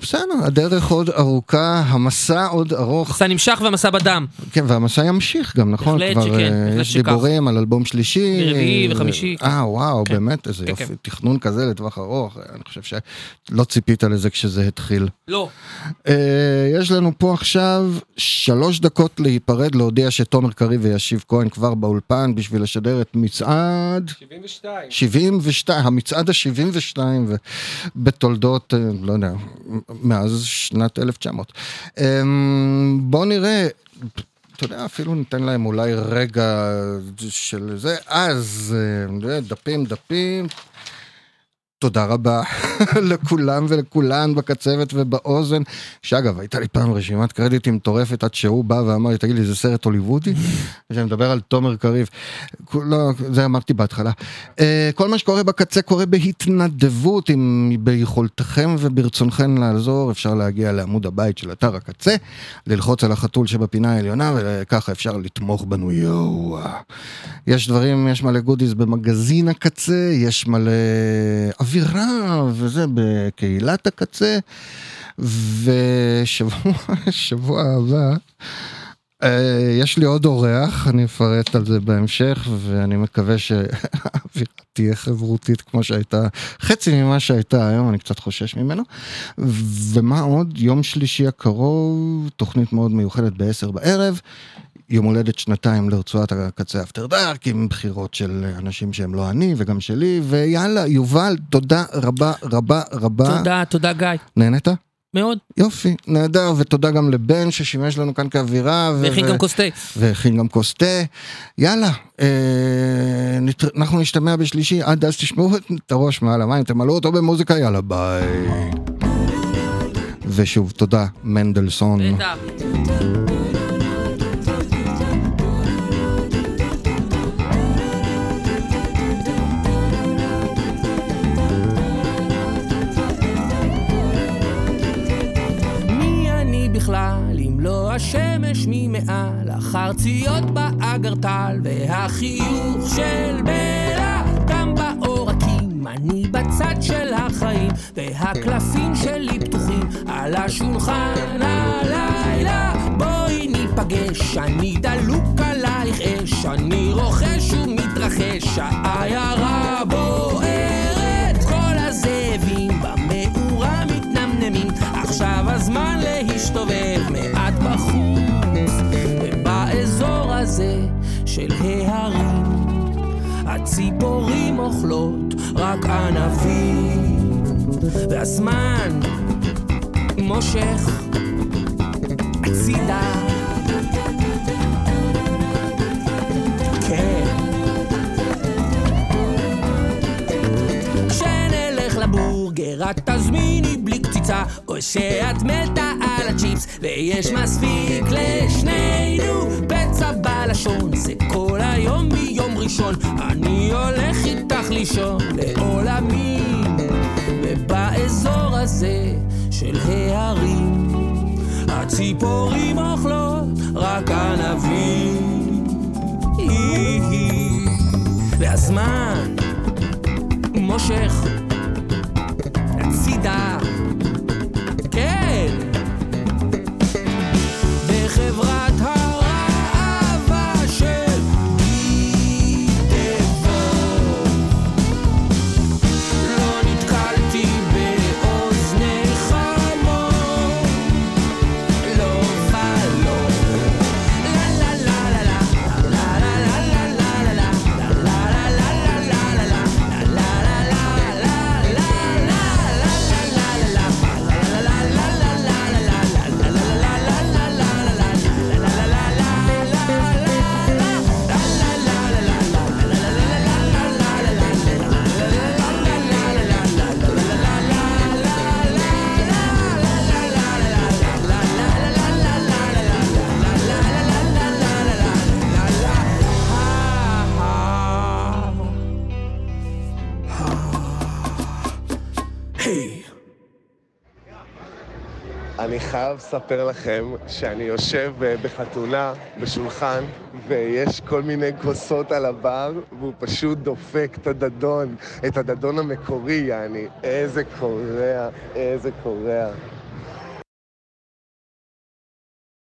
בסדר, הדרך עוד ארוכה, המסע עוד ארוך. המסע נמשך והמסע בדם. כן, והמסע ימשיך גם, נכון? בהחלט כבר שכן, אה, בהחלט יש. דיבורים על אלבום שלישי. ברביעי אה, וחמישי. אה, וואו, כן. באמת, איזה כן, יופי. כן. תכנון כזה לטווח ארוך, אני חושב שלא ציפית לזה כשזה התחיל. לא. אה, יש לנו פה עכשיו שלוש דקות להיפרד, להודיע שתומר קריב וישיב כהן כבר באולפן בשביל לשדר את מצעד 72. 72, המצעד ה-72 בתולדות, אה, לא יודע, מאז שנת 1900. אמ, בוא נראה. אתה יודע, אפילו ניתן להם אולי רגע של זה, אז אה, דפים, דפים. תודה רבה [LAUGHS] לכולם ולכולן בקצבת ובאוזן, שאגב, הייתה לי פעם רשימת קרדיטים מטורפת עד שהוא בא ואמר לי, תגיד לי, זה סרט הוליוודי? [LAUGHS] שאני מדבר על תומר קריב. לא, זה אמרתי בהתחלה. אה, כל מה שקורה בקצה קורה בהתנדבות, אם ביכולתכם וברצונכם לעזור, אפשר להגיע לעמוד הבית של אתר הקצה, ללחוץ על החתול שבפינה העליונה, וככה אפשר לתמוך בנו, יואו. יש דברים, יש מלא גודיז במגזין הקצה, יש מלא אווירה וזה בקהילת הקצה, ושבוע [LAUGHS] שבוע הבא אה, יש לי עוד אורח, אני אפרט על זה בהמשך, ואני מקווה שהאווירה [LAUGHS] תהיה חברותית כמו שהייתה, חצי ממה שהייתה היום, אני קצת חושש ממנו. ומה עוד? יום שלישי הקרוב, תוכנית מאוד מיוחדת ב-10 בערב. יום הולדת שנתיים לרצועת הקצה אפטר דארק עם בחירות של אנשים שהם לא אני וגם שלי ויאללה יובל תודה רבה רבה רבה תודה, תודה גיא. נהנית? מאוד. יופי נהדר ותודה גם לבן ששימש לנו כאן כאווירה והכין גם כוס תה. והכין גם כוס תה יאללה אה, נת... אנחנו נשתמע בשלישי עד אז תשמעו את הראש מעל המים תמלאו אותו במוזיקה יאללה ביי ושוב תודה מנדלסון. בטח. לא השמש ממעל החרציות באגרטל והחיוך של בלה גם בעורקים אני בצד של החיים והקלפים שלי פתוחים על השולחן הלילה. בואי ניפגש אני דלוק עלייך אש אני רוכש ומתרחש העיירה בוערת הציפורים אוכלות רק ענבים. והזמן מושך הצידה לבורגר את תזמיני בלי קציצה או שאת מתה על הצ'יפס. ויש מספיק לשנינו פצע בלשון. זה כל היום מיום ראשון אני הולך איתך לישון לעולמי ובאזור הזה של ההרים הציפורים אוכלות רק ענבים. והזמן מושך cuidar. אני חייב לספר לכם שאני יושב אה, בחתונה, בשולחן, ויש כל מיני כוסות על הבר, והוא פשוט דופק את הדדון, את הדדון המקורי, יעני. איזה קורע, איזה קורע.